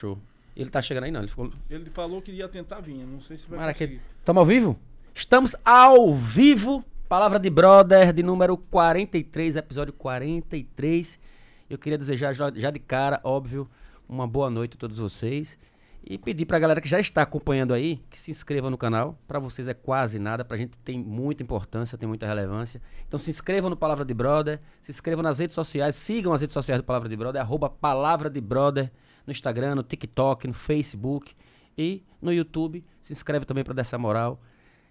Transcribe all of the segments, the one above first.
Show. Ele tá chegando aí, não. Ele ficou. Ele falou que ia tentar vir. Não sei se vai conseguir. Estamos ao vivo? Estamos ao vivo. Palavra de Brother, de número 43, episódio 43. Eu queria desejar já de cara, óbvio, uma boa noite a todos vocês. E pedir pra galera que já está acompanhando aí, que se inscreva no canal. Pra vocês é quase nada, pra gente tem muita importância, tem muita relevância. Então se inscrevam no Palavra de Brother, se inscrevam nas redes sociais, sigam as redes sociais do Palavra de Brother, arroba Palavra de Brother, no Instagram, no TikTok, no Facebook e no YouTube. Se inscreve também pra dar essa moral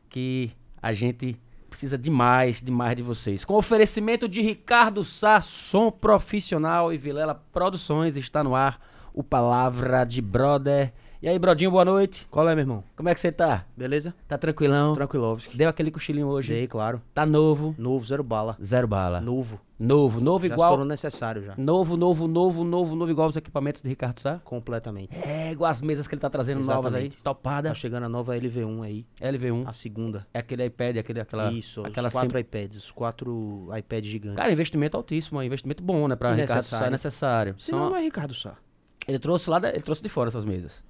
que a gente precisa demais, demais de vocês. Com oferecimento de Ricardo Sá, som profissional e Vilela Produções, está no ar o Palavra de Brother. E aí, Brodinho, boa noite. Qual é, meu irmão? Como é que você tá? Beleza? Tá tranquilão? Tranquilovski. Deu aquele cochilinho hoje? Dei, claro. Tá novo? Novo, zero bala. Zero bala. Novo. Novo, novo Já igual. foram necessários já. Novo, novo, novo, novo, novo, igual os equipamentos de Ricardo Sá? Completamente. É, igual as mesas que ele tá trazendo novas aí. Exatamente. Topada. Tá chegando a nova LV1 aí. LV1. A segunda. É aquele iPad, aquele, aquela. Isso, aquela os quatro sim- iPads. Os quatro iPads gigantes. Cara, investimento altíssimo, investimento bom, né? Pra Ricardo Sá é necessário. Se São- não, não é Ricardo Sá. Ele trouxe lá, da- ele trouxe de fora essas mesas.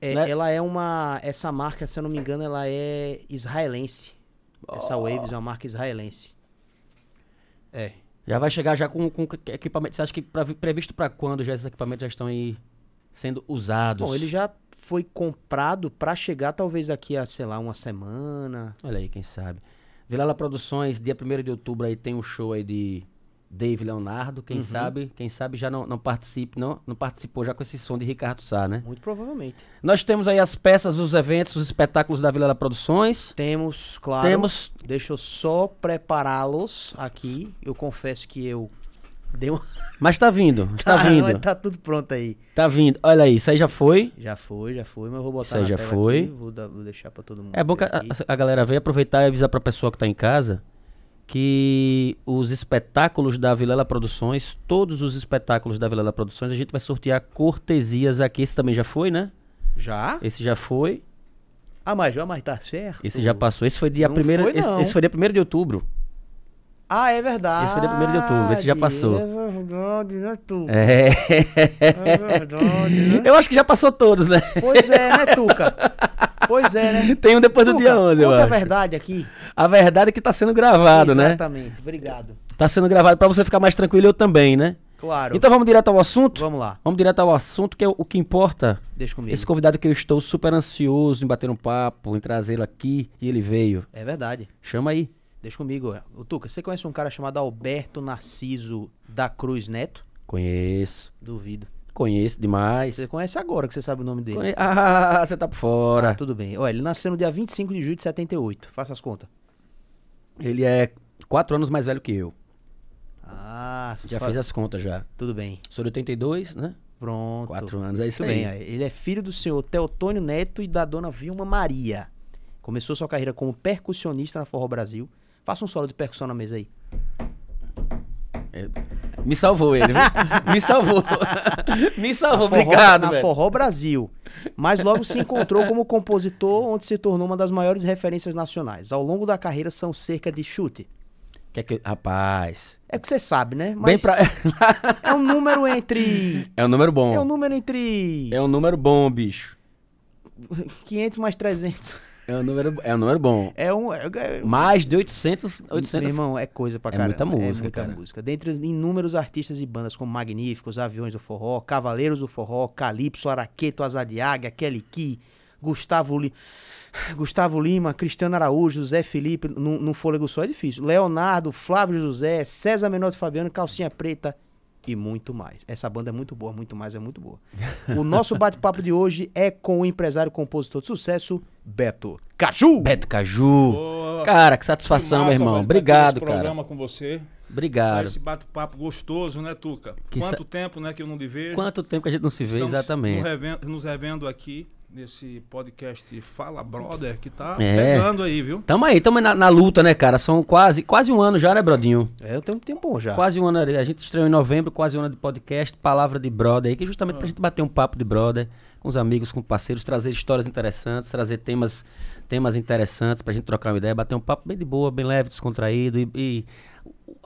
É, Né? Ela é uma... Essa marca, se eu não me engano, ela é israelense. Essa Waves é uma marca israelense. É. Já vai chegar já com, com equipamento. Você acha que pra- previsto pra quando já esses equipamentos já estão aí sendo usados? Bom, ele já foi comprado pra chegar talvez daqui a, sei lá, uma semana. Olha aí, quem sabe. Vilela Produções, dia 1 de outubro aí tem um show aí de Dave Leonardo. Quem Uhum. sabe, quem sabe já não, não participe, não, não participou já com esse som de Ricardo Sá, né? Muito provavelmente. Nós temos aí as peças, os eventos, os espetáculos da Vilela Produções. Temos, claro. Temos Deixa eu só prepará-los aqui. Eu confesso que eu dei uma. Mas tá vindo, Caramba, vindo, Tá tudo pronto aí. tá vindo. Olha aí, isso aí já foi. Já foi, já foi, mas eu vou botar Isso aí já foi. aqui. Vou, dar- vou deixar pra todo mundo. É bom que a, a- galera venha aproveitar e avisar pra pessoa que tá em casa que os espetáculos da Vilela Produções, todos os espetáculos da Vilela Produções, a gente vai sortear cortesias aqui. Esse também já foi, né? Já? Esse já foi. Ah, mas já, mas tá certo. Esse já passou. Esse foi dia Não primeiro. foi, esse, não. esse foi dia 1 de outubro. Ah, é verdade. Esse foi dia 1º de outubro, esse já passou. É verdade, né, tu? É. É verdade, né? Eu acho que já passou todos, né? Pois é, né, Tuca? Pois é, né? Tem um depois do Tuca, dia 11, eu conta a acho. verdade aqui. A verdade é que tá sendo gravado, né? Exatamente, obrigado. Tá sendo gravado pra você ficar mais tranquilo eu também, né? Claro. Então vamos direto ao assunto? Vamos lá, Vamos direto ao assunto, que é o, que importa. deixa comigo. Esse convidado que eu estou super ansioso em bater um papo, em trazê-lo aqui, e ele veio. É verdade. Chama aí. Deixa comigo. O Tuca, você conhece um cara chamado Alberto Narciso da Cruz Neto? Conheço. Duvido. Conheço demais. Você conhece agora que você sabe o nome dele. Conhe- Ah, você tá por Ah, fora. tudo bem. Olha, ele nasceu no dia 25 de julho de 78. Faça as contas. Ele é quatro anos mais velho que eu. Ah, Já fez as contas já. Tudo bem. Sou de 82, né? Pronto. Quatro anos, é isso bem. aí. Ele é filho do senhor Teotônio Neto e da dona Vilma Maria. Começou sua carreira como percussionista na Forró Brasil. Faça um solo de percussão na mesa aí. Me salvou ele, viu? Me salvou. Me salvou, Na Forró- obrigado, Na. Forró Brasil. Mas logo se encontrou como compositor, onde se tornou uma das maiores referências nacionais. Ao longo da carreira são cerca de chute. Que eu- Rapaz. É que você sabe, né? Bem Mas pra... é um número entre... É um número bom. É um número entre É um número bom, bicho. 500 mais 300. É um número, é um número bom. É um... É, é- Mais de 800, Meu 800 irmão, é coisa pra É caramba. muita música, É muita cara. música. Dentre os inúmeros artistas e bandas como Magníficos, Aviões do Forró, Cavaleiros do Forró, Calypso, Araqueto, Águia, Kelly Key, Gustavo, Li... Gustavo Lima, Cristiano Araújo, Zé Felipe, num, num fôlego só é difícil. Leonardo, Flávio José, César Menor de Fabiano, Calcinha Preta e muito mais. Essa banda é muito boa, muito mais é muito boa. O nosso bate-papo de hoje é com o empresário compositor de sucesso, Beto Caju. Beto Caju. Boa. Cara, que satisfação, Que meu massa, irmão. velho, tá Obrigado, nesse cara. programa com você. Obrigado. Esse bate-papo gostoso, né, Tuca? Que Quanto sa- tempo, né, que eu não te vejo. Quanto tempo que a gente não se vê, Estamos exatamente. Nos revendo, nos revendo aqui nesse podcast Fala Brother, que tá É. pegando aí, viu? Tamo aí, tamo na, na luta, né, cara? São quase, quase um ano já, né, Brodinho? É, eu tenho um tempo já. Quase um ano. A gente estreou em novembro, quase um ano de podcast, Palavra de Brother aí, que é justamente pra gente bater um papo de brother com os amigos, com parceiros, trazer histórias interessantes, trazer temas, temas interessantes pra gente trocar uma ideia, bater um papo bem de boa, bem leve, descontraído. E, e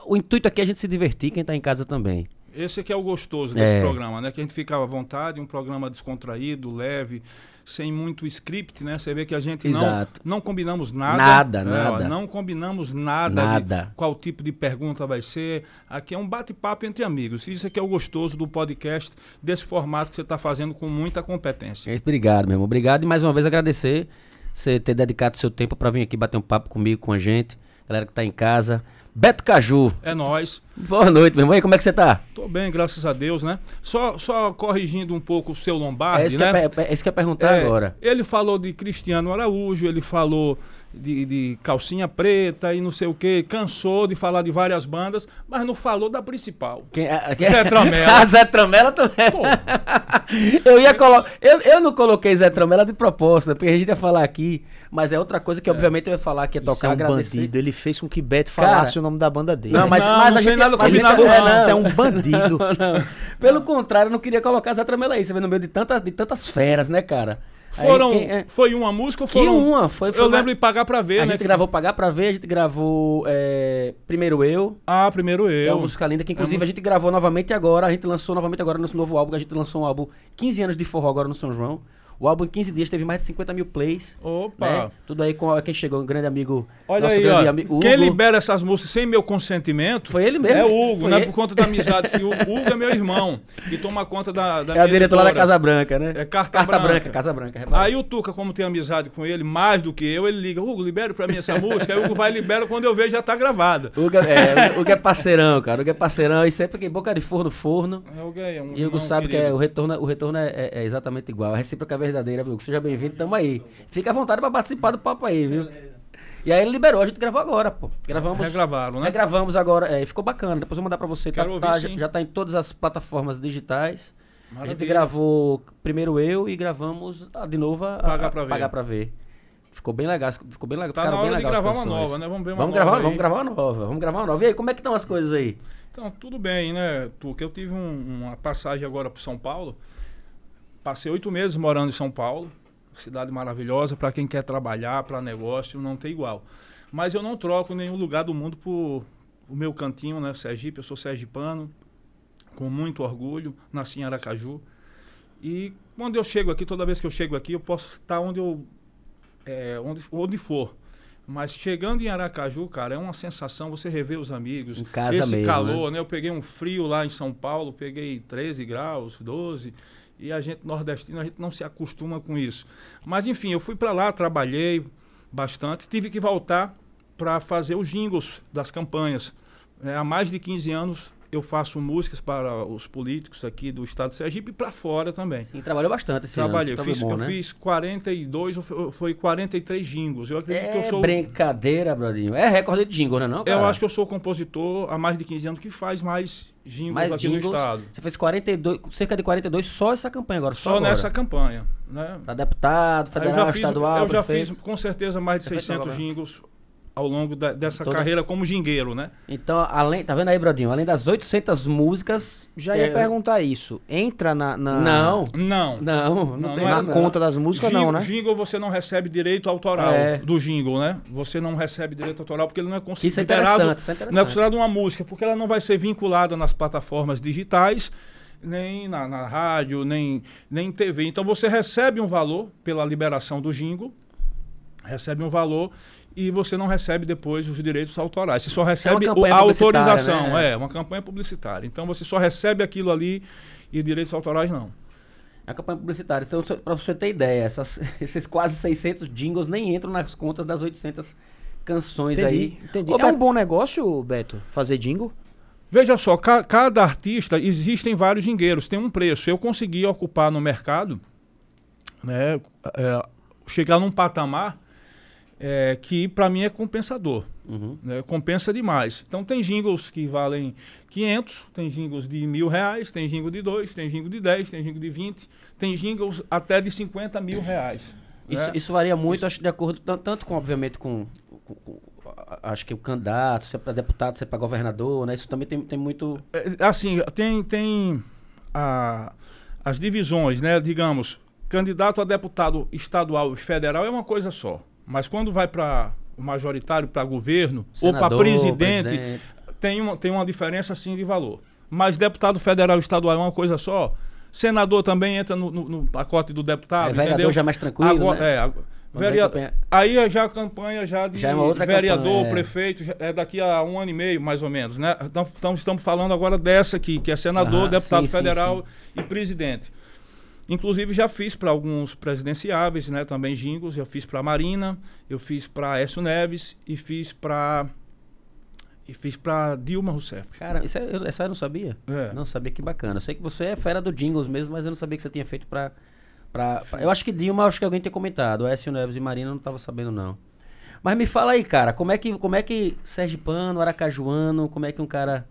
o intuito aqui é a gente se divertir, quem tá em casa também. Esse aqui é o gostoso desse É. programa, né? Que a gente fica à vontade, um programa descontraído, leve, sem muito script, né? Você vê que a gente não, Exato. não combinamos nada. Nada, né? Nada. Não combinamos nada, Nada. qual tipo de pergunta vai ser. Aqui é um bate-papo entre amigos. Isso aqui é o gostoso do podcast, desse formato que você está fazendo com muita competência. É, Obrigado, meu irmão. Obrigado e mais uma vez agradecer você ter dedicado seu tempo para vir aqui bater um papo comigo, com a gente, galera que tá em casa. Beto Caju, É nós. boa noite, meu irmão. E como é que você tá? Tô bem, graças a Deus, né? Só, só corrigindo um pouco o seu Lombardi, É isso, que né? eu, pe- é isso que eu ia perguntar É, agora. Ele falou de Cristiano Araújo, ele falou de, de calcinha preta e não sei o que, cansou de falar de várias bandas, mas não falou da principal. Quem, a, quem- Zé Tramela. Ah, Zé Tramela também. Pô, eu ia colocar. Eu, eu não coloquei Zé Tramela de proposta, porque a gente ia falar aqui. Mas é outra coisa que, obviamente, eu ia falar que ia Isso tocar, é um agradecer. bandido. Ele fez com que Beto Cara, falasse o nome da banda dele. Não, mas, Não, mas não a gente. nada com mas isso, ele não. foi- Isso é um bandido. Não, não. Pelo contrário, eu não queria colocar Zé Tramela aí. Você vê no meio de, tanta, de tantas feras, né, cara? Foram, quem- é- foi uma música ou Que foram... uma, foi, foi eu uma- lembro de Pagar Pra Ver, A né? gente que- gravou Pagar Pra Ver, a gente gravou é, Primeiro Eu, Ah, primeiro que é eu. uma música linda, que inclusive É a gente gravou novamente agora, a gente lançou novamente agora nosso novo álbum, a gente lançou um álbum 15 anos de forró agora no São João. O álbum em 15 dias teve mais de 50 mil plays. Opa! Né? Tudo aí com quem chegou, um grande amigo, Olha nosso aí, grande ó. amigo Quem libera essas músicas sem meu consentimento Foi ele mesmo. é o Hugo, Foi né? ele. Por conta da amizade que o Hugo é meu irmão e toma conta da, da É a minha diretora lá da. Casa Branca, né? É Carta Branca. Branca. Casa Branca. repara. Aí o Tuca, como tem amizade com ele, mais do que eu, ele liga, Hugo, libera pra mim essa música. Aí o Hugo vai e libera, quando eu vejo já tá gravada. O Hugo é, o Hugo é parceirão, cara. O Hugo é parceirão. E sempre que boca de forno, forno. É, Hugo é um E o Hugo sabe que é, querido. o retorno, o retorno é, é- é exatamente igual. A recíproca é verdadeira, viu? Seja bem-vindo, tamo aí. Fica à vontade pra participar do papo aí, viu? E aí ele liberou, a gente gravou agora, pô. Gravamos. Regravaram, né? Regravamos agora, é, ficou bacana. Depois eu vou mandar pra você. Tá, Quero ouvir, tá- sim. já tá em todas as plataformas digitais. A gente Maravilha. gravou primeiro eu e gravamos ah, de novo a, Pagar pra Ver. Pagar pra ver. Ficou bem legal, ficou bem legal. Tá ficaram na bem hora de legal as gravar uma canções. nova, né? Vamos ver uma Vamos nova gravar, aí. vamos gravar uma nova, vamos gravar uma nova. E aí, como é que estão as coisas aí? Então, tudo bem, né, Tuca? Eu tive um- uma passagem agora para São Paulo. Passei oito meses morando em São Paulo. Cidade maravilhosa para quem quer trabalhar, para negócio, não tem igual. Mas eu não troco nenhum lugar do mundo por o meu cantinho, né, Sergipe. Eu sou sergipano, com muito orgulho. Nasci em Aracaju. E quando eu chego aqui, toda vez que eu chego aqui, eu posso estar onde eu é, onde, onde for. Mas chegando em Aracaju, cara, é uma sensação você rever os amigos. Em casa Esse mesmo, calor, né? Eu peguei um frio lá em São Paulo, peguei 13 graus, 12. E a gente nordestino, a gente não se acostuma com isso. Mas enfim, eu fui para lá, trabalhei bastante, tive que voltar para fazer os jingles das campanhas. É, há mais de 15 anos eu faço músicas para os políticos aqui do estado de Sergipe e para fora também. Sim, trabalhou bastante esse Trabalhei, ano. eu fiz, bom, eu né? fiz 42, ou foi- foi 43 jingles. Eu acredito que eu É sou. brincadeira, Brodinho. É recorde de jingle, né não, cara? Eu acho que eu sou compositor há mais de 15 anos que faz mais jingles Mais aqui jingles, no estado. Você fez 42, cerca de 42 só essa campanha agora, só, Só agora. nessa campanha. Né? Pra deputado, federal, eu já fiz, estadual, eu já prefeito. fiz com certeza mais de Já fez 600 agora. jingles ao longo da- dessa Toda- carreira como jingueiro, né? Então, além, tá vendo aí, Brodinho? Além das 800 músicas... Já ia é, perguntar isso. Entra na, na, Não, Não. não, não, Não, tem não é na nada, conta das músicas, não, né? Jingle você não recebe direito autoral É. do jingle, né? Você não recebe direito autoral porque ele não é Isso é considerado interessante, isso é Não é interessante. considerado uma música, porque ela não vai ser vinculada nas plataformas digitais, nem na, na rádio, nem, nem em TV. Então você recebe um valor pela liberação do jingle, recebe um valor e você não recebe depois os direitos autorais. Você só recebe o- campanha a autorização. né? É, uma campanha publicitária. Então você só recebe aquilo ali e direitos autorais não. É a campanha publicitária. Então, pra você ter ideia, essas- esses quase 600 jingles nem entram nas contas das 800 canções Entendi, aí. entendi. Ô, É um Beto, bom negócio, Beto, fazer jingle? Veja só, ca- cada artista, existem vários jingueiros, tem um preço. Eu consegui ocupar no mercado, né, é, chegar num patamar é, que para mim é compensador. Uhum. né, compensa demais. Então tem jingles que valem 500, tem jingles de mil reais, tem jingle de dois, tem jingle de 10, tem jingle de 20, tem jingles até de 50 mil reais. Isso, né? isso varia muito, acho, de acordo, tan- tanto com, obviamente, com, com- com- acho que o candidato, se é para deputado, se é para governador, né? Isso também tem, tem muito... É, assim, tem, tem a- as divisões, né? Digamos, candidato a deputado estadual e federal é uma coisa só. Mas quando vai para o majoritário, para governo ou para senador, presidente, presidente. tem uma, tem uma diferença assim de valor. Mas deputado federal e estadual é uma coisa só. Senador também entra no, no- no pacote do deputado, É, vereador entendeu? já é mais tranquilo, Agora- né? é, agora- Quando vai verea- campanha- Aí é já a campanha já de Já é vereador, campanha, é. prefeito, é daqui a um ano e meio, mais ou menos, né? Então, estamos falando agora dessa aqui, que é senador, Aham, deputado sim, sim, federal e presidente. Inclusive já fiz para alguns presidenciáveis, né? Também jingles, eu fiz para Marina, eu fiz para Écio Neves e fiz para e fiz para Dilma Rousseff. Cara, isso é, eu, essa eu não sabia. É. Não sabia que bacana. Eu sei que você é fera do jingles mesmo, mas eu não sabia que você tinha feito pra, pra- eu acho que Dilma, acho que alguém tinha comentado. Écio Neves e Marina eu não tava sabendo, não. Mas me fala aí, cara, como é que, como é que Sergipano, Aracajuano, como é que um cara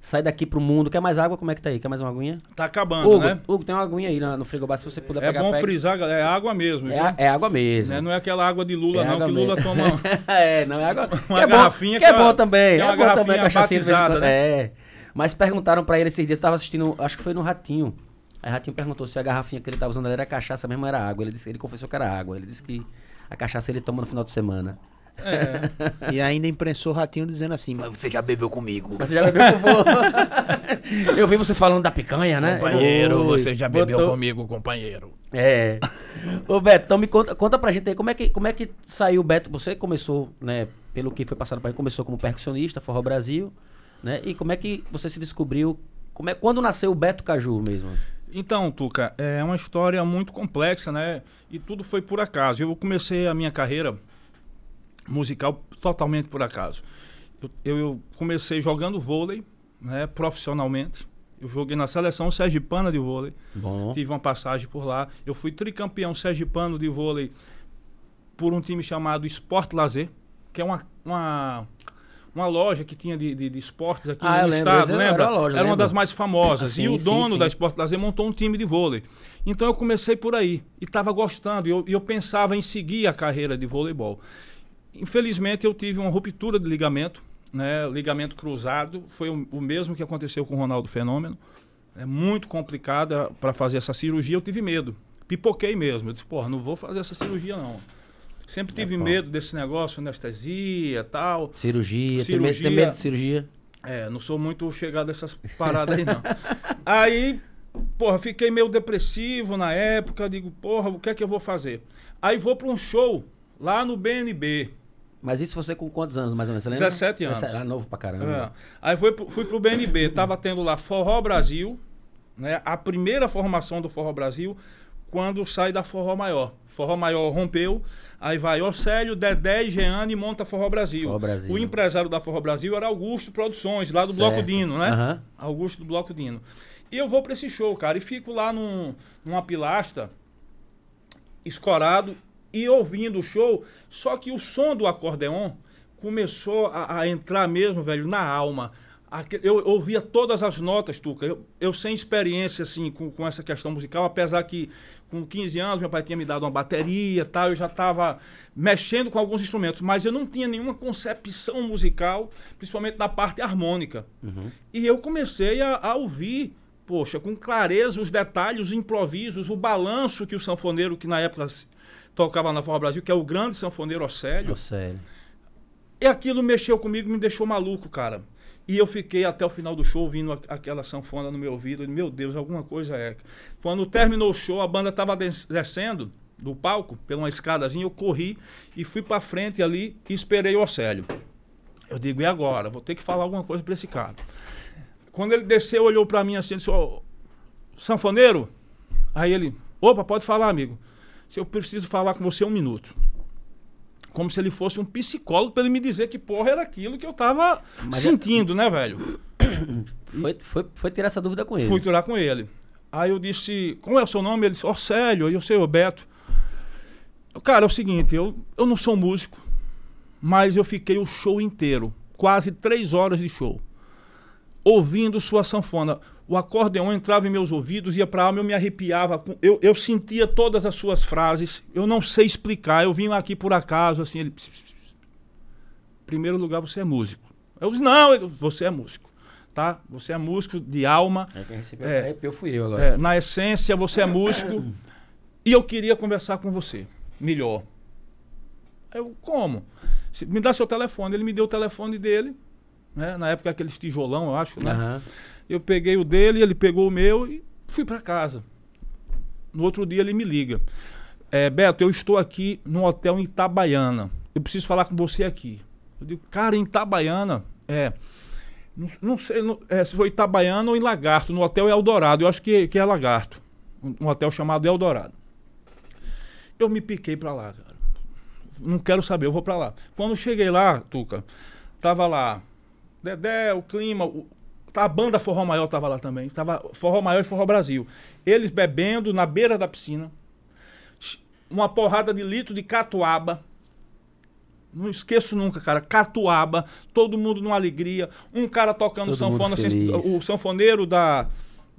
sai daqui pro mundo? Quer mais água? Como é que tá aí? Quer mais uma aguinha? Tá acabando, Hugo, né? Hugo, tem uma aguinha aí no frigobar, se você puder É pegar. bom pega. frisar, galera, é água mesmo. É, a- é água mesmo. Né? Não é aquela água de Lula, É não, que Lula mesmo. toma. é, não é água. Uma que é garrafinha bom, que é bom é- também. que é É, uma bom também, garrafinha cachaçinha batizada, né? É. Mas perguntaram pra ele esses dias, eu tava assistindo, acho que foi no Ratinho. Aí Ratinho perguntou se a garrafinha que ele tava usando era cachaça mesmo era água. Ele, disse, ele confessou que era água. Ele disse que a cachaça ele toma no final de semana. É. E ainda imprensou o ratinho dizendo assim, mas você já bebeu comigo. Mas você já bebeu por favor? Eu vi você falando da picanha, né? Oi, botou- comigo, companheiro. É. Ô Beto, então me conta, conta pra gente aí como é que, como é que saiu o Beto. Você começou, né, pelo que foi passado pra gente, começou como percussionista, Forró Brasil, né? E como é que você se descobriu? Como é, quando nasceu o Beto Caju mesmo? Então, Tuca, é uma história muito complexa, né? E tudo foi por acaso. Eu comecei a minha carreira musical totalmente por acaso. Eu, eu- eu comecei jogando vôlei, né, profissionalmente. Eu joguei na seleção sergipana de vôlei. Bom. Tive uma passagem por lá. Eu fui tricampeão sergipano de vôlei por um time chamado Sport Lazer, que é uma, uma, uma loja que tinha de, de, de esportes aqui Ah, no lembro, estado, era- lembra? era loja, uma lembro. das mais famosas. Ah, sim, e o sim, dono sim. da Sport Lazer montou um time de vôlei. Então eu comecei por aí e estava gostando. E eu, eu pensava em seguir a carreira de voleibol. Infelizmente eu tive uma ruptura de ligamento, né? Ligamento cruzado. Foi o, o mesmo que aconteceu com o Ronaldo Fenômeno. É muito complicado para fazer essa cirurgia. Eu tive medo. Pipoquei mesmo. Eu disse, porra, não vou fazer essa cirurgia não. Sempre tive É, medo desse negócio, anestesia tal. Cirurgia, Tem, medo, tem Cirurgia. medo de cirurgia? É, não sou muito chegado dessas paradas aí, não. aí, porra, fiquei meio depressivo na época. Digo, porra, o que é que eu vou fazer? Aí vou para um show lá no BNB. Mas isso você com quantos anos, mais ou menos? Você lembra? 17 anos. Ah, novo pra caramba. É. Aí fui, pro- fui pro BNB, tava tendo lá Forró Brasil, né? A primeira formação do Forró Brasil, quando sai da Forró Maior. Forró Maior rompeu, aí vai Orcélio, Dedé e Jeane e monta Forró Brasil. Forró Brasil. O empresário da Forró Brasil era Augusto Produções, lá do Certo. Bloco Dino, né? Aham. Augusto do Bloco Dino. E eu vou pra esse show, cara, e fico lá num, numa pilastra, escorado e ouvindo o show, só que o som do acordeon começou a, a entrar mesmo, velho, na alma. Eu ouvia todas as notas, Tuca. Eu, eu sem experiência, assim, com, com essa questão musical, apesar que com 15 anos meu pai tinha me dado uma bateria e tal, eu já estava mexendo com alguns instrumentos, mas eu não tinha nenhuma concepção musical, principalmente na parte harmônica. E eu comecei a, a ouvir, poxa, com clareza os detalhes, os improvisos, o balanço que o sanfoneiro, que na época tocava na Forró Brasil, que é o grande sanfoneiro Océlio, Ô, sério. e aquilo mexeu comigo, me deixou maluco, cara. E eu fiquei até o final do show ouvindo aquela sanfona no meu ouvido. Meu Deus, alguma coisa é. Quando terminou o show, a banda estava descendo do palco, pela uma escadazinha, eu corri e fui pra frente ali e esperei o Océlio. Eu digo, e agora? Vou ter que falar alguma coisa pra esse cara. Quando ele desceu, olhou pra mim assim, disse, ó, sanfoneiro? Aí ele, opa, pode falar, amigo. Se eu preciso falar com você um minuto como se ele fosse um psicólogo para ele me dizer que porra era aquilo que eu tava Mas é- sentindo, né, velho? Foi, foi, foi tirar essa dúvida com ele. Fui tirar com ele. Aí eu disse, como é o seu nome? Ele disse, Orcélio. Aí eu sei, o Beto. Eu, Cara, é o seguinte, eu, eu não sou músico, mas eu fiquei o show inteiro, quase três horas de show, ouvindo sua sanfona. O acordeão entrava em meus ouvidos, ia pra alma, eu me arrepiava. Eu, eu sentia todas as suas frases. Eu não sei explicar. Eu vim aqui por acaso, assim, ele... "Pss, pss, pss. Primeiro lugar, você é músico. Eu disse, não, ele- você é músico, tá? Você é músico de alma. É, quem recebeu É. arrepio fui eu agora. É, na essência, você é músico. e eu queria conversar com você. Melhor. Eu, como? Se- Me dá seu telefone. Ele me deu o telefone dele. Né? Na época, aqueles tijolão, eu acho. Né? Aham. Eu peguei o dele, ele pegou o meu e fui para casa. No outro dia ele me liga. É, Beto, eu estou aqui no hotel em Itabaiana. Eu preciso falar com você aqui. Eu digo, cara, em Itabaiana? É. Não, não sei não, é, se foi Itabaiana ou em Lagarto, no hotel Eldorado. Eu acho que, que é Lagarto. Um, hotel chamado Eldorado. Eu me piquei para lá, cara. Não quero saber, eu vou para lá. Quando cheguei lá, Tuca, tava lá Dedé, o clima, a banda Forró Maior tava lá também. Tava Forró Maior e Forró Brasil. Eles bebendo na beira da piscina. Uma porrada de litro de catuaba. Não esqueço nunca, cara. Catuaba, todo mundo numa alegria. Um cara tocando Todo sanfona, assim, o sanfoneiro da,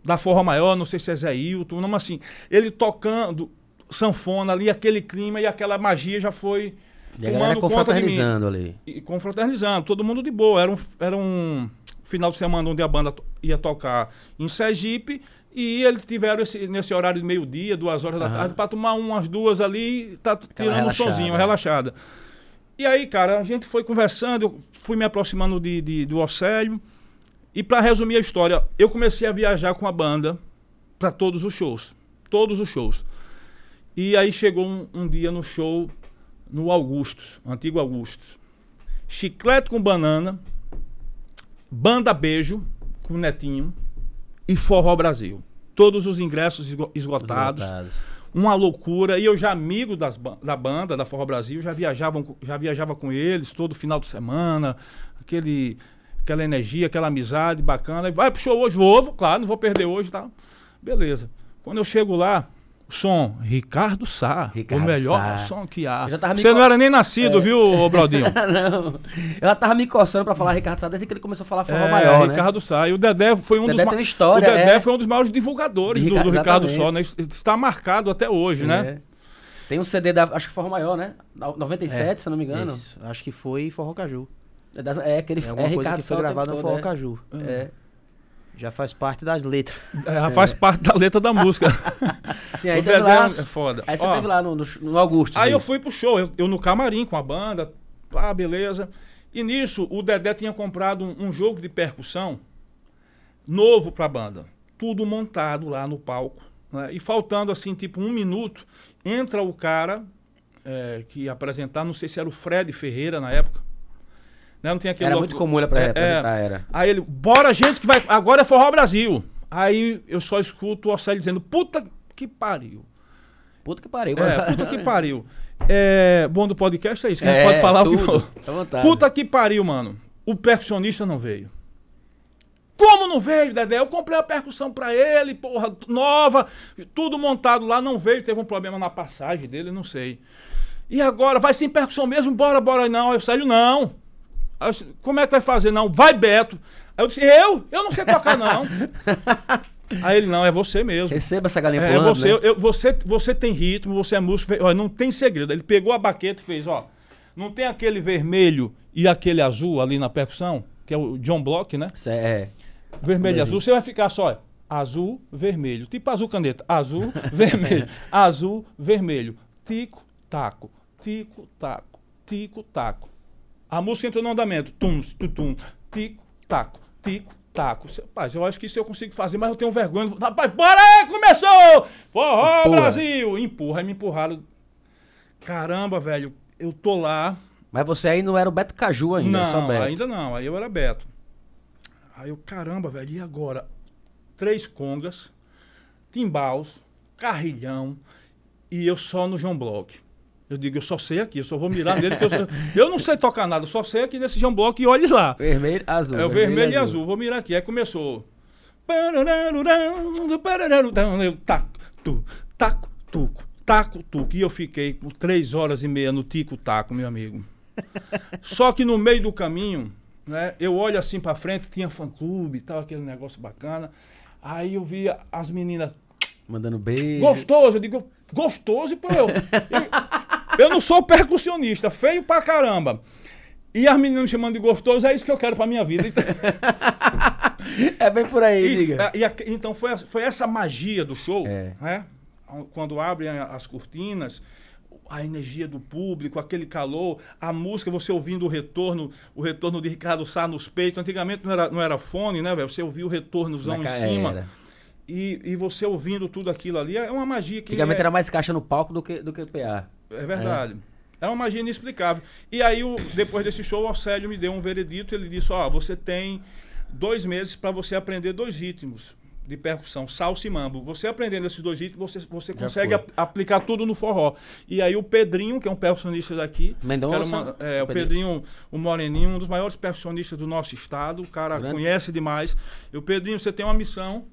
da Forró Maior, não sei se é Zé Hilton, não, mas assim, ele tocando sanfona ali, aquele clima e aquela magia já foi E a galera confraternizando ali. e confraternizando, todo mundo de boa. Era um, era um final de semana onde a banda ia tocar em Sergipe e eles tiveram esse, nesse horário de meio-dia, duas horas da Aham. tarde, para tomar umas duas ali e tá tirando um sonzinho, relaxada. E aí, cara, a gente foi conversando, eu fui me aproximando de, de- do Océlio. E para resumir a história, eu comecei a viajar com a banda para todos os shows. Todos os shows. E aí chegou um, um dia no show no Augustus, antigo Augustus. Chiclete com banana, Banda Beijo com Netinho e Forró Brasil. Todos os ingressos esgo- esgotados Esgotados. uma loucura. E eu já amigo das, da banda, da Forró Brasil, já, viajavam, já viajava com eles todo final de semana, aquele, aquela energia, aquela amizade bacana. E Vai pro show hoje, vou, claro, não vou perder hoje e tal. Beleza. Quando eu chego lá, o som, Ricardo Sá, Ricardo o melhor Sá. som que há. Você não co- era nem nascido, viu, ô Braudinho? não. Eu tava me coçando pra falar Ricardo Sá desde que ele começou a falar forró É, maior, né? Ricardo Sá. E o Dedé foi um Dedé dos ma- história, O Dedé é. foi um dos maiores divulgadores do, do Ricardo Sá, né? Está marcado até hoje, né? É. Tem um CD da, acho que Forró Maior, né? Da- 97, É, se eu não me engano. Isso, acho que foi Forró Caju. É, das- é aquele É é, coisa Ricardo que foi Sá o tempo gravada no Forró é. Caju. É. Já faz parte das letras. É, já faz parte da letra da música. Sim, aí teve lá. é foda. Aí você Ó, teve lá no, no, no Augusto. Aí eu isso. fui pro show, eu, eu no camarim com a banda, pá, beleza. E nisso, o Dedé tinha comprado um, um jogo de percussão novo pra banda. Tudo montado lá no palco. né? E faltando, assim, tipo um minuto, entra o cara é, que ia apresentar, não sei se era o Fred Ferreira na época. Né? Não tinha aquele Era logo- muito comum ele pra É, representar, é. era. Aí ele, bora gente que vai. Agora é Forró Brasil. Aí eu só escuto o Océlio dizendo, puta que pariu. Puta que pariu. É, puta que pariu. É, bom do podcast é isso, gente É, pode falar o que tudo. for. Fica à vontade. Puta que pariu, mano. O percussionista não veio. Como não veio, Dedé? Eu comprei a percussão pra ele, porra, nova, tudo montado lá, não veio, teve um problema na passagem dele, não sei. E agora, vai sem percussão mesmo? Bora, bora. Não, eu sério, não. Aí eu disse, Como é que vai fazer? Não, vai Beto. Aí eu disse, eu? Eu não sei tocar, não. Aí ele, não, é você mesmo. Receba essa galinha É, pulando, você, né? eu- você, você tem ritmo, você é músico, olha, não tem segredo. Ele pegou a baqueta e fez, ó, não tem aquele vermelho e aquele azul ali na percussão, que é o John Block, né? Cê- É. Vermelho e azul, você vai ficar só, ó, azul, vermelho, tipo azul caneta, azul, vermelho, azul, vermelho, tico, taco, tico, taco, tico, taco. A música entrou no andamento, tum, tutum, tico, taco, tico, taco. Rapaz, eu acho que isso eu consigo fazer, mas eu tenho vergonha. Rapaz, bora aí, começou! Forró, Empurra. Brasil! Empurra, aí me empurraram. Caramba, velho, eu tô lá, Mas você aí não era o Beto Caju ainda, só não, Beto. ainda não. Aí eu era Beto. Aí eu, caramba, velho, e agora? Três congas, timbaus, carrilhão e eu só no João Block. Eu digo, eu só sei aqui, eu só vou mirar nele, eu, só- eu não sei tocar nada, eu só sei aqui nesse Block e olhe lá. Vermelho, azul. É o vermelho e azul, vou mirar aqui. Aí começou. Eu taco, tu, taco, tuco, taco, tuco. E eu fiquei por três horas e meia no tico-taco, meu amigo. Só que no meio do caminho, né, eu olho assim pra frente, tinha fã-clube e tal, aquele negócio bacana. Aí eu via as meninas, Mandando beijo. gostoso, eu digo, gostoso, pô, eu, eu, eu não sou percussionista, feio pra caramba. E as meninas me chamando de gostoso, é isso que eu quero pra minha vida. Então, É bem por aí, E- diga. e a- então foi, essa- foi essa magia do show, É. né? Quando abrem as cortinas, a energia do público, aquele calor, a música, você ouvindo o retorno, o retorno de Ricardo Sá nos peitos. Antigamente não era, não era fone, né, velho? Você ouvia o retornozão em cima. Era. E, e você ouvindo tudo aquilo ali, é uma magia que. Antigamente é, era mais caixa no palco do que, do que PA. É verdade. É. uma magia inexplicável. E aí, o, depois desse show, o Arcélio me deu um veredito. Ele disse: Ó, você tem dois meses para você aprender dois ritmos de percussão, salsa e mambo. Você aprendendo esses dois ritmos, você, você consegue a- aplicar tudo no forró. E aí o Pedrinho, que é um percussionista daqui, Mendonça, uma- é, o Pedrinho. Pedrinho, o Moreninho, um dos maiores percussionistas do nosso estado, o cara Grande. conhece demais. E o Pedrinho, você tem uma missão,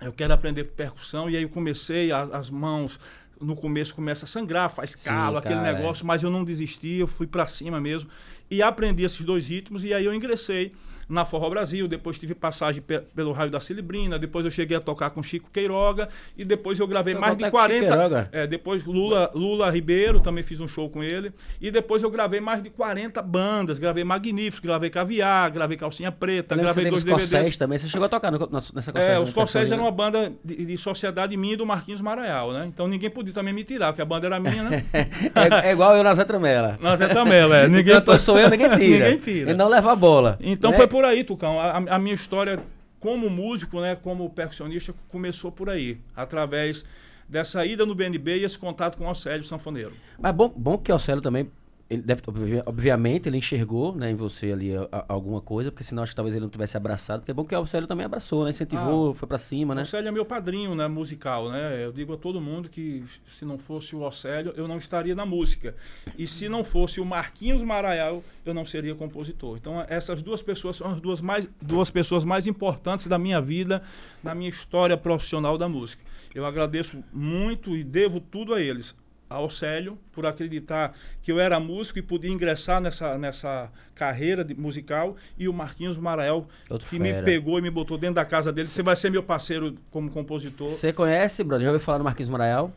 eu quero aprender percussão, e aí eu comecei, a- as mãos no começo começa a sangrar, faz Sim, calo, aquele cara, negócio, mas eu não desisti, eu fui pra cima mesmo e aprendi esses dois ritmos e aí eu ingressei na Forró Brasil, depois tive passagem pe- pelo Raio da Cilibrina, depois eu cheguei a tocar com Chico Queiroga e depois eu gravei Foi mais de contato com Chico 40 Queiroga? é, depois Lula, Lula Ribeiro, também fiz um show com ele. E depois eu gravei mais de 40 bandas. Gravei Magníficos, gravei Caviar, gravei Calcinha Preta, Eu gravei dois DVDs. Também. Você chegou a tocar no, na- nessa Corsés? É, né? os Corsés eram Percussão, uma banda de, de sociedade minha e do Marquinhos Maraial, né? Então ninguém podia também me tirar, porque a banda era minha, né? É, é igual eu na Zé Tramela. Nós é também, é. Ninguém Cantor sou eu, ninguém tira. Ninguém tira. E não leva a bola. Então né? foi por aí, Tucão. A, a minha história como músico, né, como percussionista, começou por aí, através dessa ida no BNB e esse contato com o Alcélio Sanfoneiro. Mas bom, bom que o Célio também, ele deve, obvi- obviamente, ele enxergou né, em você ali a- a- alguma coisa, porque senão acho que talvez ele não tivesse abraçado. Porque é bom que o Célio também abraçou, né? Incentivou, foi pra cima, né? O Océlio é meu padrinho, né, musical, né? Eu digo a todo mundo que se não fosse o Océlio, eu não estaria na música. E se não fosse o Marquinhos Maraial, eu não seria compositor. Então, essas duas pessoas são as duas, mais, duas pessoas mais importantes da minha vida, na minha história profissional da música. Eu agradeço muito e devo tudo a eles. Ao Célio, por acreditar que eu era músico e podia ingressar nessa, nessa carreira de- musical, e o Marquinhos Marael, Outro que me fera. pegou e me botou dentro da casa dele. Você vai ser meu parceiro como compositor. Você conhece, brother? Já ouviu falar do Marquinhos Maraial?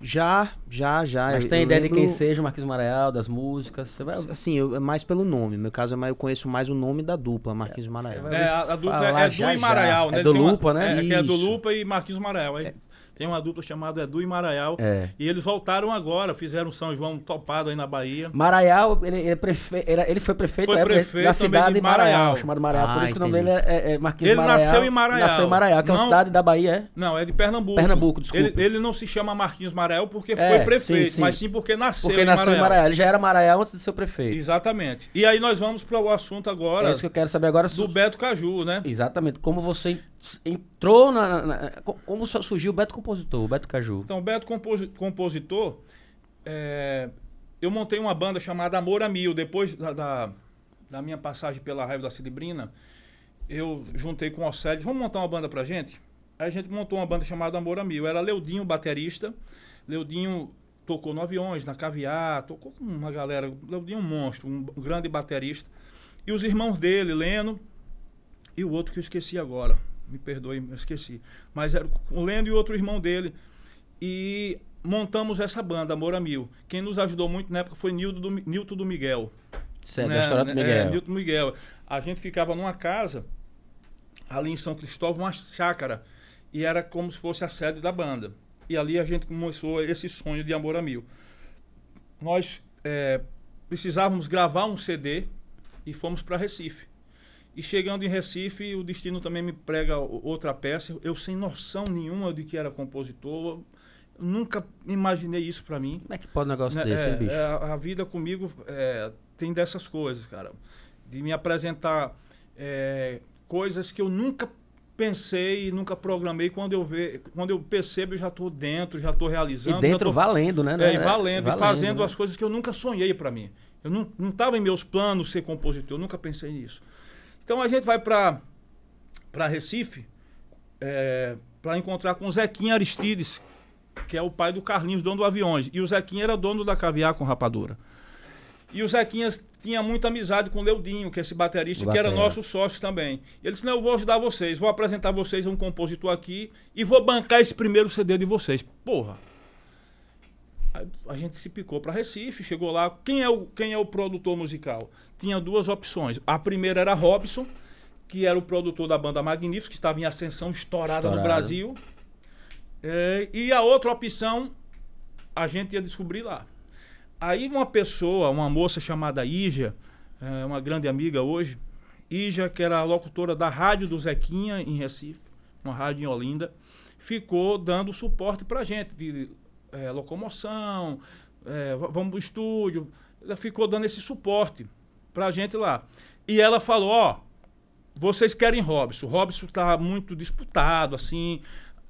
Já, já, já. Mas eu- tem eu ideia de lembro- quem seja o Marquinhos Maraial, das músicas? Você vai Assim, eu, é mais pelo nome. No meu caso, é mais, eu conheço mais o nome da dupla, Marquinhos Marael. É, a, a dupla falar é Edu já, e Maraial, já. né? É do tem uma- Lupa, né? É, que é do. Lupa e Marquinhos Maraial. Aí Tem uma dupla chamada Edu e Maraial. É. E eles voltaram agora, fizeram São João topado aí na Bahia. Maraial, ele, ele, é prefe... ele, ele foi prefeito, Foi época prefeito da cidade de Maraial, Maraial. chamado Maraial. Por Ah, isso que o nome entendi. dele é, é Marquinhos Ele Maraial. nasceu em Maraial. Nasceu em Maraial, que é uma Não- cidade da Bahia, é? Não, é de Pernambuco. Pernambuco, desculpa. Ele, ele não se chama Marquinhos Maraial porque É, foi prefeito, sim, sim. mas sim porque nasceu Porque em nasceu Maraial. em Maraial. Ele já era Maraial antes de ser prefeito. Exatamente. E aí nós vamos para o assunto agora É isso que eu quero saber agora. do Beto Caju, né? Exatamente. Como você entrou na, na- na- co- Como surgiu o Beto Compositor, o Beto Caju. Então, o Beto composi- compositor, é, eu montei uma banda chamada Amor a Mil. Depois da, da, da minha passagem pela Raiva da Cilibrina, eu juntei com o Océlio, vamos montar uma banda pra gente? Aí a gente montou uma banda chamada Amor a Mil. Era Leudinho, baterista. Leudinho tocou no Aviões, na Caviar, tocou com uma galera. Leudinho é um monstro, um grande baterista. E os irmãos dele, Leno, e o outro que eu esqueci agora. Me perdoe, eu esqueci. Mas era o Leno e outro irmão dele. E montamos essa banda, Amor a Mil. Quem nos ajudou muito na época foi Nildo do, Nilton do Miguel. Certo, né? história do É, Miguel. Nilton Miguel. A gente ficava numa casa, ali em São Cristóvão, uma chácara. E era como se fosse a sede da banda. E ali a gente começou esse sonho de Amor a Mil. Nós é, precisávamos gravar um CD e fomos para Recife. E chegando em Recife, o destino também me prega outra peça. Eu sem noção nenhuma de que era compositor. Nunca imaginei isso para mim. Como é que pode um negócio Né, desse, é, hein, bicho? é, a vida comigo é, tem dessas coisas, cara. De me apresentar é, coisas que eu nunca pensei e nunca programei. Quando eu, ve, quando eu percebo, eu já estou dentro, já estou realizando. E dentro tô- valendo, né? é, e valendo, e fazendo né? as coisas que eu nunca sonhei para mim. Eu não estava em meus planos ser compositor, eu nunca pensei nisso. Então a gente vai para Recife para encontrar com o Zequinha Aristides, que é o pai do Carlinhos, dono do Aviões. E o Zequinha era dono da Caviar com Rapadura. E o Zequinha tinha muita amizade com o Leudinho, que é esse baterista, que era nosso sócio também. E ele disse: Não, eu vou ajudar vocês, vou apresentar vocês a um compositor aqui e vou bancar esse primeiro CD de vocês. Porra! A gente se picou para Recife, chegou lá. Quem é, o, quem é o produtor musical? Tinha duas opções. A primeira era Robson, que era o produtor da banda Magníficos, que estava em ascensão estourada no Estourado. Brasil. É, e a outra opção a gente ia descobrir lá. Aí uma pessoa, uma moça chamada Ija, é, uma grande amiga hoje, Ija, que era a locutora da rádio do Zequinha em Recife, uma rádio em Olinda, ficou dando suporte pra gente, de é, locomoção, é, vamos pro estúdio. Ela ficou dando esse suporte pra gente lá. E ela falou, ó, vocês querem Robson. O Robson tá muito disputado, assim.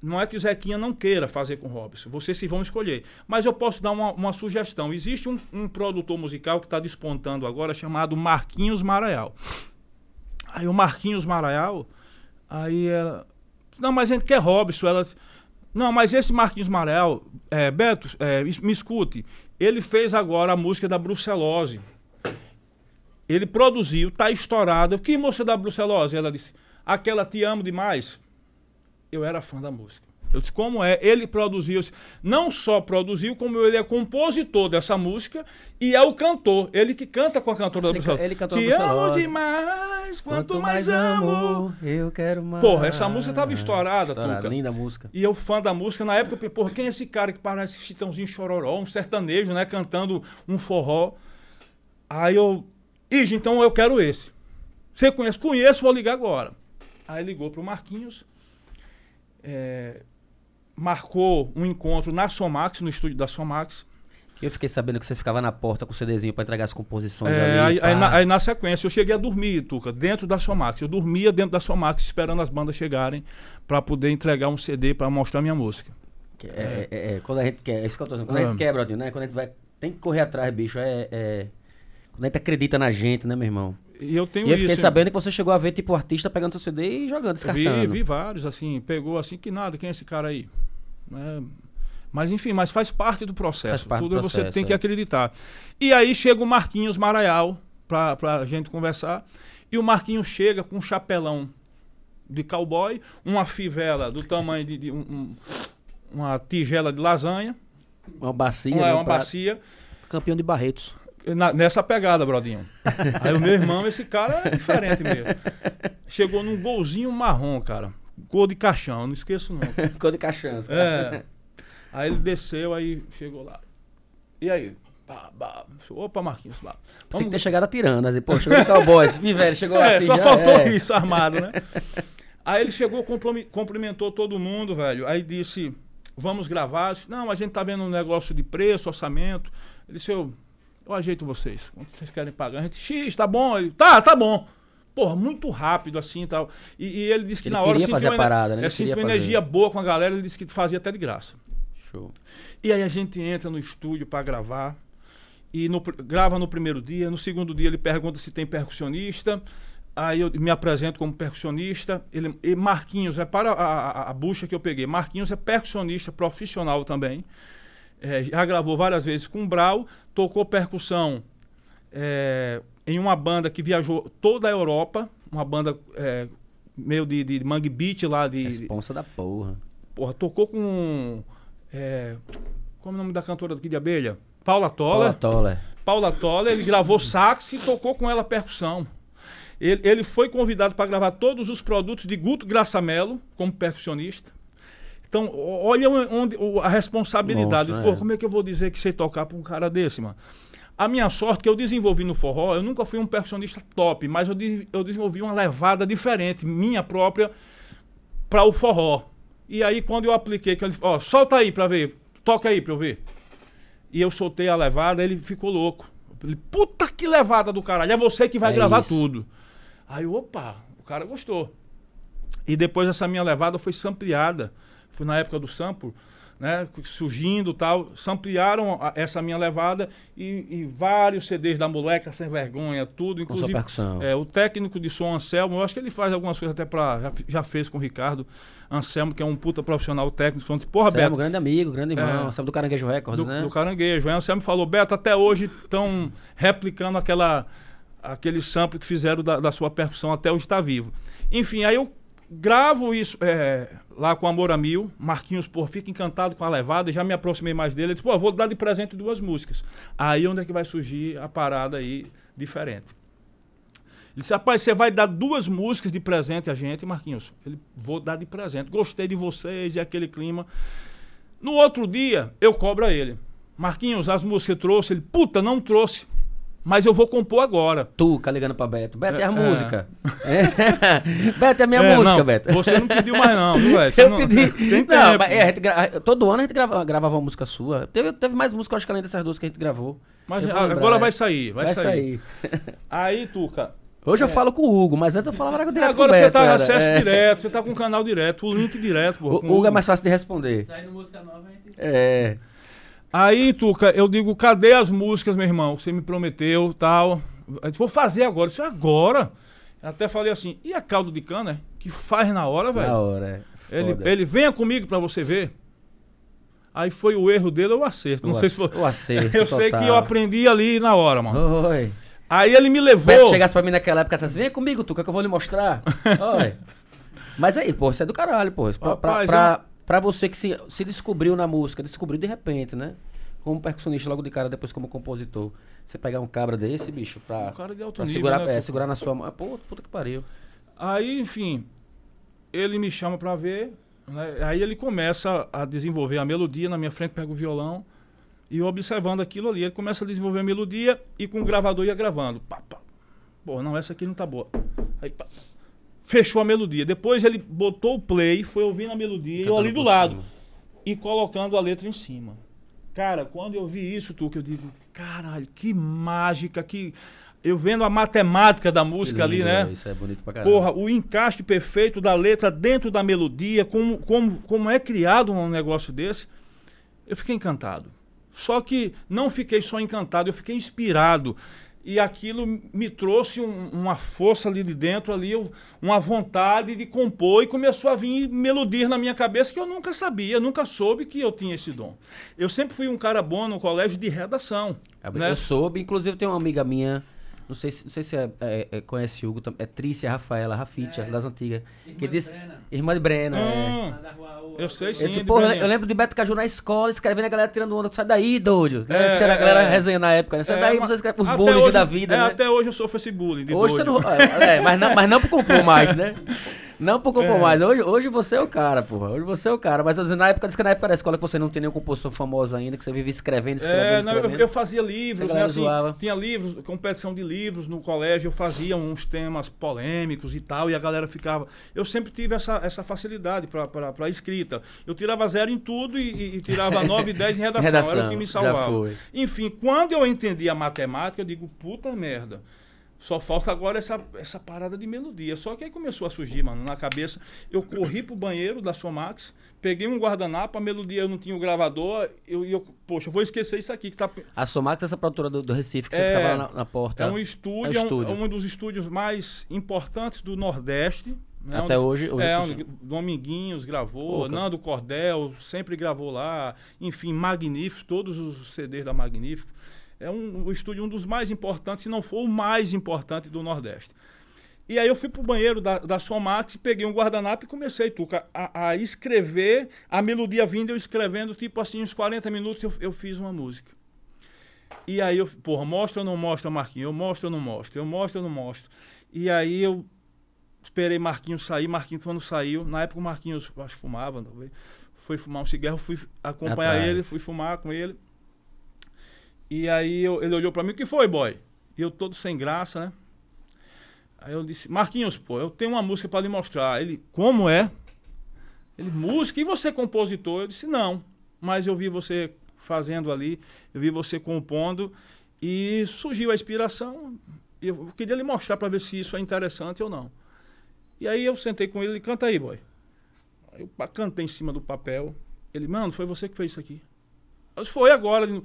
Não é que o Zequinha não queira fazer com o Robson. Vocês se vão escolher. Mas eu posso dar uma, uma sugestão. Existe um, um produtor musical que está despontando agora chamado Marquinhos Maraial. Aí o Marquinhos Maraial, aí ela. Não, mas a gente quer Robson. Ela. Não, mas esse Marquinhos Maraial, é, Beto, é, me escute. Ele fez agora a música da Brucelose. Ele produziu, tá estourado. Que moça da Brucelose? Ela disse, aquela te amo demais. Eu era fã da música. Eu disse, como é? Ele produziu, disse, não só produziu, como ele é compositor dessa música e é o cantor. Ele que canta com a cantora da Ele Brucelose. ca- ele cantou a Te amo demais, quanto, mais amo. eu quero mais. Porra, essa música tava estourada, Tuca. linda música. E eu, fã da música, na época eu pensei, porra, quem é esse cara que parece Chitãozinho Chororó, um sertanejo, né? Cantando um forró. Aí eu, Ige, então eu quero esse. Você conhece? Conheço, vou ligar agora. Aí ligou pro Marquinhos. é, marcou um encontro na Somax, no estúdio da Somax. Eu fiquei sabendo que você ficava na porta com o CDzinho pra entregar as composições É, ali. aí, aí na, aí na sequência eu cheguei a dormir, Tuca, dentro da Somax. Eu dormia dentro da Somax esperando as bandas chegarem para poder entregar um CD para mostrar minha música. É, é, é, quando a gente quer, é isso que eu tô dizendo. Quando a Ah. gente quer, Brodinho, né? Quando a gente vai. Tem que correr atrás, bicho. É, é- Quando a gente acredita na gente, né, meu irmão? E eu tenho E eu isso. fiquei hein? sabendo que você chegou a ver, tipo, o artista pegando seu CD e jogando, Vi, descartando. vi vários, assim, pegou assim que nada, quem é esse cara aí? Né? Mas enfim, mas faz parte do processo. Parte do Tudo você processo, tem que é. acreditar. E aí chega o Marquinhos Maraial pra, pra gente conversar. E o Marquinhos chega com um chapelão de cowboy, uma fivela do tamanho de, de um- um- uma tigela de lasanha, Uma bacia. uma, né, um uma bacia. Campeão de Barretos. Na- nessa pegada, Brodinho. Aí o meu irmão, esse cara é diferente mesmo. Chegou num golzinho marrom, cara. Gol de caixão, não esqueço não. Cor de caixança. É. Aí ele desceu, aí chegou lá. E aí? Pá, pá. Opa, Marquinhos, pá. Você que ter chegado atirando, assim, pô, chegou no cowboy, esse velho chegou É, assim. só já faltou é. isso armado, né? Aí ele chegou, cumprimentou todo mundo, velho. Aí disse, vamos gravar. Disse, Não, a gente tá vendo um negócio de preço, orçamento. Ele disse, eu, eu ajeito vocês. Quanto vocês querem pagar? A gente, X, tá bom. Ele, tá, tá bom. Porra, muito rápido assim e tal. E, e ele disse que Ele na hora sentiu fazer a ener- parada, né? É, sentiu queria energia boa com a galera. Ele disse que fazia até de graça. Show. E aí a gente entra no estúdio para gravar. E no grava no primeiro dia. No segundo dia ele pergunta se tem percussionista. Aí eu me apresento como percussionista. Ele, e Marquinhos, é para a, a, a bucha que eu peguei. Marquinhos é percussionista profissional também. É, já gravou várias vezes com o Brau. Tocou percussão é, em uma banda que viajou toda a Europa. Uma banda é, meio de, de mangue beat lá de, Responsa da porra. Porra, tocou com. É, como é o nome da cantora aqui de abelha? Paula Paula Toller. Toller. Paula Toller, ele gravou sax e tocou com ela percussão. Ele, ele foi convidado para gravar todos os produtos de Guto Graçamelo como percussionista. Então, olha onde, a responsabilidade. Pô, né? como é que eu vou dizer que sei tocar para um cara desse, mano? A minha sorte que eu desenvolvi no forró, eu nunca fui um percussionista top, mas eu, de- eu desenvolvi uma levada diferente, minha própria, para o forró. E aí, quando eu apliquei, que ele ó, solta aí pra ver, toca aí pra eu ver. E eu soltei a levada, ele ficou louco. Ele, puta que levada do caralho, é você que vai É gravar isso. tudo. Aí, opa, o cara gostou. E depois essa minha levada foi sampleada. Foi na época do sample, né? Surgindo tal. Samplearam a- essa minha levada e, e vários CDs da moleca sem vergonha, tudo. Inclusive, é, o técnico de som Anselmo, eu acho que ele faz algumas coisas até pra. Já, já fez com o Ricardo Anselmo, que é um puta profissional técnico. Falando, Porra, Selmo, Beto, grande amigo, grande irmão. É. Do Caranguejo Records, do, né? do caranguejo. Aí o Anselmo falou, Beto, até hoje estão replicando aquela, aquele sample que fizeram da, da sua percussão até hoje está vivo. Enfim, aí eu gravo isso é, lá com Amor a Mil. Marquinhos, pô, fica encantado com a levada. Já me aproximei mais dele. Ele disse, pô, vou dar de presente duas músicas. Aí onde é que vai surgir a parada aí diferente. Ele disse, rapaz, você vai dar duas músicas de presente a gente, Marquinhos. Ele, vou dar de presente. Gostei de vocês e aquele clima. No outro dia, eu cobro a ele. Marquinhos, as músicas que trouxe. Ele, puta, não trouxe. Mas eu vou compor agora. Tuca ligando pra Beto. Beto, é, a É, música. É. Beto, é a minha É, música, não, Beto. Você não pediu mais, não, viu, velho? Você Eu não- pedi. Tem Não, tempo. mas é, a gente gra- todo ano a gente grava- gravava uma música sua. Teve, teve mais música, eu acho que além dessas duas que a gente gravou. Mas agora lembrar, vai é. sair, vai, Vai sair. sair. Aí, Tuca. Hoje eu falo com o Hugo, mas antes eu falava direto agora com o você Beto. tá era. acesso É. direto, você tá com o canal direto, o link direto. pô, com O Hugo é mais fácil de responder. Saindo música nova, a gente... É. Aí, Tuca, eu digo, cadê as músicas, meu irmão? Você me prometeu, tal. Eu disse, vou fazer agora. Isso é agora. Eu até falei assim, e a caldo de cana? Que faz na hora, Na velho. hora. é. Ele, ele venha comigo pra você ver. Aí foi o erro dele ou o acerto. Não O sei ac- se foi. o acerto Eu sei total. que eu aprendi ali na hora, mano. Oi. Aí ele me levou. Beto chegasse pra mim naquela época e dissesse, vem comigo, Tuca, que eu vou lhe mostrar. Oi. Mas aí, pô, isso é do caralho, pô. Pra, Rapaz, pra, pra você que se, se descobriu na música, descobriu de repente, né? Como percussionista logo de cara, depois como compositor. Você pegar um cabra desse, bicho, pra, Um cara de alto pra nível, segurar, né, é, segurar na sua mão. Pô, puta que pariu. Aí, enfim, ele me chama pra ver. né? Aí ele começa a desenvolver a melodia na minha frente, pega o violão. E observando aquilo ali, ele começa a desenvolver a melodia e com o gravador ia gravando. Pá, pá. Pô, não, essa aqui não tá boa. Aí, pá. Fechou a melodia. Depois ele botou o play, foi ouvindo a melodia eu ali do lado. cima. E colocando a letra em cima. Cara, quando eu vi isso, tu que eu digo, caralho, que mágica, que. Eu vendo a matemática da música Que ali, lindo, né? é, Isso é bonito pra caralho. Porra, o encaixe perfeito da letra dentro da melodia, como, como, como é criado um negócio desse, eu fiquei encantado. Só que não fiquei só encantado, eu fiquei inspirado. E aquilo me trouxe um- uma força ali de dentro, ali, uma vontade de compor, e começou a vir melodias na minha cabeça que eu nunca sabia, nunca soube que eu tinha esse dom. Eu sempre fui um cara bom no colégio de redação. Eu né? soube, inclusive tem uma amiga minha, não sei se, não sei se é, é- é- conhece Hugo, é Trícia Rafaela, Rafitia, É. das antigas. Irmã Que de disse, Brena, irmã de Breno, é. Hum, Ua. eu sei Eu, sim. disse, de porra, eu lembro de Beto Caju na escola, escrevendo a galera tirando onda. Sai daí, doido. É, Diz que era a galera é. resenha na época, né? Sai É, daí, você escreve os bullies hoje- da vida, é, né? Até hoje eu sofro esse bullying de Hoje você doido. não. É, mas não, mas não por compor mais, né? Não por compor É. mais. Hoje, hoje você é o cara, porra. Hoje você é o cara. Mas na época, diz que na época da escola que você não tem nenhuma composição famosa ainda, que você vive escrevendo, escrevendo, É, não, eu, escrevendo. eu fazia livros, né? Assim, tinha livros, competição de livros no colégio, eu fazia uns temas polêmicos e tal, e a galera ficava. Eu sempre tive essa, essa facilidade para escrita. Eu tirava zero em tudo e, e- tirava 9 e 10 em redação. Era Redação, o que me salvava. Enfim, quando eu entendi a matemática, eu digo, puta merda. Só falta agora essa, essa parada de melodia. Só que aí começou a surgir, mano, na cabeça. Eu corri pro banheiro da Somax, peguei um guardanapo, a melodia eu não tinha o gravador, eu, eu poxa, eu vou esquecer isso aqui que tá. A Somax, essa produtora do, do Recife, que você É, ficava lá na, na porta. É um estúdio, É é um um, estúdio. é um dos estúdios mais importantes do Nordeste. né? Até Onde- hoje. hoje É, você- onde Dominguinhos gravou. Nando Cordel sempre gravou lá, enfim, Magníficos, todos os CDs da Magníficos. É um, o estúdio um dos mais importantes, se não for o mais importante do Nordeste. E aí eu fui pro banheiro da, da Somax, peguei um guardanapo e comecei, Tuca, a, a escrever, a melodia vindo, eu escrevendo, tipo assim, uns 40 minutos eu, eu fiz uma música. E aí eu, porra, mostra ou não mostra, Marquinhos? Eu mostro ou não mostro? Eu mostro ou não mostro? E aí eu esperei Marquinhos sair, Marquinhos quando saiu, na época o Marquinhos, acho que fumava, foi fumar um cigarro, fui acompanhar Atrás. ele, fui fumar com ele. E aí eu- ele olhou pra mim, o que foi, boy? E eu todo sem graça, né? Aí eu disse, Marquinhos, pô, eu tenho uma música pra lhe mostrar. Ele, como é? Ele, música? E você é compositor? Eu disse, não. Mas eu vi você fazendo ali, eu vi você compondo e surgiu a inspiração. Eu queria lhe mostrar para ver se isso é interessante ou não. E aí eu sentei com ele, ele canta aí, boy. Eu cantei em cima do papel. Ele, mano, foi você que fez isso aqui. Eu disse, foi agora. Ele,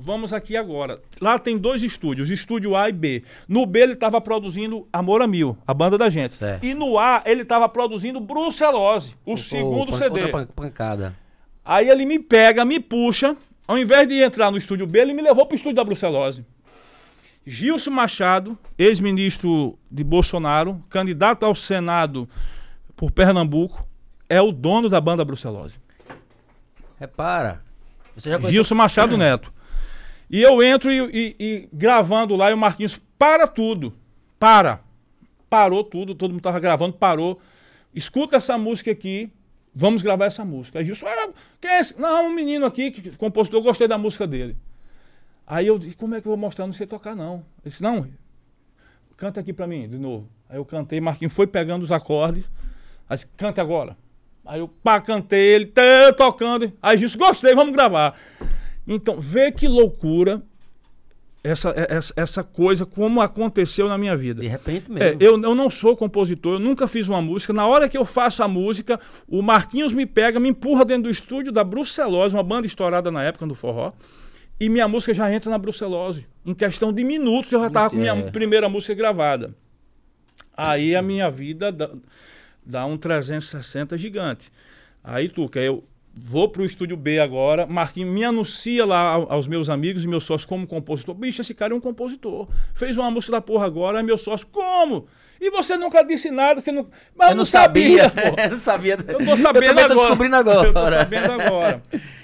Vamos aqui agora. Lá tem dois estúdios, estúdio A e B. No B ele estava produzindo Amor a Mil, a banda da gente. Certo. E no A ele estava produzindo Brucelose, o Pô, segundo pan- CD. Outra pan- pancada. Aí ele me pega, me puxa. Ao invés de entrar no estúdio B, ele me levou pro estúdio da Brucelose. Gilson Machado, ex-ministro de Bolsonaro, candidato ao Senado por Pernambuco, é o dono da banda Brucelose. Repara. Você já conheceu... Gilson Machado Neto. E eu entro e, e- e gravando lá e o Marquinhos para tudo. Para. Parou tudo, todo mundo tava gravando, parou. Escuta essa música aqui Vamos gravar essa música. Aí Gilson, ah, quem é esse? Não, um menino aqui, que, compositor, gostei da música dele. Aí eu disse, como é que eu vou mostrar? Não sei tocar, não. Ele disse, não, canta aqui pra mim, de novo. Aí eu cantei, Marquinhos foi pegando os acordes. Aí disse, canta agora. Aí eu pá, cantei ele, tocando. Aí Gilson, gostei, vamos gravar. Então, vê que loucura essa, essa, essa coisa, como aconteceu na minha vida. De repente É, mesmo. eu, eu não sou compositor, eu nunca fiz uma música. Na hora que eu faço a música, o Marquinhos me pega, me empurra dentro do estúdio da Brucelose, uma banda estourada na época do forró, e minha música já entra na Brucelose. Em questão de minutos eu já estava com minha É. primeira música gravada. Aí a minha vida dá, dá um 360 gigante. Aí, Tuca, eu vou pro estúdio B agora, Marquinhos me anuncia lá ao- aos meus amigos e meus sócios como compositor. Bicho, esse cara é um compositor. Fez uma música da porra agora, meu sócio, como? E você nunca disse nada, você não... Mas eu, não sabia, pô. eu não sabia. Eu tô sabendo eu também agora. tô descobrindo agora. Eu tô sabendo agora.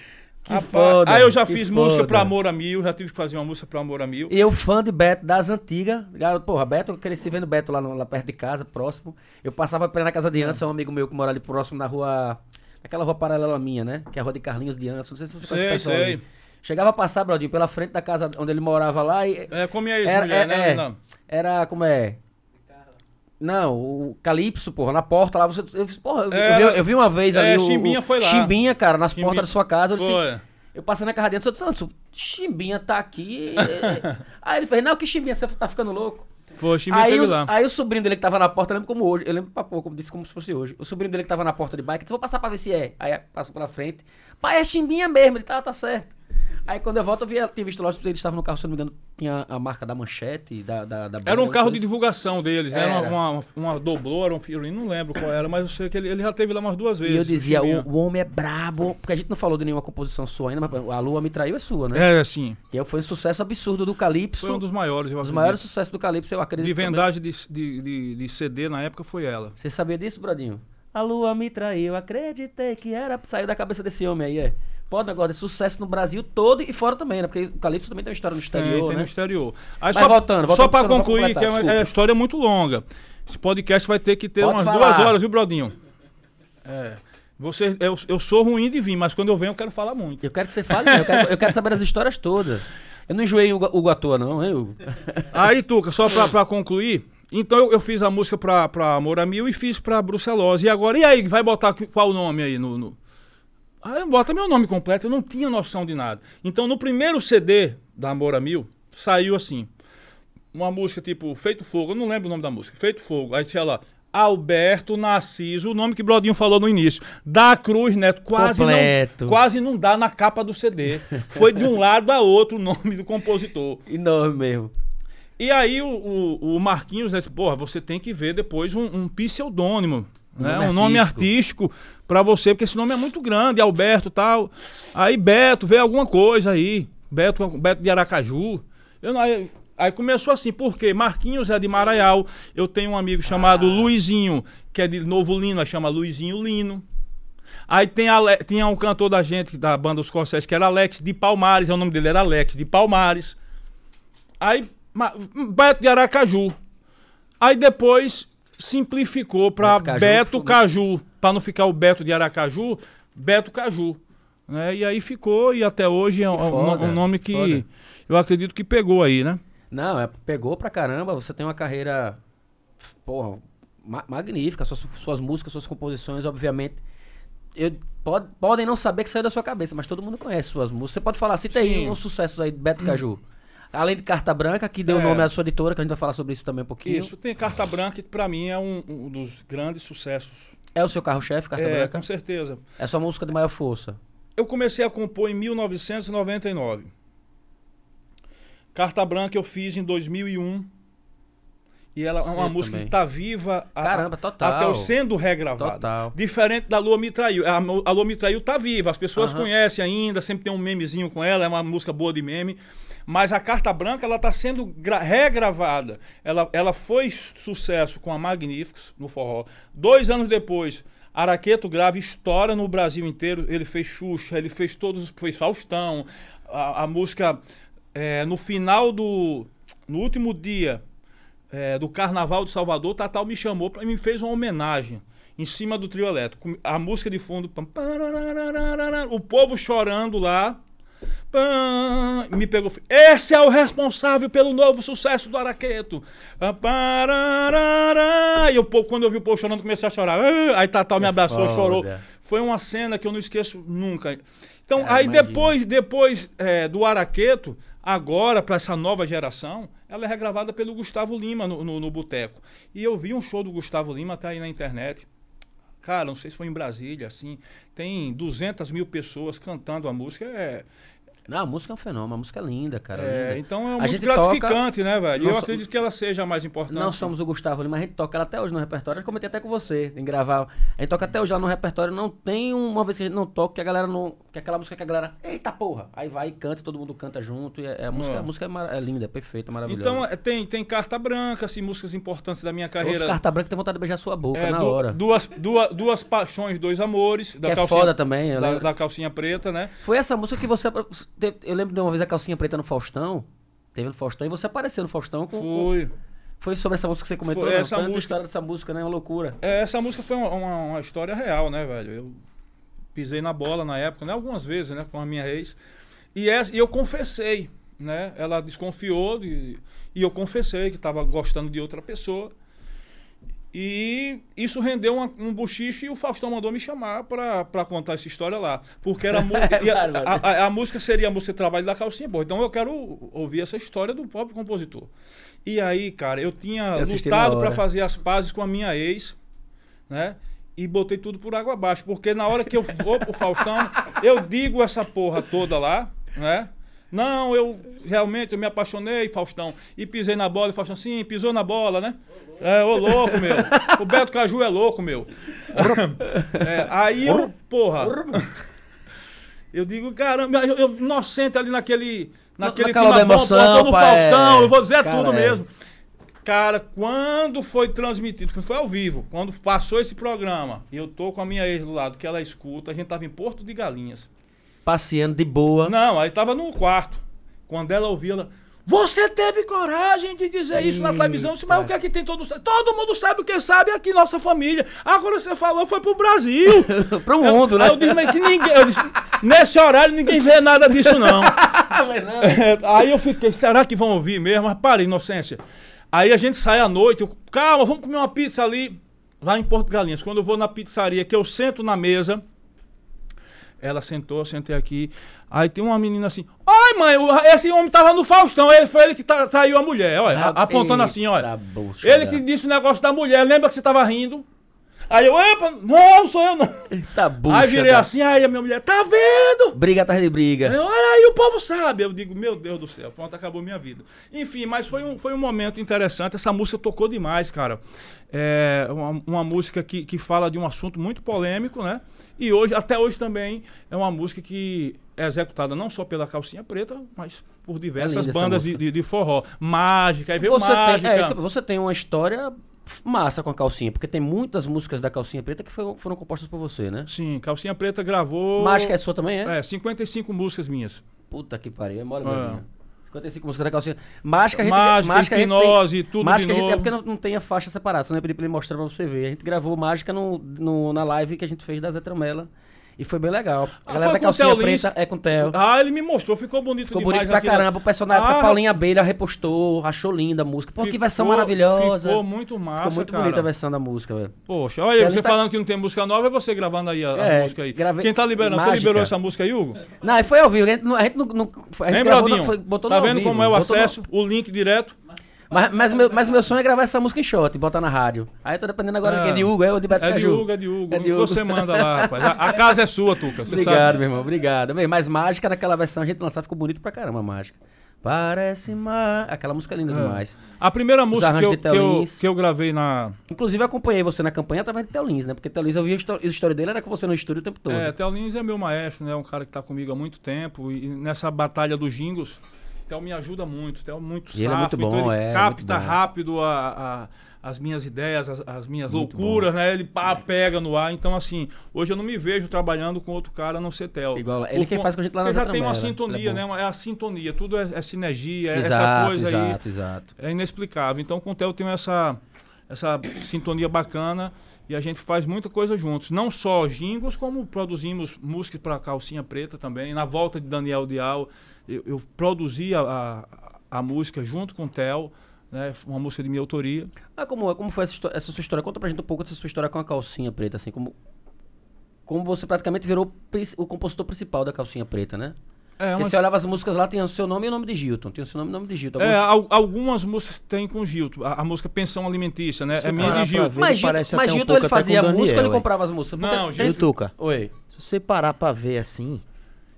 Que Rapaz, foda, Aí eu já fiz música foda. pra Amor a Mil, já tive que fazer uma música pra Amor a Mil. Eu, fã de Beto, das antigas. Garoto, porra, Beto, eu cresci vendo Beto lá, no- lá perto de casa, próximo. Eu passava pra ir na casa de Anderson, um amigo meu que mora ali próximo na rua. Naquela rua paralela minha, né? Que é a rua de Carlinhos de Anderson. Não sei se você conhece o Sei, pessoal sei. ali. Chegava a passar, Brodinho, pela frente da casa onde ele morava lá e. É, como é isso, Era, mulher, é, né? é. Não. Era, como é? Não, o Calypso, porra, na porta lá, você. Eu, porra, eu, É, eu vi, eu vi uma vez ali. é, o, Chimbinha o- foi lá. Chimbinha, cara, nas Chimbinha- portas da sua casa. Eu, disse, eu passei na casa dentro, eu disse, Chimbinha tá aqui. aí ele fez, não, que Chimbinha, você tá ficando louco. Foi, o Aí, os- lá. aí o sobrinho dele que tava na porta, eu lembro como hoje, eu lembro pra pouco, disse como se fosse hoje. O sobrinho dele que tava na porta de bike, disse, vou passar pra ver se é. Aí passou pra frente. Pai, é chimbinha mesmo, ele tá, tá certo. Aí quando eu volto, eu vi, eu tinha visto lá, eles estavam no carro, se eu não me engano, tinha a marca da manchete, da, da, da Era um carro de divulgação deles, era, Era. uma, uma, uma doblora, um filho, não lembro qual era, mas eu sei que ele, ele já teve lá umas duas vezes. E eu dizia, o, o homem é brabo, porque a gente não falou de nenhuma composição sua ainda, mas a Lua me traiu é sua, né? É, assim, E foi um sucesso absurdo do Calypso. foi um dos maiores, eu Um dos maiores sucessos do Calypso, eu acredito. De vendagem de, de, de, de CD na época foi ela. Você sabia disso, Brodinho? A lua me traiu, acreditei que era. Saiu da cabeça desse homem aí, é. Pode negócio de sucesso no Brasil todo e fora também, né? Porque o Calypso também tem uma história no Tem, exterior, tem né? no exterior. Aí Mas só, voltando, voltando só não concluir, que é uma, é uma história muito longa. Esse podcast vai ter que ter Pode umas falar. duas horas, viu, Brodinho? É. Você, eu, eu sou ruim de vir, mas quando eu venho eu quero falar muito. Eu quero que você fale, eu, quero, eu quero saber as histórias todas. Eu não enjoei o Hugo à toa, não, Hugo? Aí, Tuca, só pra, pra concluir. Então eu, eu fiz a música pra, pra Amor a Mil e fiz pra Brucelose. E agora, e aí, vai botar qual nome aí no. no... Aí bota meu nome completo, eu não tinha noção de nada. Então no primeiro CD da Amor a Mil, saiu assim. Uma música tipo Feito Fogo, eu não lembro o nome da música. Feito Fogo. Aí tinha lá. Alberto Narciso, o nome que o Brodinho falou no início. Da Cruz Neto, quase Completo. não, quase não dá na capa do CD. Foi de um lado a outro o nome do compositor. Enorme mesmo. E aí o, o, o Marquinhos né, disse, porra, você tem que ver depois um, um pseudônimo, Um né? nome um nome artístico pra você, porque esse nome é muito grande, Alberto e tal. Aí Beto, vê alguma coisa aí. Beto, Beto de Aracaju. Eu, aí, aí começou assim, porque Marquinhos é de Maraial, eu tenho um amigo chamado Luizinho, que é de Novo Lino, aí chama Luizinho Lino. Aí tem Ale- tinha um cantor da gente, da banda Os Corsés, que era Alex de Palmares, é o nome dele era Alex de Palmares. Aí, Beto de Aracaju. Aí depois simplificou para Beto Caju, Beto Caju, para não ficar o Beto de Aracaju, Beto Caju. Né? E aí ficou, e até hoje é um, um- foda, um nome que foda. eu acredito que pegou aí, né? Não, é, pegou pra caramba. Você tem uma carreira, porra, ma- magnífica. Suas, suas músicas, suas composições, obviamente. Eu, pode, podem não saber que saiu da sua cabeça, mas todo mundo conhece suas músicas. Você pode falar, cita aí Sim. uns sucessos aí de Beto Caju. Além de Carta Branca, que deu É. nome à sua editora, que a gente vai falar sobre isso também um pouquinho. Isso, tem Carta Branca, que para mim é um, um dos grandes sucessos. É o seu carro-chefe, Carta é, Branca? com certeza. É sua música de maior força. Eu comecei a compor em 1999. Carta Branca eu fiz em 2001. E ela é uma música também. que tá viva a- Caramba, total. até sendo regravada. Total. Diferente da Lua Me Traiu. A, a Lua Me Traiu tá viva, as pessoas Aham. conhecem ainda, sempre tem um memezinho com ela, é uma música boa de meme. Mas a Carta Branca, ela tá sendo gra- regravada. Ela, ela foi sucesso com a Magníficos no forró. Dois anos depois, Araqueto Grave estoura no Brasil inteiro. Ele fez Xuxa, ele fez todos, os- fez Faustão. A, a música, é, no final do... No último dia é, do Carnaval de Salvador, Tatal me chamou para me fez uma homenagem. em cima do trio elétrico. A música de fundo, o povo chorando lá. me pegou. Esse é o responsável pelo novo sucesso do Araqueto. E o povo, quando eu vi o povo chorando, comecei a chorar. Ah, Aí Tatal me Que abraçou, chorou. Foi uma cena que eu não esqueço nunca. Então, Cara, aí imagina. depois, depois é, do Araqueto, agora para essa nova geração, ela é regravada pelo Gustavo Lima no, no, no Boteco. E eu vi um show do Gustavo Lima, tá aí na internet. Cara, não sei se foi em Brasília, assim. Tem 200 mil pessoas cantando a música. É, Não, a música é um fenômeno, a música é linda, cara. é, linda. então é A muito gente gratificante, né, velho? Não eu so- acredito que ela seja a mais importante. Não somos o Gustavo Lima, a gente toca ela até hoje no repertório. Eu comentei até com você em gravar. A gente toca até hoje lá no repertório. Não tem uma vez que a gente não toca que a galera não. Que é aquela música que a galera. Eita porra! Aí vai e canta, todo mundo canta junto. E é, é a música, Ó. a música é, é linda, é perfeita, maravilhosa. Então é, tem, tem carta branca, assim, músicas importantes da minha Os carreira. carta branca tem vontade de beijar sua boca É, na du- hora. Duas, duas, duas paixões, dois amores. que é foda também. Da, da calcinha preta, né? Foi essa música que você. Eu lembro de uma vez a calcinha preta no Faustão. Teve no Faustão e você apareceu no Faustão com. com- Foi. Foi sobre essa música que você comentou? Foi não? essa a música. história dessa música, né? Uma loucura. É, essa música foi uma, uma, uma história real, né, velho? Eu pisei na bola na época, né? Algumas vezes, né? Com a minha ex. E, essa, e eu confessei, né? Ela desconfiou de- e eu confessei que estava gostando de outra pessoa. E isso rendeu uma- um buchiche e o Faustão mandou me chamar pra pra contar essa história lá. Porque era a, Bárbaro. a- a- a música seria a música trabalho da calcinha boa. Então eu quero ouvir essa história do próprio compositor. E aí, cara, eu tinha Eu lutado pra fazer as pazes com a minha ex, né? E botei tudo por água abaixo. Porque na hora que eu vou pro Faustão, eu digo essa porra toda lá, né? Não, eu realmente eu me apaixonei, Faustão. E pisei na bola, e Faustão, sim, pisou na bola, né? É, ô louco, meu. O Beto Caju é louco, meu. É, aí eu, porra. Eu digo, caramba, eu, eu inocente ali naquele. Naquele Na calor da emoção, no pai, é. Faustão, eu vou dizer Cara, tudo é. Cara, quando foi transmitido, que foi ao vivo, quando passou esse programa, e eu tô com a minha ex do lado, que ela escuta, a gente tava em Porto de Galinhas. Passeando de boa. Não, aí tava no quarto. Quando ela ouvia, ela. Você teve coragem de dizer isso na televisão? Eu Mas o que é que tem todo mundo? Todo mundo sabe o que sabe aqui, nossa família. Agora você falou, foi pro Brasil. Pro mundo, né? Aí eu disse, mas que ninguém. Eu disse, nesse horário ninguém vê nada disso, não. É, aí eu fiquei, será que vão ouvir mesmo? Mas para, inocência. Aí a gente sai à noite, eu, calma, vamos comer uma pizza ali, lá em Porto Galinhas. Quando eu vou na pizzaria, que eu sento na mesa, ela sentou, eu sentei aqui. Aí tem uma menina assim, ai mãe, esse homem tava no Faustão, ele foi ele que tra- traiu a mulher, olha, a- apontando assim, olha. Bucha, Ele que disse o negócio da mulher, lembra que você tava rindo? Aí eu, epa, não, sou eu não. Eita, bucha. aí virei da- assim, aí a minha mulher, tá vendo? Briga atrás de briga. Eu, aí, o povo sabe. Eu digo, meu Deus do céu, pronto, acabou minha vida. Enfim, mas foi um, foi um momento interessante. Essa música tocou demais, cara. É uma, uma música que, que fala de um assunto muito polêmico, né? E hoje, até hoje também, é uma música que é executada não só pela Calcinha Preta, mas por diversas linda essa bandas de, de, de forró. Mágica, aí veio Você tem, Mágica. é, isso que- você tem uma história massa com a calcinha, porque tem muitas músicas da calcinha preta que foram, foram compostas por você, né? Sim, Calcinha Preta gravou... Mágica é sua também, é? É, 55 músicas minhas. Puta que pariu, é mole É. mesmo. 55 músicas da calcinha. Mágica a gente Mágica, mágica a gente hipnose, tem, tudo Mágica a gente é porque não, não tem a faixa separada, senão eu pedi pra ele mostrar pra você ver. A gente gravou Mágica no, no- na live que a gente fez da Zé Tromela. E foi bem legal. A Ah, galera foi da calcinha preta é com o Theo. Ah, ele me mostrou, ficou bonito Ficou demais. bonito pra aquilo. caramba. O personagem Ah, Paulinha Abelha repostou, achou linda a música. Pô, que versão Ficou- maravilhosa. Ficou muito massa, Ficou muito cara. bonita a versão da música, velho. Poxa, olha, Então, a você tá- falando que não tem música nova, é você gravando aí a, a É, música aí. gravei- Quem tá liberando? Você Mágica. liberou essa música aí, Hugo? Não, foi ao vivo. A gente não. A gente não, a gente Hein, gravou, não, foi- botou tá vendo como é o botou no- acesso? O link direto. Mas, mas, meu, mas meu sonho é gravar essa música em shot e botar na rádio. Aí eu tô dependendo agora de É. quem? De Hugo, é ou de Beto É de Caju? Hugo, é de Hugo. É de Hugo. Você manda lá, rapaz. A, a casa é sua, Tuca. Você Obrigado, sabe. meu irmão, obrigado. Bem, mas Mágica, naquela versão a gente lançar, ficou bonito pra caramba, Mágica. Parece má. Aquela música é linda É. demais. A primeira música que eu, de que, eu, Teolins. que eu gravei na. Inclusive, eu acompanhei você na campanha através de Teolins, né? Porque Teolins, eu vi a histó- a história dele, era com você no estúdio o tempo todo. É, Theo Lins é meu maestro, né? Um cara que tá comigo há muito tempo. E nessa batalha dos jingos, Theo me ajuda muito. Theo é muito E ele é safo, muito então bom, ele é, capta muito bom. rápido a- a- as minhas ideias, as, as minhas Muito loucuras, né? Ele pá, pega no ar. Então, assim, hoje eu não me vejo trabalhando com outro cara a não ser Theo. Igual- ele Por quem faz com a gente lá na já tem uma Tramela, sintonia, é né? bom. Uma- É a sintonia, tudo é, é sinergia, é essa exato, coisa aí exato, exato. é inexplicável. Então, com o Theo eu tenho essa, essa sintonia bacana e a gente faz muita coisa juntos. Não só jingles, como produzimos músicas para Calcinha Preta também. Na volta de Daniel Dial, eu, eu produzi a, a, a música junto com o Theo, né? Uma música de minha autoria. Ah, como, como foi essa, essa sua história? Conta pra gente um pouco dessa sua história com a calcinha preta, assim, como. Como você praticamente virou o compositor principal da calcinha preta, né? É, Porque uma- você olhava as músicas lá, tinha o seu nome e o nome de Gilton. Tinha o seu nome e o nome de Gilton. É, Algumas- al- algumas músicas tem com Gilton. A, a música Pensão Alimentícia, né? Se é minha de Gilton. ver, mas Gilton, parece mas um Gilton ele fazia a música ou ele comprava as músicas? Não, Gilton- Tuca? Oi. Se você parar pra ver assim.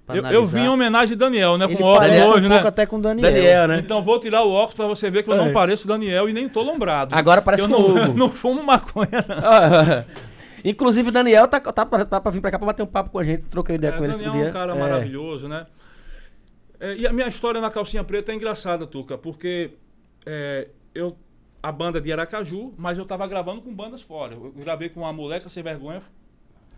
Eu, eu vim em homenagem a Daniel, né? ele Com óculos parece hoje, um né? pouco até com o Daniel. Daniel, né? Então vou tirar o óculos pra você ver que eu não É. pareço Daniel e nem tô lombrado. Agora parece eu com o não, Hugo. não fumo maconha, não. Ah, Inclusive, o Daniel tá, tá, pra, tá pra vir pra cá pra bater um papo com a gente. Troquei ideia É, com ele esse Daniel dia. é um cara É. maravilhoso, né? É, e a minha história na calcinha preta é engraçada, Tuca, porque é, eu a banda de Aracaju, mas eu tava gravando com bandas fora. Eu gravei com a Moleca Sem Vergonha,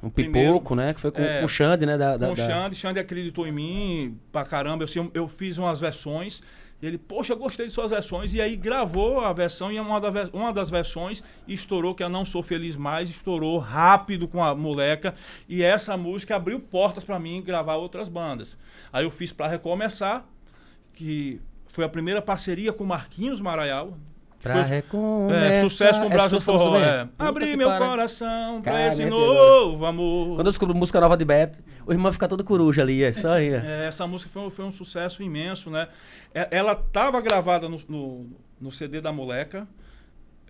Um Primeiro, pipoco, né? Que foi com, é, com o Xande, né? Da, da, com o Xande. Xande acreditou em mim pra caramba. Eu, eu fiz umas versões. E ele, poxa, gostei de suas versões. E aí gravou a versão e uma, da uma das versões estourou, que é Não Sou Feliz Mais, estourou rápido com a moleca. E essa música abriu portas pra mim gravar outras bandas. Aí eu fiz pra recomeçar, que foi a primeira parceria com Marquinhos Maraial. Pra Foi- recomeçar. é, sucesso com o É Brasil música Forró. É. Abri que meu pariu. coração pra Cara, esse novo amor. Quando eu descubro música nova de Beto, o irmão fica todo coruja ali, é só aí. é. É, essa música foi, um- foi um sucesso imenso, né? É, Ela estava gravada no, no, no CD da Moleca,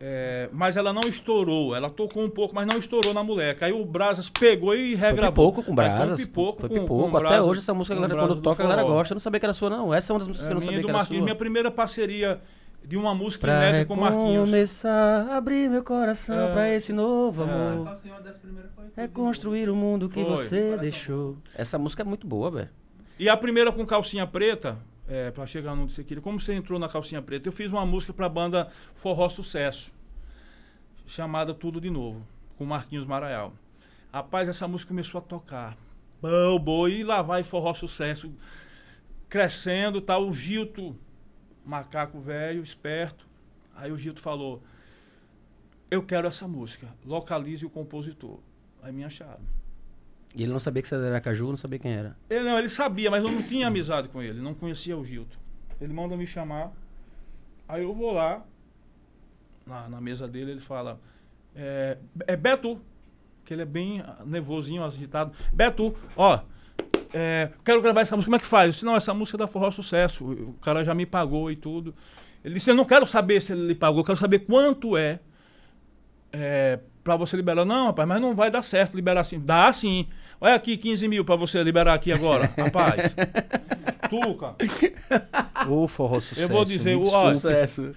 é, mas ela não estourou. Ela tocou um pouco, mas não estourou na Moleca. Aí o Brasas pegou e Foi regravou. pipoco com Aí brasas. Foi pipoco Foi com- pipoco. com Até Brasas- hoje essa música, com galera, quando do toca, a galera gosta. Eu não sabia que era sua, não. Essa é uma das músicas que É, eu não sabia que era Marquinhos, sua. minha primeira parceria de uma música Pra inédita com o Marquinhos. recomeçar, abrir meu coração É. pra esse novo É. amor. Foi. Reconstruir o mundo que Foi. você deixou. Essa música é muito boa, velho. E a primeira com calcinha preta, é, para chegar no disse aqui, como você entrou na calcinha preta? Eu fiz uma música pra banda Forró Sucesso, chamada Tudo de Novo, com Marquinhos Maraial. Rapaz, essa música começou a tocar. Bom, boi, e lá vai Forró Sucesso, crescendo, tá o Gilto, macaco velho, esperto. Aí o Gilto falou: Eu quero essa música, localize o compositor. Aí me acharam. E ele não sabia que você era Caju, não sabia quem era. Ele não, ele sabia, mas eu não tinha amizade com ele, não conhecia o Gilton. Ele manda me chamar, aí eu vou lá, na, na mesa dele, ele fala, é, é Beto, que ele é bem nervosinho, agitado. Beto, ó, é, quero gravar essa música, como é que faz? Eu disse, não, essa música é da Forró Sucesso, o, cara já me pagou e tudo. Ele disse, eu não quero saber se ele lhe pagou, eu quero saber quanto é, é para você liberar. Não, rapaz, mas não vai dar certo liberar assim. Dá sim. Olha aqui, 15 mil para você liberar aqui agora, rapaz. Tuca, Ô, forró sucesso. eu vou dizer, me o-. Sucesso.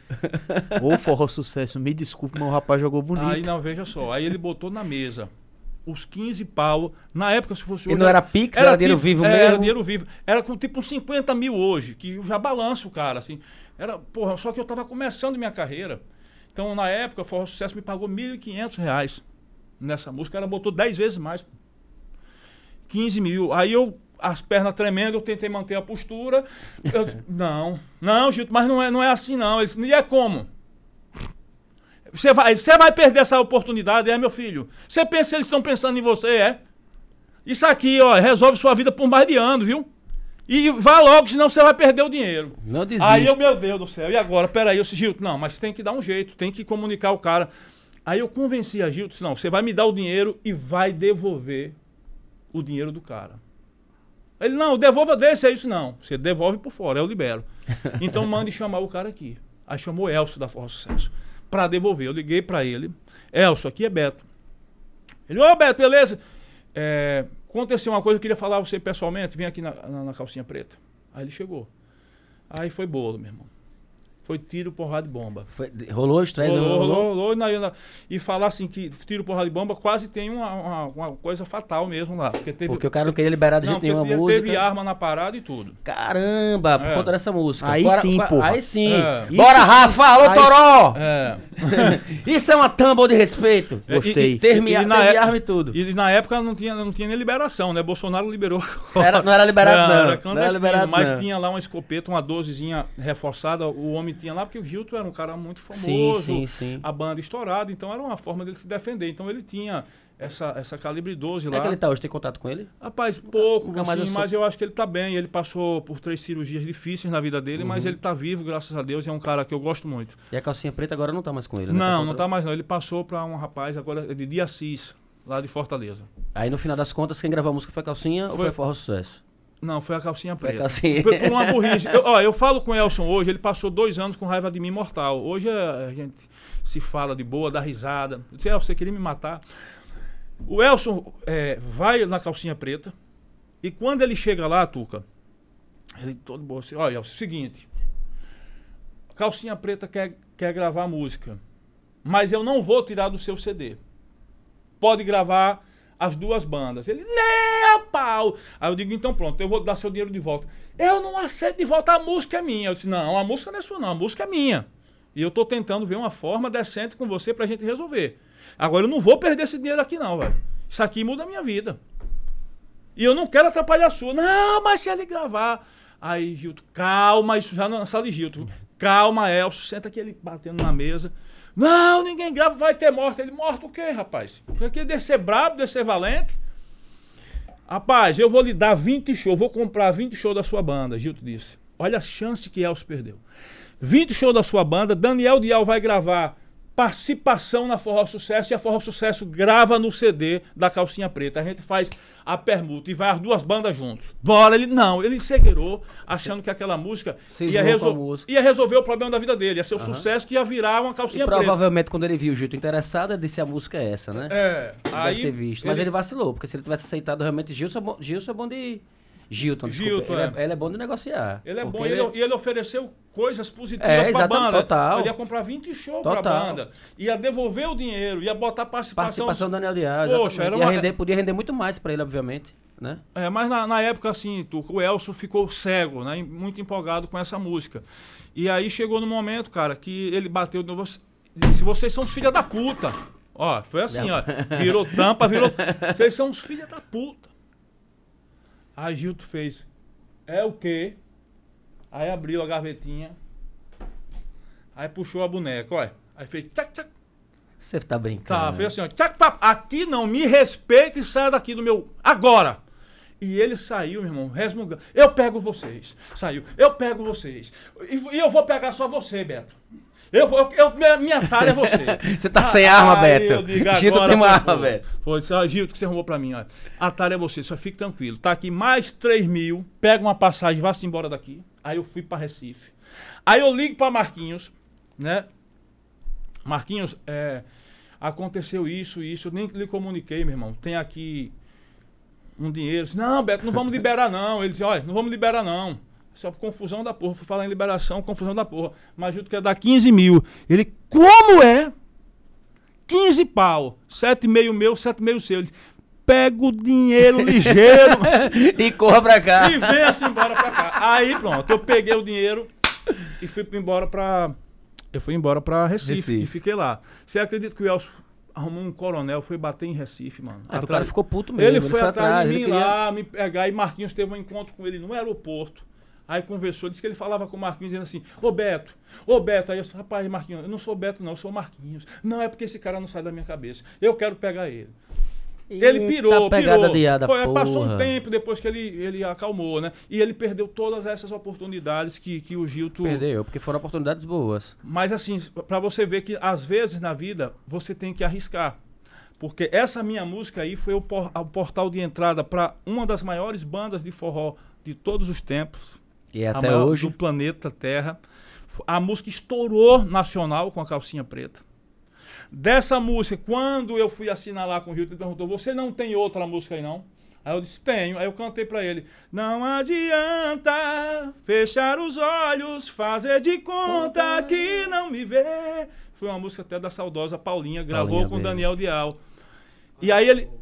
Ô, forró sucesso. Me desculpe, mas o rapaz jogou bonito. aí não, veja só. Aí ele botou na mesa os 15 pau. Na época, se fosse E hoje. não era Pix, era, dinheiro tipo- vivo é, mesmo. Era dinheiro vivo. Era com tipo uns 50 mil hoje, que já balança o cara, assim. Era, porra, só que eu tava começando minha carreira. Então, na época, o Forró Sucesso me pagou 1.500 reais nessa música. Ela botou 10 vezes mais. 15 mil. Aí eu, as pernas tremendo, eu tentei manter a postura. Eu, não, não, Gilto, mas não é, não é assim não. Ele disse, e é como? Você vai, você vai perder essa oportunidade, é, meu filho? Você pensa que eles estão pensando em você, é? Isso aqui, ó, resolve sua vida por mais de ano, viu? E vá logo, senão você vai perder o dinheiro. Não desiste. Aí eu, meu Deus do céu, e agora? Peraí, eu disse, Gilto, não, mas tem que dar um jeito, tem que comunicar o cara. Aí eu convenci a Gilto, disse, não, você vai me dar o dinheiro e vai devolver o dinheiro do cara. Ele, não, devolva desse, é isso não. Você devolve por fora, eu libero. Então mande chamar o cara aqui. Aí chamou Elcio da Força Sucesso pra devolver. Eu liguei pra ele. Elcio, aqui é Beto. Ele, ô Beto, beleza? É, aconteceu uma coisa, eu queria falar a você pessoalmente. Vem aqui na, na, na calcinha preta. Aí ele chegou. Aí foi bolo, meu irmão. Foi tiro, porrada de bomba. Foi- rolou o estresse, Rolou, não rolou, rolou? rolou, e, na- na- e falar assim que tiro, porrada de bomba quase tem uma, uma, uma coisa fatal mesmo lá. Porque teve, Porque o cara não queria liberar de não, jeito porque nenhum a teve, música. teve arma na parada e tudo. Caramba, por É. conta dessa música. Aí Bora- sim, porra. Aí sim. É. Bora, Isso. Rafa! Alô, Aí- Toró! É. Isso é uma tambo de respeito. É, Gostei. E, Termi, e na teve é- arma e tudo. e na época não tinha, não tinha nem liberação, né? Bolsonaro liberou. Era- não era liberado, não. Era Não era liberado, mas não. tinha lá uma escopeta, uma dozezinha reforçada. O homem nome tinha lá, porque o Gilton era um cara muito Sim, famoso, sim, sim. a banda estourada, então era uma forma dele se defender. Então ele tinha essa, essa calibre 12 Como lá. é que ele tá hoje? Tem contato com ele? Rapaz, pouco, nunca assim, eu sou- mas eu acho que ele tá bem. Ele passou por três cirurgias difíceis na vida dele, Uhum. mas ele tá vivo, graças a Deus, e é um cara que eu gosto muito. E a calcinha preta agora não tá mais com ele, né? Não, com não tá mais não. Ele passou pra um rapaz agora de Dia Assis, lá de Fortaleza. Aí no final das contas, quem gravou a música foi a calcinha ou Foi- foi Forró Sucesso? Não, foi a calcinha Foi preta. calcinha. Por, por uma burrice. Eu, ó, eu falo com o Elson hoje, ele passou dois anos com raiva de mim mortal. Hoje a, a gente se fala de boa, dá risada. Eu disse, Elson, você queria me matar? O Elson é, vai na calcinha preta e quando ele chega lá, Tuca, ele todo boa assim, olha, é o seguinte, calcinha preta quer, quer gravar música, mas eu não vou tirar do seu CD. Pode gravar as duas bandas. Ele, nem a pau. Aí eu digo, então pronto, eu vou dar seu dinheiro de volta. Eu não aceito de volta, a música é minha. Eu disse, não, a música não é sua não, a música é minha. E eu tô tentando ver uma forma decente com você pra gente resolver. Agora eu não vou perder esse dinheiro aqui não, velho. Isso aqui muda a minha vida. E eu não quero atrapalhar a sua. Não, mas se ele gravar. Aí, Gilton, calma, isso já na sala de Gilton. Calma, Elcio, senta aqui ele batendo na mesa. Não, ninguém grava, vai ter morte. Ele, morto o quê, rapaz? Porque descer brabo, descer valente. Rapaz, eu vou lhe dar 20 shows, vou comprar 20 shows da sua banda, Gilton disse. Olha a chance que Elcio perdeu. 20 shows da sua banda, Daniel Dial vai gravar participação na Forró Sucesso e a Forró Sucesso grava no CD da Calcinha Preta. A gente faz a permuta e vai as duas bandas juntos. Bora, ele não, ele seguirou achando que aquela música ia, resol- música. ia resolver o problema da vida dele, ia ser o sucesso que ia virar uma E calcinha preta. provavelmente quando ele viu o Gilton interessado, ele disse a música é essa, né? É, Deve aí ter visto. Mas ele vacilou, porque se ele tivesse aceitado realmente Gilson, é Gilson é bom de. Gilton, desculpa. Gilton, ele, é. é, ele é bom de negociar. Ele é bom, e ele, ele ofereceu coisas positivas É, pra exatamente, banda. total. Ele ia comprar 20 shows pra Total. banda. Ia devolver o dinheiro, ia botar participação. Participação do Daniel Dias. Poxa, era uma- render, podia render muito mais pra ele, obviamente. Né? É, mas na, na época, assim, o Elcio ficou cego, né? Muito empolgado com essa música. E aí chegou no momento, cara, que ele bateu no você. Disse, vocês são os filha da puta. Ó, foi assim, ó. Virou tampa, virou. Vocês são os filha da puta. Aí Gilto fez. É o quê? Aí abriu a gavetinha. Aí puxou a boneca, olha. Aí fez. Tchac, tchac, Você tá brincando. Tá, fez assim, ó. Tchac, pap, aqui não, me respeita e saia daqui do meu. Agora! E ele saiu, meu irmão, resmungando. Eu pego vocês. Saiu. Eu pego vocês. E, e eu vou pegar só você, Beto. Eu. Eu, eu- minha, tara é você. Você tá sem arma, Aí Beto. agora tem uma foi, arma, foi. Beto. Foi, Gilton, que você arrumou pra mim, ó. A tara é você, só fique tranquilo. Tá aqui mais 3 mil, pega uma passagem, vá-se embora daqui. Aí eu fui pra Recife. Aí eu ligo pra Marquinhos, né? Marquinhos, é, aconteceu isso, isso, eu nem lhe comuniquei, meu irmão. Tem aqui um dinheiro. Disse, Não, Beto, não vamos liberar, não. Ele disse, olha, não vamos liberar, não. Só confusão da porra. Fui falar em liberação, confusão da porra. Mas Juto quer dar 15 mil. Ele, como é? 15 pau. 7,5 meu, 7,5 seu. Ele disse, pega o dinheiro ligeiro e corra pra cá. e vem assim embora pra cá. Aí pronto, eu peguei o dinheiro e fui embora pra. Eu fui embora pra Recife, Recife. e fiquei lá. Você acredita que o Elcio arrumou um coronel, foi bater em Recife, mano? Ah, o Atrás- cara ficou puto mesmo. ele foi atrás de ele mim queria- lá, me pegar, e Marquinhos teve um encontro com ele no aeroporto. Aí conversou, disse que ele falava com o Marquinhos, dizendo assim, ô Beto, ô Beto, aí eu disse, rapaz, Marquinhos, eu não sou Beto não, eu sou Marquinhos. Não, é porque esse cara não sai da minha cabeça. Eu quero pegar ele. Ele pirou, pegada pirou. de ar da Foi, passou um tempo depois que ele, ele acalmou, né? E ele perdeu todas essas oportunidades que, que o Gilto... Perdeu, porque foram oportunidades boas. Mas assim, pra você ver que às vezes na vida você tem que arriscar. Porque essa minha música aí foi o, por- o portal de entrada para uma das maiores bandas de forró de todos os tempos. E a até maior hoje. do planeta Terra. A música estourou nacional com a calcinha preta. Dessa música, quando eu fui assinar lá com o Gilton, ele perguntou: Você não tem outra música aí não? Aí eu disse: Tenho. Aí eu cantei pra ele: Não adianta fechar os olhos, fazer de conta que não me vê. Foi uma música até da saudosa Paulinha, gravou Paulinha com o. Daniel Dial. E aí ele.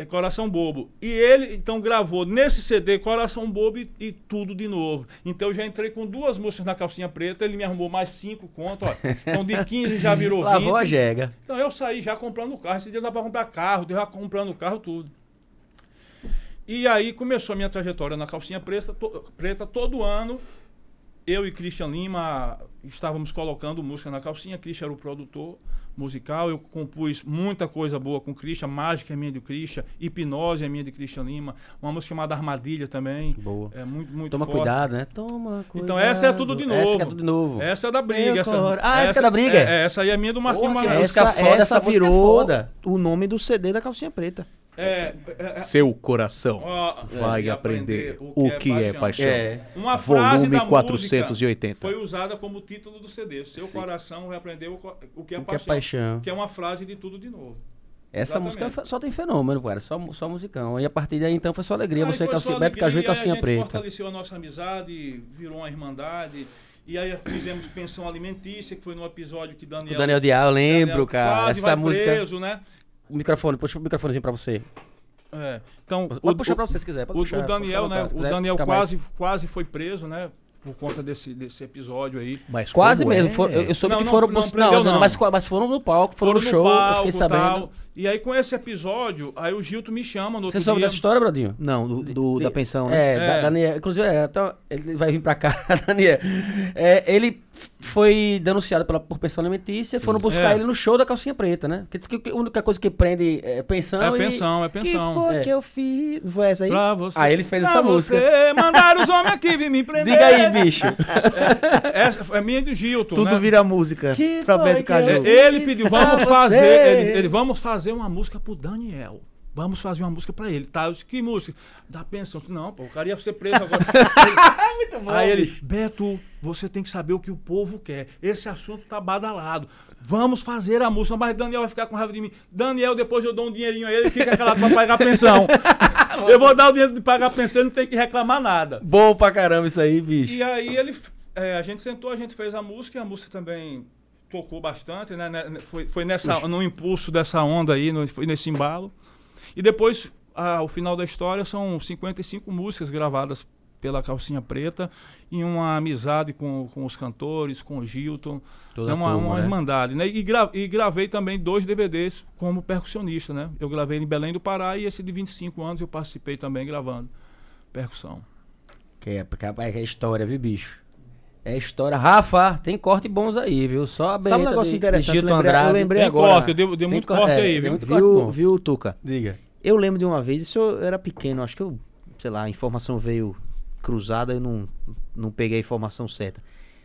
É Coração Bobo. E ele, então, gravou nesse CD Coração Bobo e, e tudo de novo. Então, eu já entrei com duas músicas na calcinha preta, ele me arrumou mais cinco conto, ó. Então, de 15 já virou 20. Lavou a jega. Então, eu saí já comprando carro. Esse dia dá pra comprar carro, deu já comprando carro, tudo. E aí, começou a minha trajetória na calcinha preta, to- preta todo ano. eu e Christian Lima estávamos colocando música na calcinha. Christian era o produtor musical. Eu compus muita coisa boa com Christian. Mágica é minha de Christian. Hipnose é minha de Christian Lima. Uma música chamada Armadilha também. Boa. É muito, muito Toma forte. cuidado, né? Toma cuidado. Então essa é tudo de novo. Essa é tudo de novo. Essa é da briga. Meu Essa, cor- Ah, essa que é da briga? É, essa aí é minha do Marquinhos Magalhães. música Essa, foda, essa essa é virou foda. o nome do CD da calcinha preta. É, é, é, Seu coração ó, vai é, aprender o que é paixão. É. Uma frase Volume da 480. música foi usada como título do CD. Seu coração vai aprender o, o que é O que é paixão. paixão. Que é uma frase de tudo de novo. Essa Exatamente. música só tem fenômeno, cara. Só, só musicão. E a partir daí, então, foi só alegria. Aí Você, foi calcinha, só Beto Caju e alegria, aí calcinha a gente preta. fortaleceu a nossa amizade, virou uma irmandade. E aí fizemos pensão alimentícia, que foi no episódio que Daniel... O Daniel Dial, eu lembro, Daniel cara. quase Essa vai música. preso, né? O microfone, puxa o microfonezinho pra você. É. Então, Pode puxar pra você se quiser. Pode o, puxar, o pode Daniel, né? O quiser Daniel mais- quase, quase foi preso, né? Por conta desse, desse episódio aí. Mas Quase como mesmo. é? for- eu, eu soube Não, que não- foram. não Não, não, não. Mas, mas foram no palco, foram, no show. eu fiquei sabendo. tal. E aí, com esse episódio, aí o Gilto me chama no outro Você soube dia. dessa história, Bradinho? Não, do, do- De- da pensão, né? É, Da, É. Daniel. Inclusive, é, então, ele vai vir pra cá, Daniel. É, ele foi denunciado pela, por pensão alimentícia, foram buscar É. ele no show da calcinha preta, né? Porque diz que a única coisa que prende é pensão. É e- pensão, é que pensão. foi É. que eu fiz? Não foi essa aí? Pra você. Aí ele fez pra essa você, música. Mandar os homens aqui vir me prender. Diga aí, bicho. Essa é minha do Gilton, Tudo né? vira música Que pra Beto Caju. É, ele pediu, vamos fazer. Ele, ele, vamos fazer uma música pro Daniel. Vamos fazer uma música pra ele, tá? Eu disse, que música? Da pensão. Não, pô, o cara ia ser preso agora. Muito bom. Aí ele. Beto, você tem que saber o que o povo quer. Esse assunto tá badalado. Vamos fazer a música, mas Daniel vai ficar com raiva de mim. Daniel, depois eu dou um dinheirinho a ele e fica calado pra pagar a pensão. eu vou dar o dinheiro de pagar a pensão e não tem que reclamar nada. Bom pra caramba isso aí, bicho. E aí ele, é, a gente sentou, a gente fez a música, e a música também tocou bastante, né? né, Foi, foi nessa, no impulso dessa onda aí, no, foi nesse embalo. E depois, a, o final da história são 55 músicas gravadas pela Calcinha Preta e uma amizade com, com os cantores, com o Gilton. Toda é uma, a turma, uma né? irmandade, né? E, gra- e gravei também dois DVDs como percussionista, né? Eu gravei em Belém do Pará e esse de 25 anos eu participei também gravando percussão. Que é, rapaz, é história, viu, bicho? É história. Rafa, tem corte bons aí, viu? Só a Sabe um negócio de- interessante? de Eu Gilton lembrei, eu lembrei Tem agora. corte, deu, muito co- corte é, aí, viu? muito corte Viu, viu, Tuca? Diga. Eu lembro de uma vez, isso eu era pequeno, acho que eu, sei lá, a informação veio cruzada, eu não, não peguei a informação certa.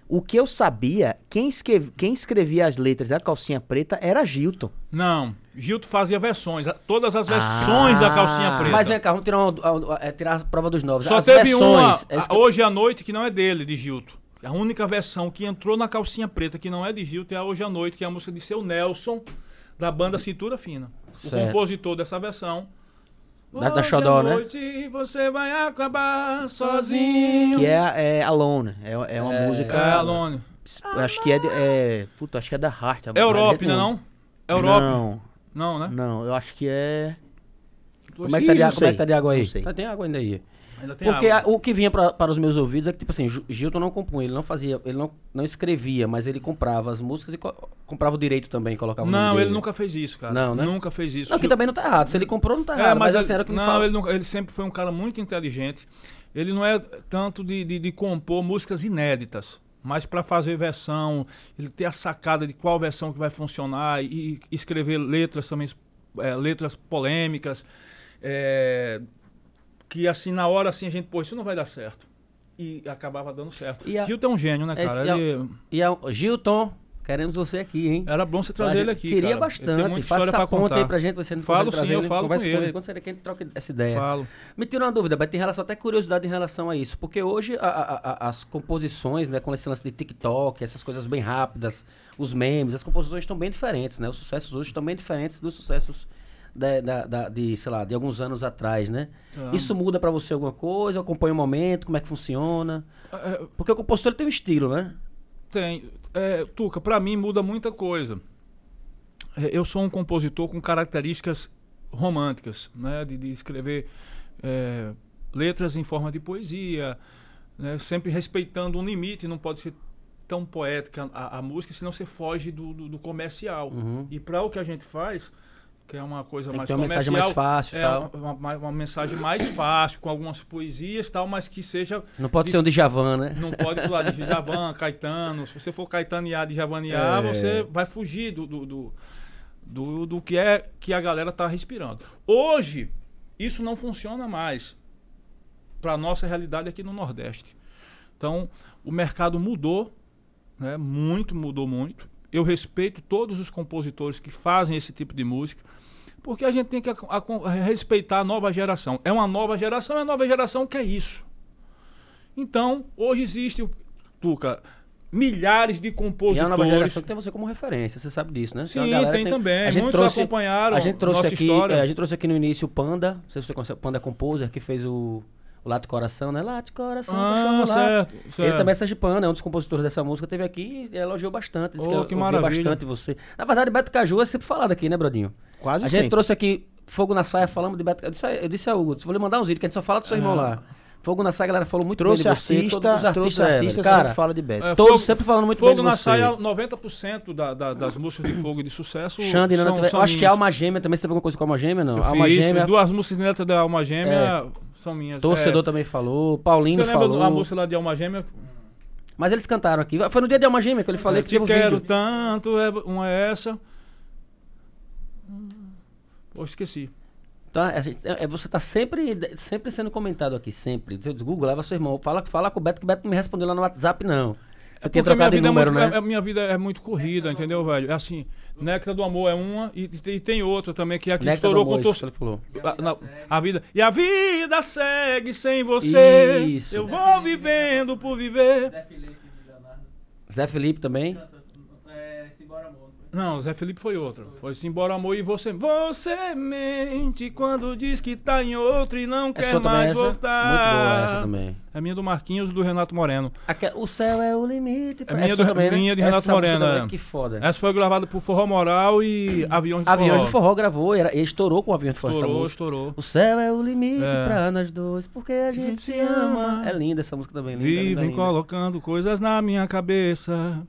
O que eu sabia, quem, escrev- quem escrevia as letras da calcinha preta era Gilton. Não, Gilto fazia versões, todas as versões da calcinha preta. Mas vem cá, vamos tirar, uma- a- a- é, tirar a prova dos novos. Só As teve versões, uma é eu- hoje à noite que não é dele, de Gilto. A única versão que entrou na calcinha preta que não é de Gilto é a Hoje à Noite, que é a música de seu Nelson, da banda Cintura Fina. O Certo. compositor dessa versão. Da- da Xodó, né? noite você vai acabar sozinho. Que é, é Alone. É, é uma música. É, Alone. eu Acho que é. De, é puta, acho que é da Heart. É nenhum. não? Europe. Não, Não, né? não, eu acho que é. Como é que tá de, não como é que tá de água aí? não sei. Tá, tem água ainda aí. Porque a- o que vinha pra- para os meus ouvidos é que, tipo assim, Gilton não compunha, ele não fazia, ele não, não escrevia, mas ele comprava as músicas e co- comprava o direito também, colocava Não, ele nunca fez isso, cara. Não, né? Nunca fez isso. Não, que também não tá errado. Se ele comprou, não tá É, errado. mas, mas, ele, assim, era o que não, ele, nunca- ele sempre foi um cara muito inteligente. Ele não é tanto de, de, de compor músicas inéditas, mas para fazer versão, ele ter a sacada de qual versão que vai funcionar e, e escrever letras também, é, letras polêmicas, é, que assim na hora assim a gente, pô, isso não vai dar certo. E acabava dando certo. E a- Gilton é um gênio, né, Esse- cara? e a- Ele- E a, Gilton, queremos você aqui, hein? era bom você trazer ele aqui. Queria cara. Bastante. Faça essa pra ponta contar. aí pra gente, você não Falo sim, trazer eu ele, falo conversa com ele. ele. Quando você quer que ele troque essa ideia. Falo. Me tira uma dúvida, mas tem relação até curiosidade em relação a isso, porque hoje a- a- a- as composições, né, com esse lance de TikTok, essas coisas bem rápidas, os memes, as composições estão bem diferentes, né? Os sucessos hoje estão bem diferentes dos sucessos da, da- da- de, sei lá, de alguns anos atrás, né? Tá. Isso muda pra você alguma coisa? Acompanha o momento? Como é que funciona? É, Porque o compositor tem um estilo, né? Tem. É, Tuca, pra mim muda muita coisa. É, Eu sou um compositor com características românticas, né? De, de escrever é, letras em forma de poesia, né? sempre respeitando um limite, não pode ser tão poética a, a música, senão você foge do, do- do comercial. Uhum. E para o que a gente faz, que é uma coisa Tem mais uma comercial. mensagem mais fácil é, tal. Uma, uma- uma mensagem mais fácil, com algumas poesias e tal, mas que seja. Não pode de- ser um Djavan, né? Não pode pular de Djavan, Caetano. Se você for Caetanear de Javanear, É. você vai fugir do, do, do, do, do que é que a galera tá respirando. Hoje, isso não funciona mais para nossa realidade aqui no Nordeste. Então, o mercado mudou, né? Muito, mudou muito. Eu respeito todos os compositores que fazem esse tipo de música, porque a gente tem que ac- ac- respeitar a nova geração. É uma nova geração, é a nova geração que é isso. Então, hoje existe, Tuca, milhares de E é compositores. a nova geração que tem você como referência, você sabe disso, né? Sim, tem, que também. A gente Muitos trouxe, acompanharam a gente trouxe nossa aqui, história. é, a gente trouxe aqui no início o Panda, não sei se você conhece, o Panda Composer, que fez o, o Lato Coração, né? Lato Coração, ah, cachorro lato. certo, Ele certo. também é sergipano, é um dos compositores dessa música, teve aqui e elogiou bastante, disse Oh, que, que maravilha. bastante você. Na verdade, Beto Caju é sempre falado aqui, né, Brodinho? Quase a gente sempre. trouxe aqui Fogo na Saia, falamos de Beto Eu disse, a- eu disse a Hugo, vou lhe mandar uns vídeos, que a gente só fala do seu irmão lá. Fogo na Saia, a galera falou muito Trouxe bem de você, artista, todos os trouxe é, artista, cara, sempre fala de Beto. É, todos sempre falando muito Fogo bem de na você. saia, 90% da, da, das músicas de fogo e de sucesso. Xande, Nana, são, tiver- são eu acho que minhas. Alma Gêmea também, você teve alguma coisa com Alma Gêmea, não? Eu Alma fiz, Gêmea, duas músicas netas da Alma Gêmea são minhas. Torcedor é, também falou, Paulinho Você lembra falou. a música lá de Alma Gêmea? Mas eles cantaram aqui. Foi no dia de Alma Gêmea que eu lhe falei Eu que te quero vídeo. tanto, é, uma é essa. Hum, Pô, esqueci. Tá, é, é, você tá sempre, sempre sendo comentado aqui, sempre. Você Google, leva seu irmão. Fala, fala com o Beto, que o Beto não me respondeu lá no WhatsApp, não. Você tinha É Porque a minha trocado de vida é número, muito- né? A minha vida é muito corrida, entendeu, velho? É assim, Néctar do Amor é uma e, e tem outra também que é a que Néctar estourou com ele falou. a, na- a vida e a vida segue sem você. Isso. Eu vou vivendo por viver. Zé Felipe também. Canta, é, Simbora Amor. Não, Zé Felipe foi outra. Foi Simbora Amor e você. Você mente quando diz que tá em outro e não É quer mais essa? voltar. Muito boa essa também. É minha do Marquinhos e do Renato Moreno. O céu é o limite. É minha do- também, né? minha de Renato Essa Moreno, também, é. Que foda. Essa foi gravada por Forró Moral e Aviões de Aviões Forró. de Forró gravou, era, ele estourou com o Aviões de Forró Estourou, estourou. O céu é o limite É. pra nós dois, porque a gente, se ama. É linda essa música também. Linda, linda, Vivem linda. colocando coisas na minha cabeça.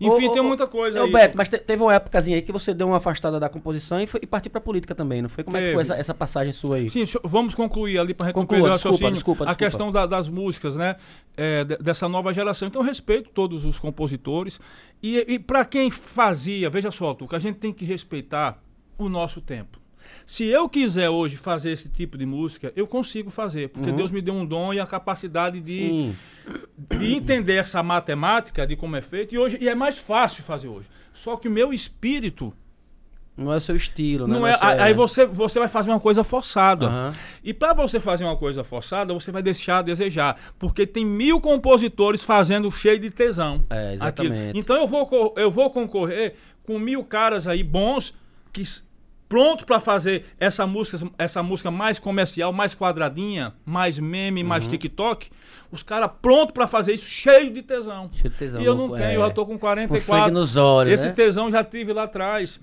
Enfim, Ô, tem ô, muita coisa Ô, aí. Beto, mas te- teve uma épocazinha aí que você deu uma afastada da composição e, foi, e partiu pra política também, não foi? Como é que Teve. foi essa, essa passagem sua aí? Sim, vamos concluir ali para Conclua, concluir o desculpa, raciocínio. desculpa, A desculpa. questão da- das músicas, né? é, de- dessa nova geração. Então, eu respeito todos os compositores. E, e para quem fazia, veja só, Tuca, a gente tem que respeitar o nosso tempo. Se eu quiser hoje fazer esse tipo de música, eu consigo fazer, porque Uhum. Deus me deu um dom e a capacidade de, de entender essa matemática de como é feito. E hoje e é mais fácil fazer hoje. Só que o meu espírito Não é o seu estilo, né? não é. seu- Aí você, você vai fazer uma coisa forçada. Aham. E para você fazer uma coisa forçada, você vai deixar a desejar. Porque tem mil compositores fazendo cheio de tesão. É, aquilo. exatamente. Então eu vou, eu vou concorrer com mil caras aí bons que pronto para fazer essa música, essa música mais comercial, mais quadradinha, mais meme, mais Uhum. TikTok. Os caras pronto para fazer isso cheio de tesão. Cheio de tesão, E eu não não- tenho, é. eu já tô com Com 44. sangue nos olhos, Esse né? tesão já tive lá atrás,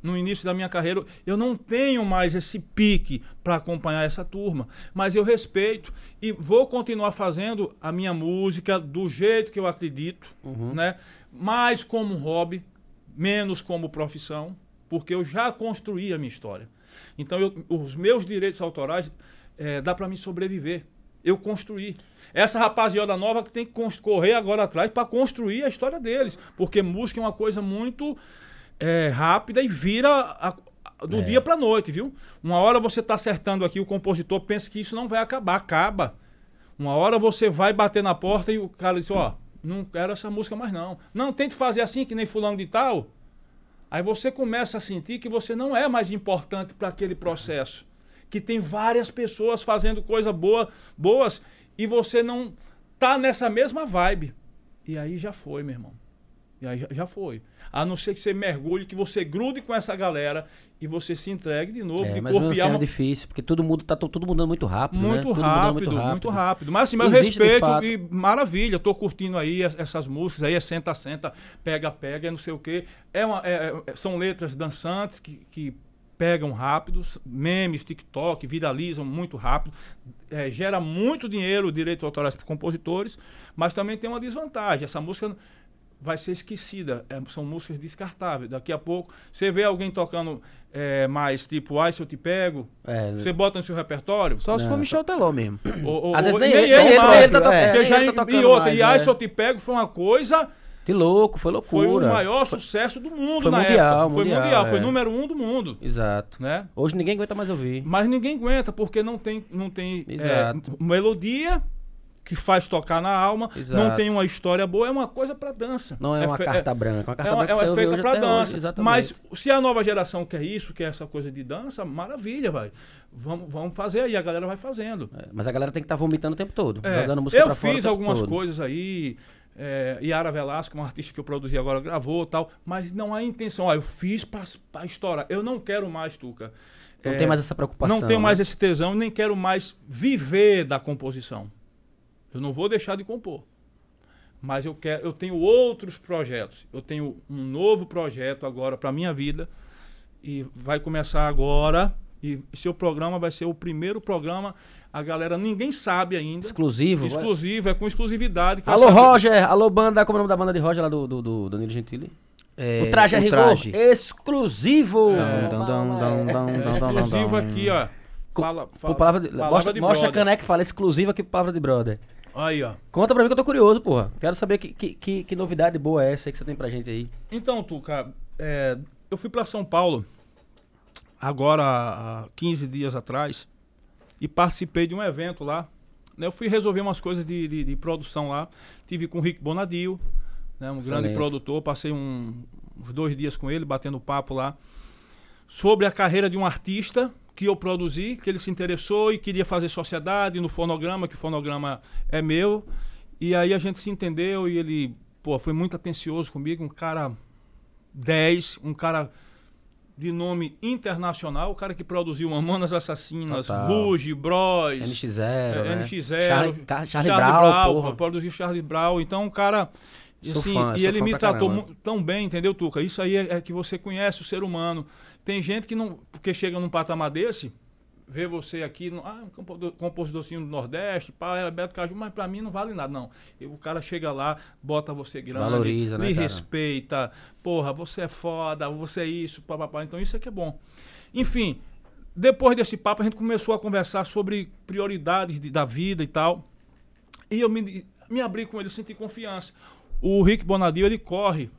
no início da minha carreira. Eu não tenho mais esse pique para acompanhar essa turma, mas eu respeito e vou continuar fazendo a minha música do jeito que eu acredito, Uhum. né? Mais como hobby, menos como profissão, porque eu já construí a minha história. Então, eu- os meus direitos autorais eh, dá para me sobreviver. Eu construí. Essa rapaziada nova que tem que correr agora atrás para construir a história deles, porque música é uma coisa muito eh, rápida e vira a- a- do É. dia para noite, viu? Uma hora você tá acertando aqui, o compositor pensa que isso não vai acabar, acaba. Uma hora você vai bater na porta e o cara diz, ó, não quero essa música mais não. Não, tente fazer assim que nem fulano de tal. Aí você começa a sentir que você não é mais importante para aquele processo. Que tem várias pessoas fazendo coisa boa, boas e você não tá nessa mesma vibe. E aí já foi, meu irmão. E aí já, foi. A não ser que você mergulhe, que você grude com essa galera e você se entregue de novo, É, de mas corpo e é difícil, porque todo mundo tá tudo mudando muito rápido, né? Muito Tudo mudando rápido, muito rápido, Mas assim, mas Existe, respeito fato. e maravilha. Tô curtindo aí es- essas músicas aí, é senta, senta, pega, pega, é não sei o quê. É uma, é- é- são letras dançantes que, que pegam rápido, memes, TikTok, viralizam muito rápido, é, gera muito dinheiro, direito autorais para compositores, mas também tem uma desvantagem. Essa música vai ser esquecida. É, são músicas descartáveis. Daqui a pouco, você vê alguém tocando é, mais tipo, ai, se eu te pego, É, você bota no seu repertório. Só se for Não, Michel Teló mesmo. Ou, ou- Às vezes ou- nem nem ele, nem ele, mais, ele tá é. porque nem já ele tá tocando e outra, mais, e ai, é. se eu te pego foi uma coisa, Que louco, foi loucura. foi o maior sucesso do mundo foi na mundial, época. Foi mundial, mundial, foi é. número um do mundo, Exato. né? Hoje ninguém aguenta mais ouvir. Mas ninguém aguenta, porque não tem, não tem é, melodia que faz tocar na alma, Exato. não tem uma história boa, é uma coisa pra dança. Não é, uma fe- carta branca. Uma carta é, uma, branca é, é feita até dança. hoje. Mas se a nova geração quer isso, quer essa coisa de dança, maravilha, vai. Vamos, vamos fazer aí, a galera vai fazendo. É, Mas a galera tem que estar vomitando o tempo todo. É, jogando música eu fiz algumas todo. coisas aí. É, Yara Velasco, uma artista que eu produzi agora, gravou e tal. Mas não há intenção. Ah, eu fiz pra estourar. Eu não quero mais, Tuca. Não É, tem mais essa preocupação. não tenho né? mais esse tesão, nem quero mais viver da composição. Eu não vou deixar de compor. Mas eu quero, eu tenho outros projetos. Eu tenho um novo projeto agora para minha vida e vai começar agora. E seu programa vai ser o primeiro programa. A galera ninguém sabe ainda. Exclusivo. vai- Exclusivo, é com exclusividade. vai Alô, saber- Roger. Alô, banda. Como é o nome da banda de Roger lá do, do, do Danilo Gentili? É, o Traje o Rigor. Traje. Exclusivo. É. É exclusivo aqui, ó. Fala, fala- palavra de, palavra mostra de mostra a caneca que fala exclusivo aqui Palavra de Brother. Aí, ó. Conta pra mim que eu tô curioso, porra. Quero saber que, que, que, que novidade boa é essa que você tem pra gente aí. Então, Tuca, é, eu fui para São Paulo agora há 15 dias atrás e participei de um evento lá. né? Eu fui resolver umas coisas de, de- de produção lá. Tive com o Rick Bonadio, né, um grande Excelente. produtor. Passei um- uns dois dias com ele, batendo papo lá. Sobre a carreira de um artista que eu produzi, que ele se interessou e queria fazer sociedade no fonograma, que o fonograma é meu. E aí a gente se entendeu e ele, pô, foi muito atencioso comigo, um cara 10, um cara de nome internacional, o cara que produziu Mamonas Assassinas, Total. Ruge, Bros, NX0, é, né? NX0, Charlie, Car- Charlie Brown, porra. produziu Charlie Brown, então o cara e assim, fã, e ele me tratou caramba. tão bem, entendeu, Tuca? Isso aí é, é que você conhece o ser humano. Tem gente que não, porque chega num patamar desse, vê você aqui, no- ah, um compo- compositorzinho do Nordeste, pá, é Beto Caju, mas pra mim não vale nada, não. E o cara chega lá, bota você grande, Valoriza, né, lhe cara? respeita, porra, você é foda, você é isso, papapá. Então isso é que é bom. Enfim, depois desse papo a gente começou a conversar sobre prioridades de- da vida e tal. E eu me, me abri com ele, senti confiança. O Rick Bonadio, ele corre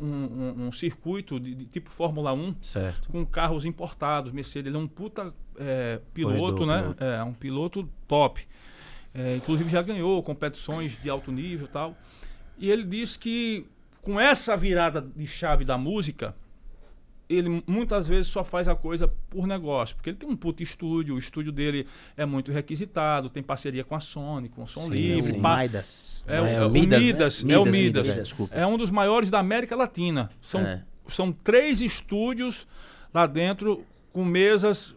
um, um- um circuito de, de tipo Fórmula 1 Certo. com carros importados, Mercedes. Ele é um puta é, piloto, Corredor, né? piloto. É, um piloto top. É, inclusive já ganhou competições de alto nível e tal. E ele disse que com essa virada de chave da música, ele muitas vezes só faz a coisa por negócio, porque ele tem um puto estúdio, o estúdio dele é muito requisitado, tem parceria com a Sony, com o Som Sim, Livre, sim. pá- Midas. é, o- É, é o Midas, Midas, né? é o Midas, Midas. Desculpa. É um dos maiores da América Latina. São, É. são três estúdios lá dentro com mesas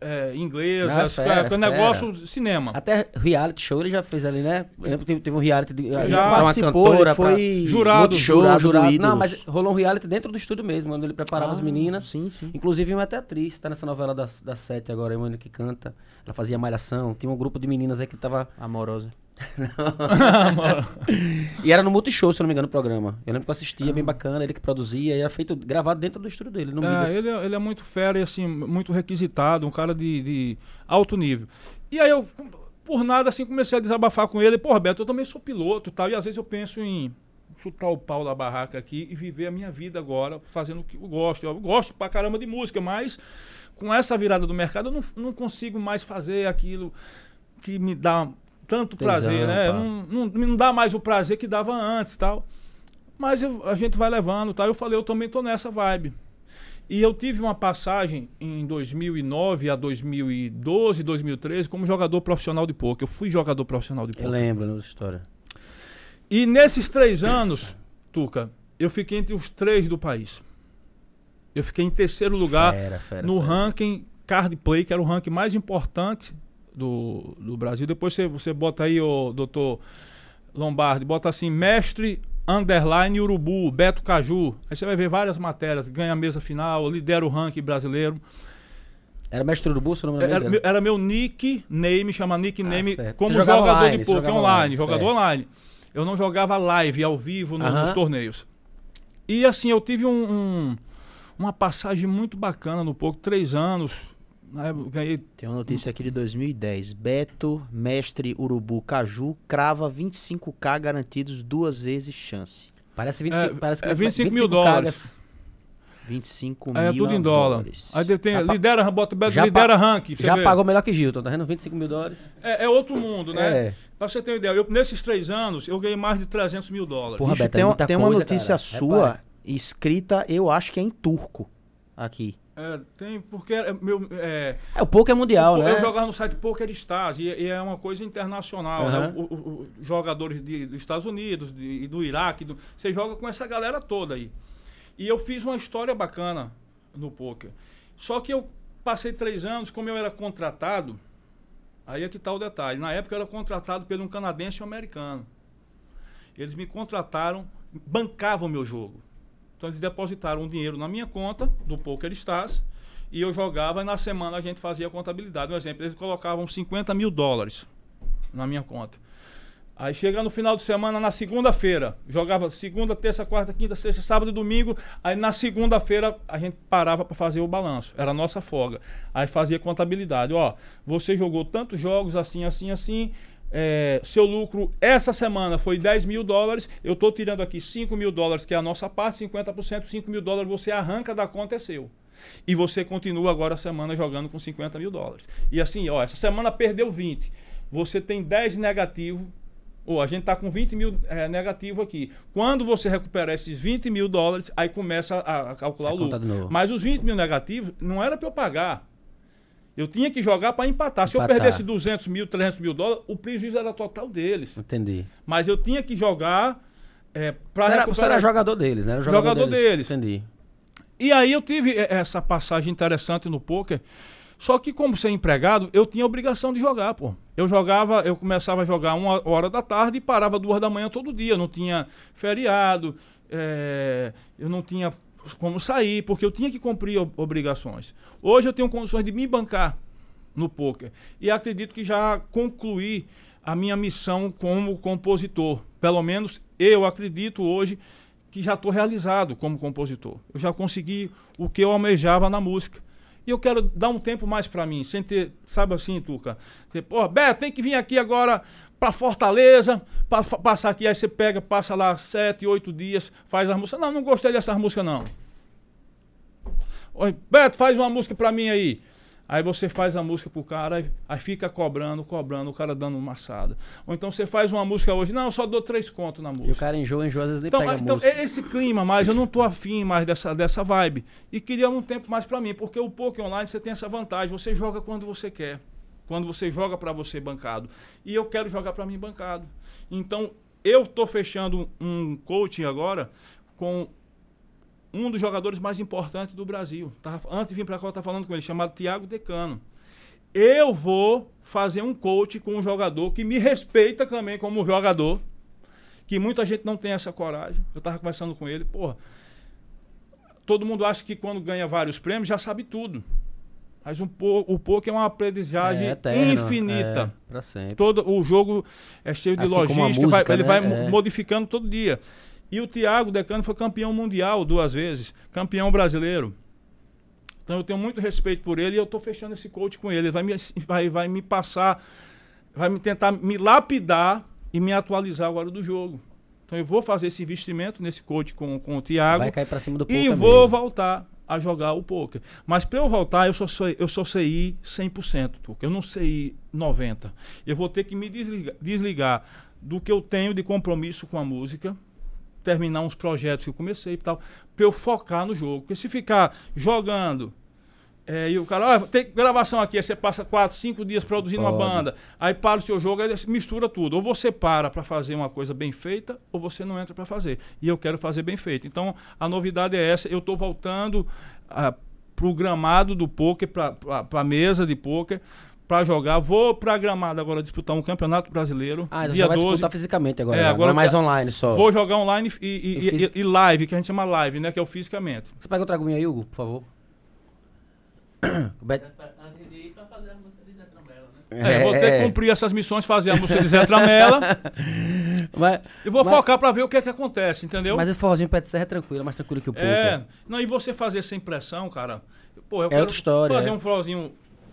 é, inglesas, Ah, fera, com fera. negócio cinema. Até reality show ele já fez ali, né? Eu lembro que teve, teve um reality de, Já pra ele pra- foi Jurado, Multishow, jurado, jurado. do Não, mas rolou um reality dentro do estúdio mesmo, onde ele preparava as Ah, meninas. Sim, sim. Inclusive uma até atriz, tá nessa novela da, da Sete agora, a Emmanuel que canta. Ela fazia malhação. Tinha um grupo de meninas aí que tava. Amorosa. E era no Multishow, se eu não me engano, o programa. Eu lembro que eu assistia, bem bacana, ele que produzia, e era feito, gravado dentro do estúdio dele, É, ele, é, ele é muito fera e assim, muito requisitado, um cara de, de alto nível. E aí eu, por nada, assim, comecei a desabafar com ele. Pô, Roberto, eu também sou piloto e tal, e às vezes eu penso em chutar o pau da barraca aqui e viver a minha vida agora, fazendo o que eu gosto. Eu gosto pra caramba de música, mas com essa virada do mercado eu não, não consigo mais fazer aquilo que me dá tanto Tesão, prazer, né? Não, não, não dá mais o prazer que dava antes e tal. Mas eu- a gente vai levando, tá? Eu falei, eu também tô nessa vibe. E eu tive uma passagem em 2009 a 2012, 2013 como jogador profissional de poker. Eu fui jogador profissional de Eu poker. lembro nessa história. E nesses três anos, Tuca, eu fiquei entre os três do país. Eu fiquei em terceiro lugar Fera, fera, no fera. ranking Card Play, que era o ranking mais importante do, do Brasil. Depois você, você bota aí, o doutor Lombardi, bota assim, mestre underline urubu, Beto Caju. Aí você vai ver várias matérias, ganha a mesa final, lidera o ranking brasileiro. Era mestre Urubu, se eu não me engano. Era, meu- era meu nickname, chama nickname Ah, como jogador online, de poker jogava online, jogador certo. online. Eu não jogava live, ao vivo, no- Aham. nos torneios. E assim, eu tive um- um- uma passagem muito bacana no pouco, três anos. Né, ganhei Tem uma notícia aqui de 2010. Beto, mestre Urubu Caju, crava 25k garantidos duas vezes chance. Parece 25, É, parece que é 25 mil 25 dólares. cagas. 25 É, mil tudo em dólar. dólares. Aí tem, Já lidera, bota Beto, já lidera rank. você Já vê. pagou melhor que Gilton, tá vendo? 25 mil dólares. É, é outro mundo, né? É. Pra você ter uma ideia, eu, nesses três anos, eu ganhei mais de 300 mil dólares. Porra, Bicho, Beto, é tem, uma- muita tem uma coisa, notícia cara. sua Repare. escrita, eu acho que é em turco. Aqui. É, tem, porque é, meu, é, É, o pouco é mundial, eu, né? eu jogava no site Poker Stars e, e é uma coisa internacional, Aham. né? O- o- o- jogadores de- dos Estados Unidos de- do Iraque, do- você joga com essa galera toda aí. E eu fiz uma história bacana no poker. Só que eu passei três anos, como eu era contratado, aí é que tá o detalhe. Na época eu era contratado por um canadense e um americano. Eles me contrataram, bancavam o meu jogo. Então eles depositaram um dinheiro na minha conta do Poker Stars e eu jogava e na semana a gente fazia a contabilidade. Um exemplo, eles colocavam 50 mil dólares na minha conta. Aí chega no final de semana, na segunda-feira, jogava segunda, terça, quarta, quinta, sexta, sábado e domingo. Aí na segunda-feira a gente parava para fazer o balanço. Era a nossa folga. Aí fazia contabilidade. Ó, você jogou tantos jogos assim, assim, assim. É, seu lucro essa semana foi 10 mil dólares. Eu estou tirando aqui 5 mil dólares, que é a nossa parte, 50%, 5 mil dólares você arranca da conta, é seu. E você continua agora a semana jogando com 50 mil dólares. E assim, ó, essa semana perdeu 20. Você tem 10 negativo. Ou a gente está com 20 mil é, negativo aqui. Quando você recupera esses 20 mil dólares, aí começa a, a calcular A o conta lucro. Mas os 20 mil negativos não era para eu pagar. Eu tinha que jogar para empatar. Se eu perdesse 200 mil, 300 mil dólares, o prejuízo era total deles. Entendi. Mas eu tinha que jogar é, para recuperar. você era jogador deles, né? Era Jogador deles. Entendi. E aí eu tive essa passagem interessante no poker. Só que como ser empregado, eu tinha obrigação de jogar, pô. Eu jogava, eu começava a jogar uma hora da tarde e parava duas da manhã todo dia. Não tinha feriado, eh, eu não tinha como sair, porque eu tinha que cumprir ob- obrigações. Hoje eu tenho condições de me bancar no poker. E acredito que já concluí a minha missão como compositor. Pelo menos eu acredito hoje que já estou realizado como compositor. Eu já consegui o que eu almejava na música. E eu quero dar um tempo mais para mim, sem ter, sabe assim, Tuca? Você, pô, Beto, tem que vir aqui agora para Fortaleza, pa, fa- passar aqui, aí você pega, passa lá sete, oito dias, faz as músicas. Não, não gostei dessas músicas, não. Oi, Beto, faz uma música para mim aí. Aí você faz a música pro cara, aí, aí fica cobrando, cobrando, o cara dando uma maçada. Ou então você faz uma música hoje, não, eu só dou três contos na música. E o cara enjoa, enjoa, às vezes nem Então, pega então música. é esse clima, mas eu não tô afim mais dessa, dessa vibe. E queria um tempo mais para mim, porque o poker online você tem essa vantagem, você joga quando você quer. Quando você joga para você bancado. E eu quero jogar para mim bancado. Então, eu tô fechando um coaching agora com um dos jogadores mais importantes do Brasil. Tava- antes de vir para cá, eu estava falando com ele, chamado Tiago Decano. Eu vou fazer um coach com um jogador que me respeita também como jogador, que muita gente não tem essa coragem. Eu estava conversando com ele, porra. Todo mundo acha que quando ganha vários prêmios já sabe tudo. Mas um po o poker é uma aprendizagem eterno, infinita. É, pra sempre. Todo o jogo é cheio de Assim logística, vai- música, ele né? vai É. mo- modificando todo dia. E o Thiago Decano foi campeão mundial duas vezes, campeão brasileiro. Então eu tenho muito respeito por ele e eu estou fechando esse coach com ele. Ele vai me, vai, vai me passar, vai me tentar me lapidar e me atualizar agora do jogo. Então eu vou fazer esse investimento nesse coach com, com o Thiago Vai cair pra cima do e vou mesmo. voltar a jogar o poker. Mas para eu voltar, eu só sei, eu só sei ir 100%, Tuca. Eu não sei ir 90. Eu vou ter que me desligar, desligar do que eu tenho de compromisso com a música, terminar uns projetos que eu comecei e tal, para eu focar no jogo. Porque se ficar jogando é, e o cara, ó, tem gravação aqui, aí você passa quatro, cinco dias produzindo uma banda, aí para o seu jogo, aí mistura tudo. Ou você para para fazer uma coisa bem feita, ou você não entra para fazer. E eu quero fazer bem feito. Então, a novidade é essa. Eu estou voltando ah, pro gramado do poker, para a mesa de poker, para jogar. Vou para gramado agora disputar um campeonato brasileiro, Ah, dia já vai 12. disputar fisicamente agora. É, né? agora não é mais online só. Vou jogar online e, e- E e- e live, que a gente chama live, né? Que é o fisicamente. Você pega outra aguinha aí, Hugo, por favor. né? É, vou ter que cumprir essas missões, fazer a música de Zé Tramela Mas, e vou Mas- focar pra ver o que é que acontece, entendeu? mas esse forrozinho pé de serra é tranquilo, é mais tranquilo que o pouco. É, não, e você fazer sem pressão, cara. Pô, eu É quero outra história, fazer é. um forrozinho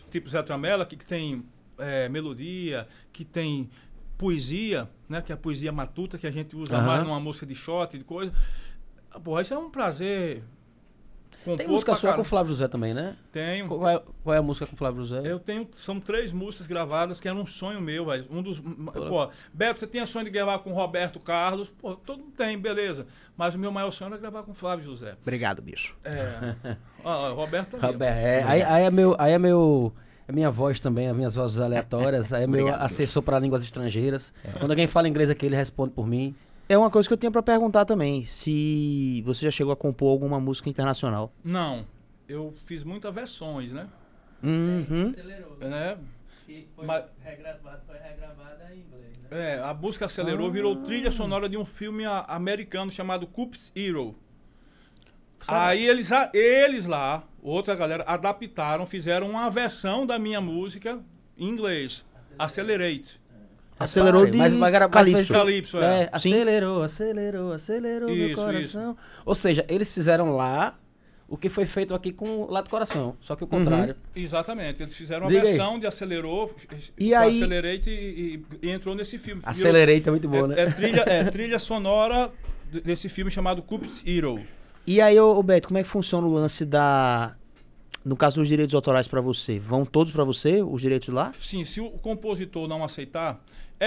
tipo Zé Tramela, que, que tem é, melodia, que tem poesia, né? Que é a poesia matuta que a gente usa Aham. mais numa música de shot, de coisa. Ah, Porra, isso é um prazer. Tem compor música pra sua com o. Flávio José também, né? Tenho. Qual é, qual é a música com o Flávio José? Eu tenho, são três músicas gravadas que era um sonho meu, velho. Um dos, pô, Beto, você tinha sonho de gravar com o Roberto Carlos? Pô, todo mundo tem, beleza. Mas o meu maior sonho era gravar com o Flávio José. Obrigado, bicho. É. Ó, ó, Roberto tá. Roberto, é, aí, aí é meu, aí é meu, é minha voz também, as minhas vozes aleatórias, aí é meu Obrigado, assessor para línguas estrangeiras. Quando alguém fala inglês aqui, ele responde por mim. É uma coisa que eu tinha pra perguntar também. Se você já chegou a compor alguma música internacional. Não, eu fiz muitas versões, né? Uhum. Acelerou. né? Que foi Mas- regravado, foi regravada em inglês, né? É, a música acelerou, virou trilha sonora de um filme americano chamado Coops Hero. Aí eles, eles lá, outra galera, adaptaram, fizeram uma versão da minha música em inglês. Acelerate. Acelerou de mas, mas, mas Calypso. fez- Calypso, é. é, acelerou, acelerou, acelerou meu Isso, coração. Ou seja, eles fizeram lá o que foi feito aqui com lá do coração, só que o contrário. Exatamente. Eles fizeram uma Diga aí. versão de Acelerou, E aí- Acelerate e, e- e entrou nesse filme. Acelerei, tá muito bom, é, né? é trilha, é trilha sonora de- desse filme chamado Coops Hero. E aí, ô, ô Beto, como é que funciona o lance da. No caso dos direitos autorais pra você? Vão todos pra você, os direitos lá? Sim, se o compositor não aceitar,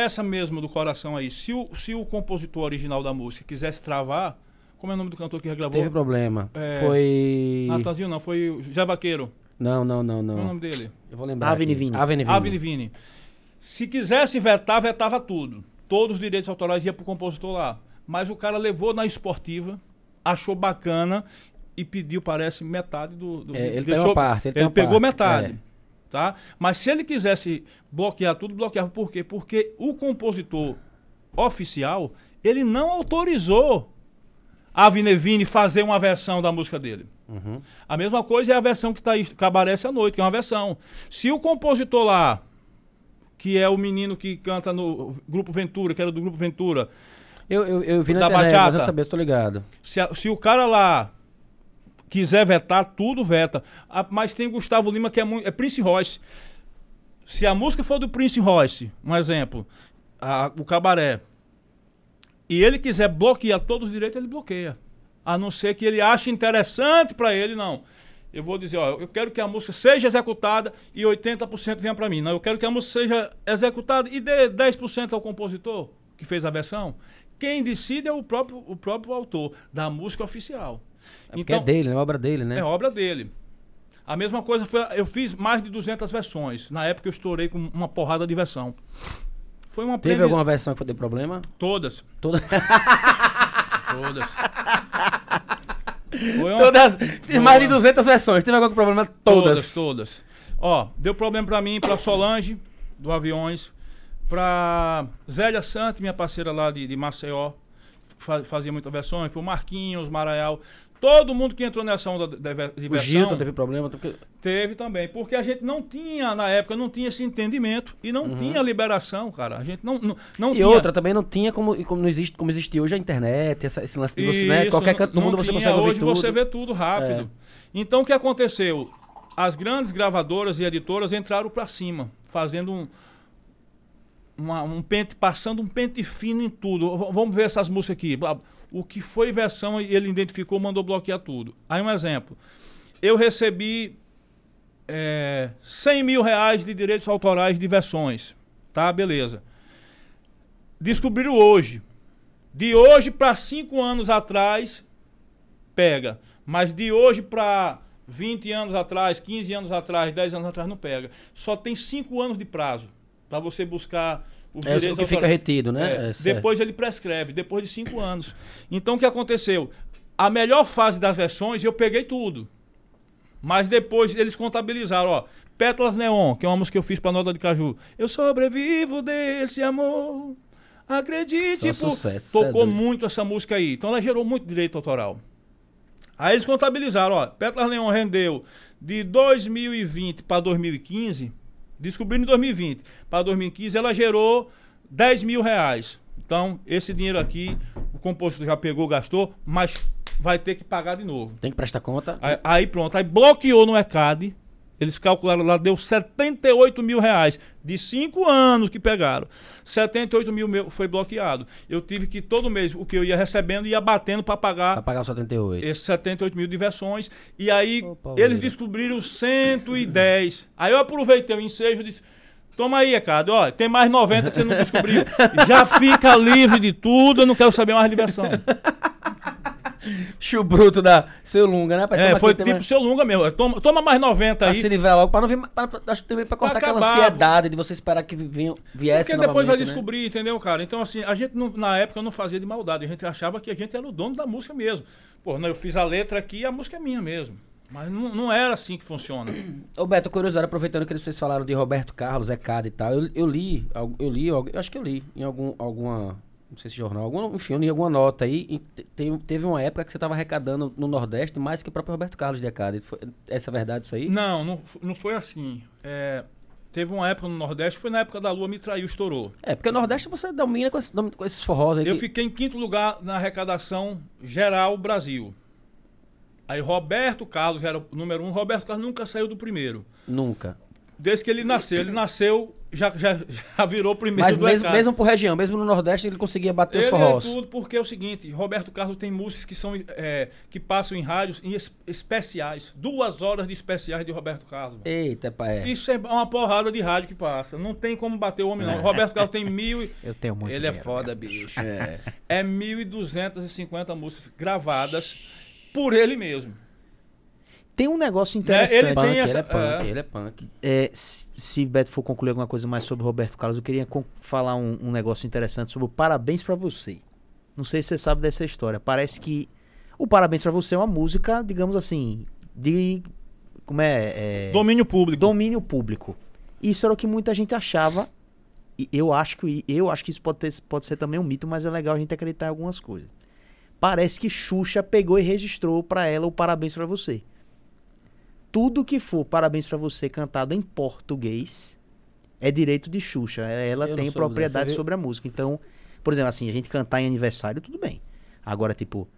essa mesmo do coração aí, se o, se o compositor original da música quisesse travar, como é o nome do cantor que regravou? Teve problema. É, Foi. Natanzinho não, foi o José Vaqueiro. Não, não, não, Qual é o não. nome dele? Eu vou lembrar. Avni. Vini. Avni Vini. Avni Vini. Se quisesse vetar, vetava tudo. Todos os direitos autorais iam pro compositor lá. Mas o cara levou na esportiva, achou bacana e pediu, parece, metade do. do É, ele tem uma parte, ele tem uma pegou parte, metade. é. Tá? Mas se ele quisesse bloquear tudo, bloqueava. Por quê? Porque o compositor oficial, ele não autorizou a Vinevini fazer uma versão da música dele. Uhum. A mesma coisa é a versão que tá aí, Cabarece à Noite, que é uma versão. Se o compositor lá, que é o menino que canta no Grupo Ventura, que era do Grupo Ventura, Eu, eu, eu vi na internet, bachata. mas eu sabia, estou ligado. se, se o cara lá quiser vetar, tudo veta. Ah, mas tem Gustavo Lima, que é, muito, é Prince Royce. Se a música for do Prince Royce, um exemplo, a- o Cabaré, e ele quiser bloquear todos os direitos, ele bloqueia. A não ser que ele ache interessante para ele, não. Eu vou dizer, ó, eu quero que a música seja executada e 80% venha para mim. Não, eu quero que a música seja executada e dê 10% ao compositor que fez a versão. Quem decide é o próprio, o próprio autor da música oficial. É porque é dele? É obra dele, né? É obra dele. A mesma coisa foi. Eu fiz mais de 200 versões. Na época eu estourei com uma porrada de versão. Foi uma Teve previ- alguma versão que foi ter problema? Todas. Toda... Todas. Foi uma- Todas. Tem mais de 200 versões. Teve algum problema? Todas, Todas. todas. Ó, deu problema pra mim, pra Solange, do Aviões, pra Zélia Santos, minha parceira lá de, de Maceió, fa- fazia muitas versões, pro Marquinhos, Maraial. Todo mundo que entrou nessa onda de, de, de O Gilton teve problema. Porque... teve também, porque a gente não tinha, na época, não tinha esse entendimento e não tinha liberação, cara. A gente não, não, não Uhum. E tinha. outra, também não tinha como, como, não existe, como existe hoje a internet, essa- esse lance de você, né? Isso, Qualquer canto do mundo você tinha. consegue ouvir Hoje tudo. É. você vê tudo rápido. Então o que aconteceu? As grandes gravadoras e editoras entraram pra cima, fazendo um, uma- um pente, passando um pente fino em tudo. Vamos ver essas músicas aqui. O que foi versão ele identificou, mandou bloquear tudo. Aí um exemplo. Eu recebi é, 100 mil reais de direitos autorais de versões. Tá, beleza. Descobriram hoje. De hoje para cinco anos atrás, pega. Mas de hoje para 20 anos atrás, 15 anos atrás, 10 anos atrás, não pega. Só tem cinco anos de prazo para você buscar É o que fica retido, né? É, É, depois ele prescreve, depois de cinco anos. Então o que aconteceu? A melhor fase das versões eu peguei tudo. Mas depois eles contabilizaram, ó. Pétalas Neon, que é uma música que eu fiz pra Nota de Caju. Eu sobrevivo desse amor. Acredite, Só sucesso, é Tocou doido. muito essa música aí. Então ela gerou muito direito autoral. Aí eles contabilizaram, ó. Pétalas Neon rendeu de 2020 para 2015 Descobriram em 2020. Para 2015 ela gerou 10 mil reais. Então, esse dinheiro aqui, o compositor já pegou, gastou, mas vai ter que pagar de novo. Tem que prestar conta. Aí, aí pronto, aí bloqueou no ECAD. Eles calcularam lá, deu 78 mil reais. De cinco anos que pegaram. 78 mil meu foi bloqueado. Eu tive que todo mês, o que eu ia recebendo, ia batendo para pagar Pra pagar os 78. esses 78 mil de versões. E aí Opa, eles descobriram 110. Aí eu aproveitei o ensejo e disse. Toma aí, Ecado, ó, tem mais 90 que você não descobriu. Já fica livre de tudo, eu não quero saber mais versão. Chu bruto da seu Lunga, né? Pai? É, foi tipo mais- seu Lunga mesmo. Toma, toma mais 90 Pra aí. se livrar logo, pra não vir. Pra, pra, acho que também pra cortar aquela acabar, ansiedade de você esperar que vinha, viesse. Porque depois vai né? descobrir, entendeu, cara? Então, assim, a gente não- na época não fazia de maldade, a gente achava que a gente era o dono da música mesmo. Pô, eu fiz a letra aqui e a música é minha mesmo. Mas não, não era assim que funciona. Ô Beto, curiosidade, aproveitando que vocês falaram de Roberto Carlos, Ecada e tal, eu, eu li, eu li, eu acho que eu li em algum, alguma, não sei se jornal, alguma, enfim, eu li alguma nota aí, e te- teve uma época que você estava arrecadando no Nordeste mais que o próprio Roberto Carlos de Ecada. Essa é verdade isso aí? Não, não, não foi assim. É, teve uma época no Nordeste, foi na época da Lua Me Traiu, estourou. É, porque o Nordeste você domina com, esse- com esses forrós aí. Eu que- fiquei em quinto lugar na arrecadação geral Brasil. Aí Roberto Carlos era o número um. Roberto Carlos nunca saiu do primeiro. Nunca. Desde que ele nasceu. Ele nasceu, já, já, já virou o primeiro Mas do mesmo, ECAD. mesmo por região, mesmo no Nordeste, ele conseguia bater os Ele é forrós. tudo porque é o seguinte, Roberto Carlos tem músicas que são é, que passam em rádios em es- especiais, duas horas de especiais de Roberto Carlos. Eita, pai. Isso é uma porrada de rádio que passa. Não tem como bater o homem não. Roberto Carlos tem mil e... Eu tenho muito Ele é dinheiro, foda, né? bicho. É. É 1.250 músicas gravadas por ele mesmo. Tem um negócio Né? interessante. Ele Punk, tem ele essa- é punk, é. ele é punk. É, se, se Beto for concluir alguma coisa mais sobre o Roberto Carlos, eu queria falar um, um negócio interessante sobre o Parabéns pra Você. Não sei se você sabe dessa história. Parece que o Parabéns pra Você é uma música, digamos assim, de. Como é? é Domínio público. domínio público. Isso era o que muita gente achava. E eu acho que, eu acho que isso pode, ter, pode ser também um mito, mas é legal a gente acreditar em algumas coisas. Parece que Xuxa pegou e registrou pra ela o Parabéns pra Você. Tudo que for Parabéns pra Você cantado em português é direito de Xuxa. Ela Eu não tem propriedade sobre a música. Então, por exemplo, assim, a gente cantar em aniversário, tudo bem. Agora, tipo,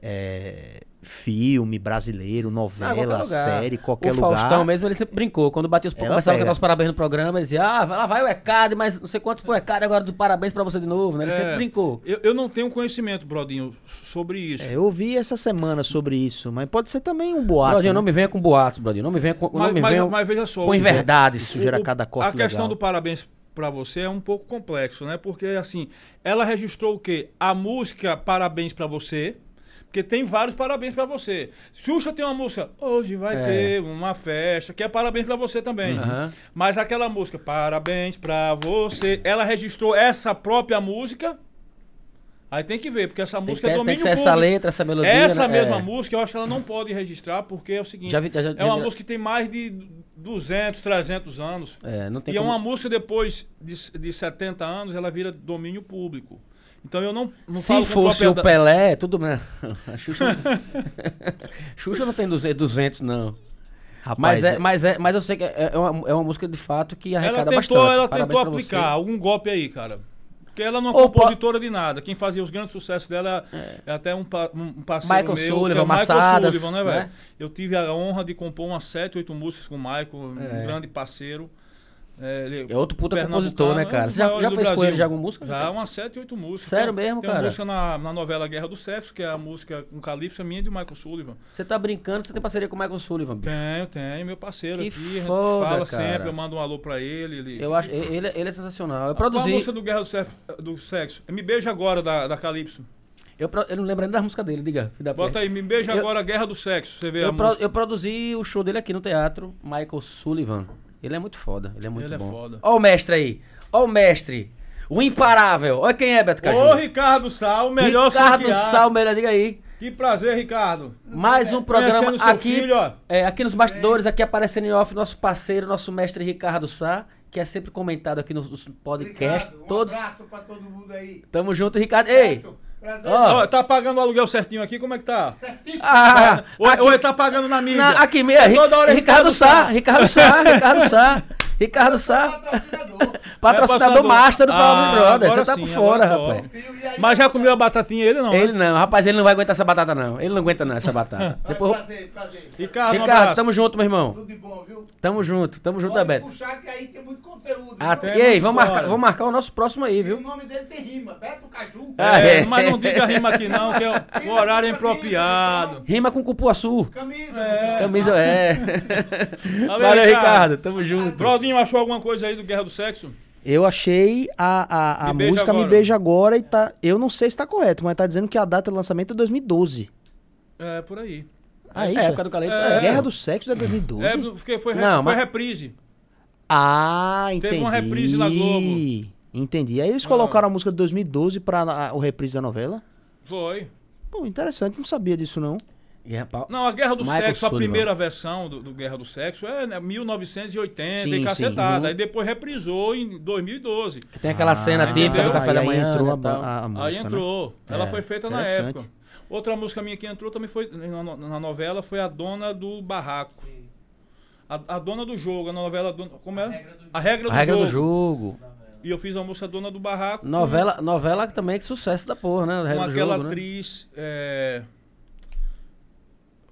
é, filme brasileiro, Ah, novela, qualquer lugar. série, qualquer o lugar. Faustão mesmo, ele sempre brincou. Quando batia os Ela começava a cantar os parabéns no programa, ele dizia, ah, vai lá vai o ECAD, mas não sei quanto foi o ECAD agora do parabéns pra você de novo, né? Ele É. sempre brincou. Eu, eu não tenho conhecimento, Brodinho, sobre isso. É, eu ouvi essa semana sobre isso, mas pode ser também um boato. Brodinho, né? não me venha com boatos, Brodinho. Não me venha com, não mas, me mas- venha mas veja só. com o- inverdades. Isso gera o- cada corte A questão legal. do parabéns pra você é um pouco complexo, né? Porque assim, ela registrou o quê? A música Parabéns pra você. Porque tem vários parabéns pra você. Xuxa tem uma música, hoje vai É. ter uma festa, que é parabéns pra você também. Aham. Mas aquela música, parabéns pra você, ela registrou essa própria música. Aí tem que ver, porque essa Tem que, música é ter, tem domínio que ser essa público. letra, essa melodia. Essa né? mesma É. música, eu acho que ela não pode registrar, porque é o seguinte. Já vi- já- já- é uma já- música que tem mais de 200, 300 anos. É, não tem E é como- uma música depois de, de 70 anos, ela vira domínio público. Então eu não, não Se fosse o propriedade- Pelé, tudo bem. A Xuxa não, Xuxa não tem 200, 200, não. Rapaz, Mas, é, é- mas, é, mas eu sei que é é uma, é uma música de fato que Ela arrecada tentou, bastante. ela Parabéns tentou pra você. aplicar algum golpe aí, cara. Porque ela não é compositora de nada. Quem fazia os grandes sucessos dela é, até um, um parceiro Michael meu, Sullivan, é Massadas, Sullivan, né, velho? né? Eu tive a honra de compor umas 7, 8 músicas com o Michael, É. um grande parceiro. É, ele- É outro puta compositor, né, é cara? Você já, maior já do fez com Brasil. ele já alguma música? Já, umas 7, 8 músicas. Sério Tem- mesmo, tem cara? uma música na, na novela Guerra do Sexo, que é a música com Calypso, é minha e do Michael Sullivan. Você tá brincando, você tem parceria com o Michael Sullivan, bicho. Tenho, tenho, meu parceiro Que aqui. a gente foda, fala cara. sempre, eu mando um alô pra ele. ele... Eu acho, ele, ele é sensacional. Eu Qual a produzi. música do Guerra do Sexo? Do sexo? Me beija agora, da, da Calypso. Eu, eu não lembro nem da música dele, diga. Bota aí, me beija Eu- agora, Guerra do Sexo. Você vê a Eu, pro- eu produzi o show dele aqui no teatro, Michael Sullivan. Ele é muito foda, ele é muito Ele é bom. foda. Ó o mestre aí, ó o mestre, o imparável. Olha quem é, Beto Caju. Ô, Ricardo Sal, o melhor Ricardo há. Sal, melhor, diga aí. Que prazer, Ricardo. Mais um programa aqui, filho, ó. é, aqui nos bastidores, aqui aparecendo em off, nosso parceiro, nosso mestre Ricardo Sá, que é sempre comentado aqui nos, podcasts, Obrigado, todos. Um abraço pra todo mundo aí. Tamo junto, Ricardo. Ei! Prazer. Ó, tá pagando o aluguel certinho aqui? Como é que tá? ah, Ou, aqui- ou ele tá pagando na mídia? Na, aqui, é, hora é Ricardo Ricardo Sá, Sá. Ricardo Sá, Ricardo Sá. Ricardo Sá, Patrocinador. patrocinador patrocinador. master do Ah, Brother. Você tá sim, por fora, rapaz. Mas já comeu a batatinha ele não, Ele né? não, rapaz, ele não vai aguentar essa batata, não. Ele não aguenta não, essa batata. Depois, Prazer, prazer. Ricardo, um Ricardo, abraço. tamo junto, meu irmão. Tudo de bom, viu? Tamo junto, tamo junto, Pode Beto. puxar que aí tem muito conteúdo. Ah, viu? e aí, vamos marcar, vamos marcar o nosso próximo aí, E o viu? nome dele tem rima, Beto Caju. Ah, É, é. mas não diga rima aqui não, que é o, horário é impropriado. Rima com cupuaçu. Camisa. É. Camisa é. Valeu. Ricardo. Tamo junto. Achou alguma coisa aí do Guerra do Sexo? Eu achei a, a, a Me Beija música Me. Beija Agora e tá. Eu não sei se tá correto, mas tá dizendo que a data de lançamento é 2012. É, por aí. Ah, é É, isso? época do Calypso. É. É. Guerra do Sexo é 2012? É, porque foi, re- Não, foi mas- reprise. Ah, entendi. Teve uma reprise na Globo. Entendi. Aí eles Ah. colocaram a música de 2012 pra a, o reprise da novela. Foi. Pô, interessante, não sabia disso não. Guerra pau- Não, a Guerra do Michael Sexo, a Sullivan. primeira versão do, do Guerra do Sexo é né, 1980 Sim, e cacetada. sim. Aí depois reprisou em 2012. Que tem aquela cena Ah, típica do café da aí manhã. entrou né, a, a, a música, Aí né? entrou. Ela É, foi feita na época. Outra música minha que entrou também foi na, na novela foi a Dona do Barraco. A, a Dona do Jogo, a novela Dona- como A é? regra do A regra do, A regra jogo. do jogo. E eu fiz a música Dona do Barraco. com- Novela, novela também que sucesso da porra, né? A com regra aquela jogo, né? atriz. É,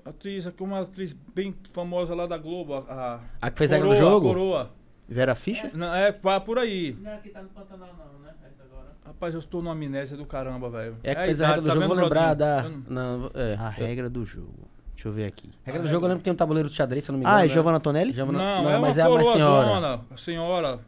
atriz, aqui uma atriz bem famosa lá da Globo. A, A que fez a regra do Coroa, jogo? Coroa. Vera Fischer? Não, é, pá, por aí. Não, aqui tá no Pantanal não, né? Essa agora. Rapaz, eu estou numa amnésia do caramba, velho. É que a fez a regra do tá jogo, vou lembrar da. Não, é. A regra do jogo. Deixa eu ver aqui. Regra do jogo, eu lembro que tem um tabuleiro de xadrez, se eu não me engano. Ah, é né? Giovanna Tonelli? Giovanna- Não, não, é mas é a coroa senhora. zona, a senhora.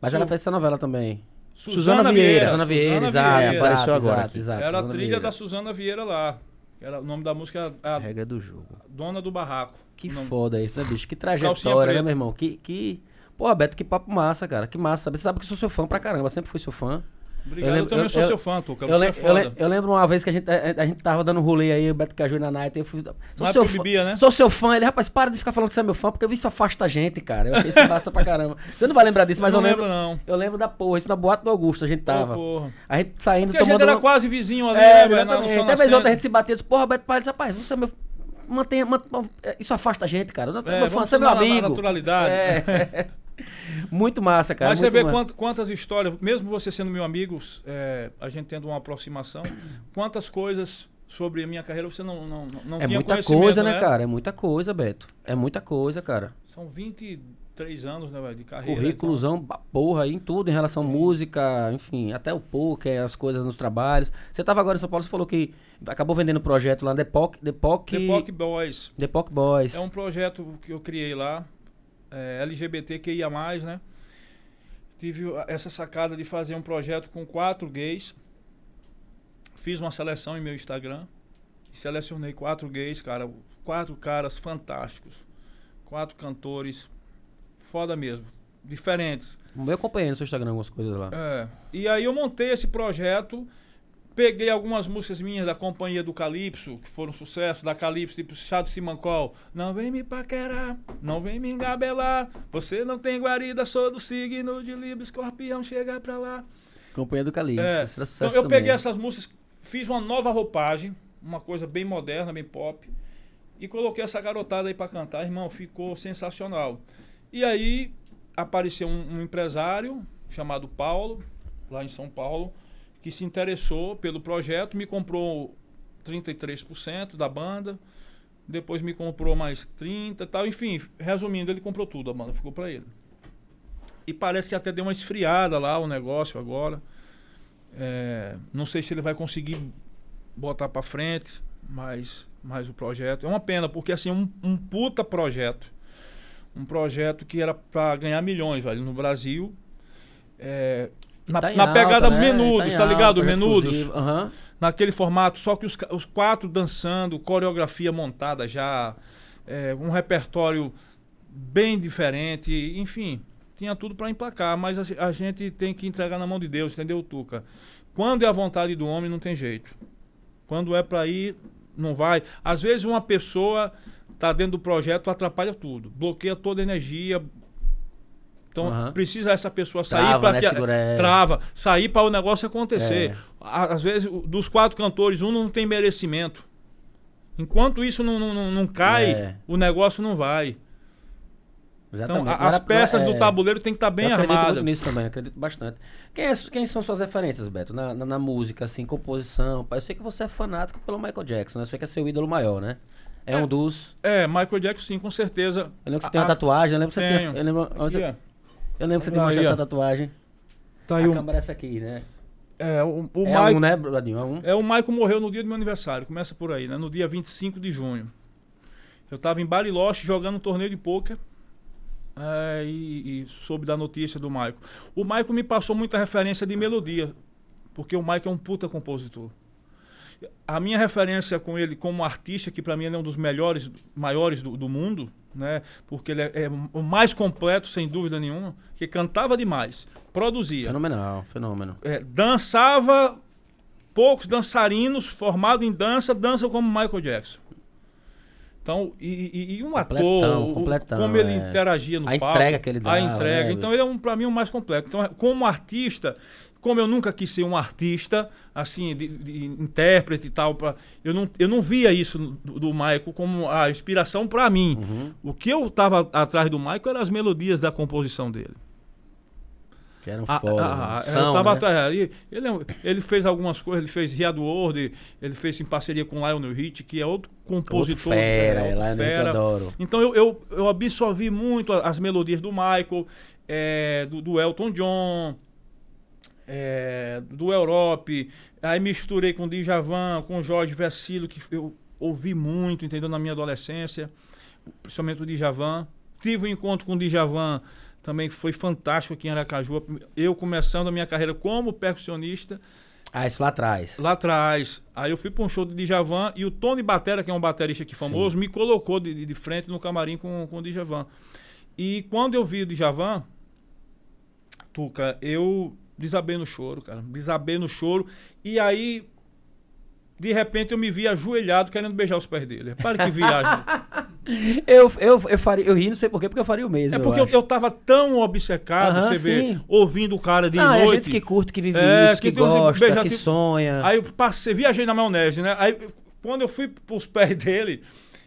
Mas ela fez essa novela também. Suzana Vieira. Suzana Vieira, exato, Vieira. exato, Apareceu agora exato, aqui. exato, Era a Suzana trilha Vieira. da Suzana Vieira lá. Era, o nome da música é a, A regra do jogo. Dona do Barraco. Que nome- foda isso, né, bicho? Que trajetória, né, meu irmão? Que, que... Porra, Beto, que papo massa, cara. Que massa. sabe? Você sabe que eu sou seu fã pra caramba, sempre fui seu fã. Obrigado, eu, lembro- também eu- sou eu- seu fã, Tuca. Eu, le- é eu, eu lembro uma vez que a gente, a, a gente tava dando rolê aí, o Beto Caju na night, eu fui. Sou seu fã. bebia, né? Sou seu fã. Ele, rapaz, para de ficar falando que você é meu fã, porque eu vi isso afasta a gente, cara. Eu achei isso massa pra caramba. Você não vai lembrar disso, mas eu, não lembro. não. Eu lembro da porra, isso na boate do Augusto, a gente tava. Porra. A gente saindo, Porque a gente tomando. era quase vizinho ali, É, né, Até vez outra a gente se batia e disse, porra, Beto Palha, rapaz, você é meu. Mantenha, man- Isso afasta a gente, cara. Você é, É, meu fã, você é meu amigo. naturalidade. É. muito massa, cara. Mas você vê quant- quantas histórias, mesmo você sendo meu amigo, é, a gente tendo uma aproximação, quantas coisas sobre a minha carreira você não, não, não É tinha muita coisa, né, cara? É muita coisa, Beto. É muita coisa, cara. São 23 anos né, velho, de carreira. Currículozão, ba- porra, em tudo, em relação à música, enfim, até o poker, as coisas nos trabalhos. Você tava agora em São Paulo, você falou que acabou vendendo um projeto lá, Depoc, Depoc, Então, The Poc Boys Depoc Boys. é um projeto que eu criei lá, é, LGBTQIA+, né? Tive essa sacada de fazer um projeto com quatro gays. Fiz uma seleção em meu Instagram. Selecionei quatro gays, cara. Quatro caras fantásticos. Quatro cantores. Foda mesmo. Diferentes. Eu acompanhei no seu Instagram algumas coisas lá. É. E aí eu montei esse projeto. Peguei algumas músicas minhas da companhia do Calypso, que foram sucesso, da Calypso, tipo Chá do Simancol. Não vem me paquerar, não vem me engabelar. Você não tem guarida, sou do signo de Libra, escorpião, chega pra lá. Companhia do Calypso. É. Isso era Então sucesso eu também. peguei essas músicas, fiz uma nova roupagem, uma coisa bem moderna, bem pop, e coloquei essa garotada aí pra cantar, irmão, ficou sensacional. E aí apareceu um, um empresário chamado Paulo, lá em São Paulo, que se interessou pelo projeto, me comprou 33% da banda, depois me comprou mais 30 e tal, enfim, resumindo, ele comprou tudo, a banda ficou pra ele. E parece que até deu uma esfriada lá o negócio agora. É, não sei se ele vai conseguir botar pra frente, mas, mas o projeto. É uma pena, porque assim, um, um puta projeto. Um projeto que era pra ganhar milhões, velho, no Brasil. É, na, Tá na alta, pegada né? menudos, tá, alta, ligado? projeto Menudos. exclusivo. Aham. Naquele formato, só que os, os quatro dançando, coreografia montada já, é, um repertório bem diferente, enfim, tinha tudo pra emplacar, mas a, a gente tem que entregar na mão de Deus, entendeu, Tuca? Quando é a vontade do homem, não tem jeito. Quando é pra ir, não vai. Às vezes uma pessoa tá dentro do projeto, atrapalha tudo, bloqueia toda a energia. Então Aham. precisa essa pessoa sair para né, que segura- é. trava, sair para o negócio acontecer. É. Às vezes dos quatro cantores um não tem merecimento. Enquanto isso não, não, não- cai, É. o negócio não vai. Exatamente. Então, a- Não as peças é- do tabuleiro tem que estar bem eu acredito muito armadas. nisso também, acredito bastante. Quem, é- quem são suas referências, Beto, na, na, na música, assim, composição? Eu sei que você é fanático pelo Michael Jackson, né? Eu sei que é seu ídolo maior, né? É, um dos... É, Michael Jackson, sim, com certeza. Eu lembro que você A- tem uma tatuagem, eu lembro que você Tenho. tem... Eu lembro, você- Aqui, ó. Eu lembro que você tem mostrado essa tatuagem. Tá aí a um- câmera é essa aqui, né? é, o, o é Michael- um, né, Bradinho? É um. É, o Michael morreu no dia do meu aniversário. Começa por aí, né? No dia 25 de junho. Eu tava em Bariloche jogando um torneio de pôquer. é, e, e soube da notícia do Michael. O Michael me passou muita referência de melodia. Porque o Michael é um puta compositor. A minha referência com ele como artista, que para mim ele é um dos melhores, maiores do, do mundo, né? Porque ele é, é o mais completo, sem dúvida nenhuma, que cantava demais, produzia Fenomenal, fenômeno. é, dançava poucos dançarinos formados em dança dançam como Michael Jackson. Então, e, e- e um Completão, ator, o- completão, como ele é. interagia no A palco, entrega que ele a dava, entrega. né? Então ele é um, para mim um mais completo. Então, como artista, como eu nunca quis ser um artista, assim, de, de intérprete e tal, pra, eu, não, eu não via isso do, do Michael como a inspiração para mim. Uhum. O que eu estava atrás do Michael eram as melodias da composição dele. Que eram foda. ah, né? eu tava né? atrás. Ele, ele, é ele fez algumas coisas, ele fez Riado World, ele fez em parceria com Lionel Rich, que é outro Outro compositor. fera, é, outro eu fera. adoro. Então eu, eu, eu absorvi muito a- as melodias do Michael, é, do, do Elton John, é, do Europe, aí misturei com o Djavan, com o Jorge Versilo, que eu ouvi muito, entendeu, na minha adolescência, principalmente o Djavan. Tive um encontro com o Djavan também que foi fantástico aqui em Aracaju. Eu começando a minha carreira como percussionista, Ah, isso lá atrás. lá atrás. Aí eu fui para um show do Djavan e o Tony Batera, que é um baterista aqui famoso, me colocou de, de- de frente no camarim com, com o Djavan. E quando eu vi o Djavan, Tuca, eu desabei no choro, cara. Desabei no choro. E aí, de repente, eu me vi ajoelhado querendo beijar os pés dele. Para que viagem. Eu, eu, eu, faria, eu ri, não sei porquê, porque eu faria o mesmo. é porque eu, acho. eu tava tão obcecado, Aham, você vê, sim. ouvindo o cara de Não, é noite. gente que curte, que vive É, isso, que, que gosta, beija- que tipo- sonha. Aí eu passei, viajei na maionese, né? Aí quando eu fui pros pés dele,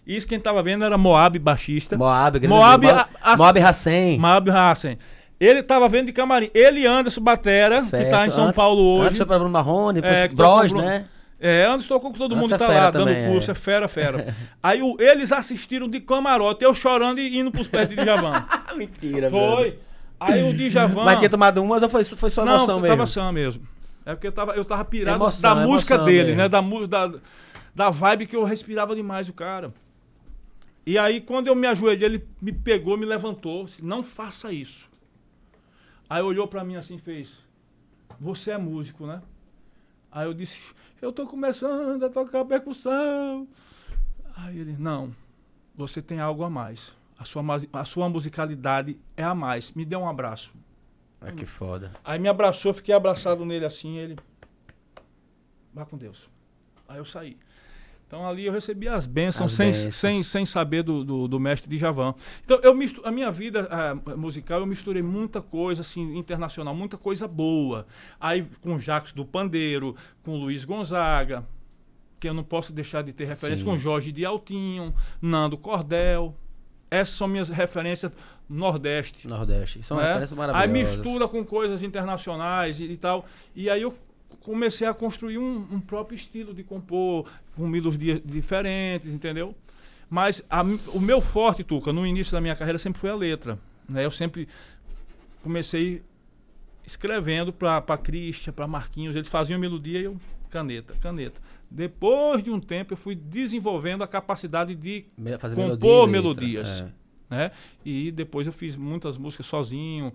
isso quem tava vendo era Moab baixista. Moab, grande Moab, Moab, Moab Hassen. Moab Hassen. Ele tava vendo de camarim. Ele e Anderson Batera, que certo. tá em São Antes- Paulo hoje. Antes foi pra Bruno Marrone, É, que Bros, Bruno- né? É, Anderson tocou com todo Anderson mundo é que tá fera lá, também, dando curso, é. é fera, fera. Aí o- eles assistiram de camarote, eu chorando e indo pros pés de Djavan. Mentira, Foi. Aí o Djavan... Mas tinha tomado umas ou foi, foi só Não, emoção mesmo? tava sã mesmo. É porque eu tava, eu tava pirado Emoção, da música dele, mesmo. né? Da, da, da vibe que eu respirava demais o cara. E aí, quando eu me ajoelhei, ele me pegou, me levantou. disse, Não faça isso. Aí olhou pra mim assim e fez: Você é músico, né? Aí eu disse: Eu tô começando a tocar percussão. Aí ele: Não, você tem algo a mais. A sua, a sua musicalidade é a mais. Me dê um abraço. Ah, que foda. Aí me abraçou, fiquei abraçado nele assim, ele. Vá com Deus. Aí eu saí. Então ali eu recebi as bênçãos, As sem, bênçãos. Sem, sem saber do, do, do mestre de Javan. Então eu mistu, a minha vida musical, eu misturei muita coisa assim, internacional, muita coisa boa. Aí com Jacques do Pandeiro, com Luiz Gonzaga, que eu não posso deixar de ter referência, Sim. com Jorge de Altinho, Nando Cordel. Essas são minhas referências Nordeste. Nordeste. São né? referências Aí maravilhosas. mistura com coisas internacionais e, e tal. E aí eu comecei a construir um, um próprio estilo de compor, com melodias diferentes, entendeu? Mas a o meu forte, Tuca, no início da minha carreira sempre foi a letra. Né? Eu sempre comecei escrevendo para Christian, para Marquinhos. Eles faziam melodia e eu caneta, caneta. Depois de um tempo eu fui desenvolvendo a capacidade de Fazer compor melodia melodias. é. Né? E depois eu fiz muitas músicas sozinho.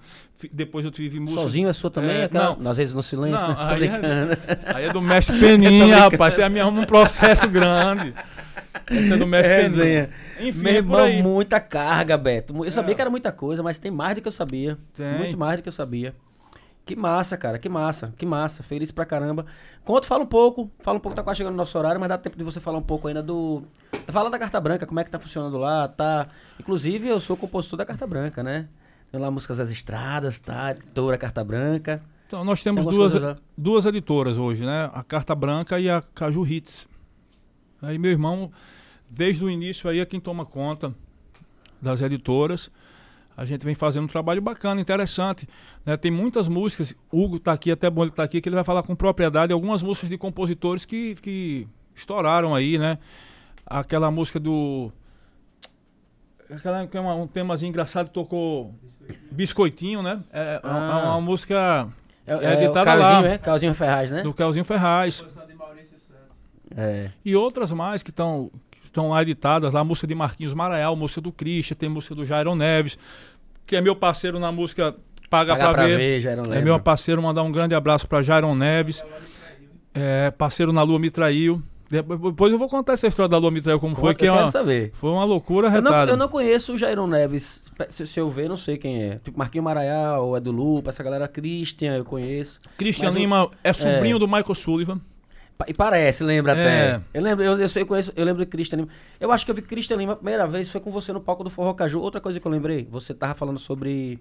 Depois eu tive músicas. Sozinho é sua também? É, aquela, não. Às vezes no silêncio, Não, né? Aí é-. Aí é do mestre Peninha, rapaz. Você me arruma um processo grande. Esse é do mestre Resenha. Peninha. Enfim, Meu é irmão, muita carga, Beto. Eu sabia É. que era muita coisa, mas tem mais do que eu sabia. Tem. Muito mais do que eu sabia. Que massa, cara, que massa, que massa. Feliz pra caramba. Conta, fala um pouco. Fala um pouco, tá quase chegando no nosso horário, mas dá tempo de você falar um pouco ainda do. Fala da Carta Branca, como é que tá funcionando lá, tá? Inclusive, eu sou compositor da Carta Branca, né? Tem lá músicas das estradas, tá? Editora Carta Branca. Então, nós temos Tem duas, coisas duas editoras hoje, né? A Carta Branca e a Caju Hits. Aí meu irmão, desde o início aí é quem toma conta das editoras. A gente vem fazendo um trabalho bacana, interessante. né? Tem muitas músicas. Hugo tá aqui, até bom ele tá aqui, que ele vai falar com propriedade algumas músicas de compositores que, que estouraram aí, né? Aquela música do. Aquela que é uma- um temazinho engraçado, tocou Biscoitinho, né? É, é uma- é uma música É, É é, o editada lá. é? Carlzinho Ferraz, né? do Kelzinho Ferraz. Composição de Maurício Santos. É. E outras mais que estão estão lá editadas, lá a música de Marquinhos Maraial, música do Christian, tem música do Jairon Neves, que é meu parceiro na música Paga, Pagar pra, ver. já não É meu parceiro, mandar um grande abraço pra Jairon Neves. É, parceiro na Lua me traiu. De- Depois eu vou contar essa história da Lua me traiu, como foi, eu que é quero uma, saber. foi uma loucura Eu não, retada. eu não conheço o Jairon Neves. Se, se eu ver, não sei quem é. Tipo, Marquinho Maraial, Edu Lupa, essa galera Christian, eu conheço. Christian Mas Lima é sobrinho é. do Michael Sullivan. E parece, lembra É. até. Eu lembro, eu, eu sei, eu conheço, eu lembro de Cristian Lima. Eu acho que eu vi Cristian Lima a primeira vez foi com você no palco do Forró Caju. Outra coisa que eu lembrei, você tava falando sobre.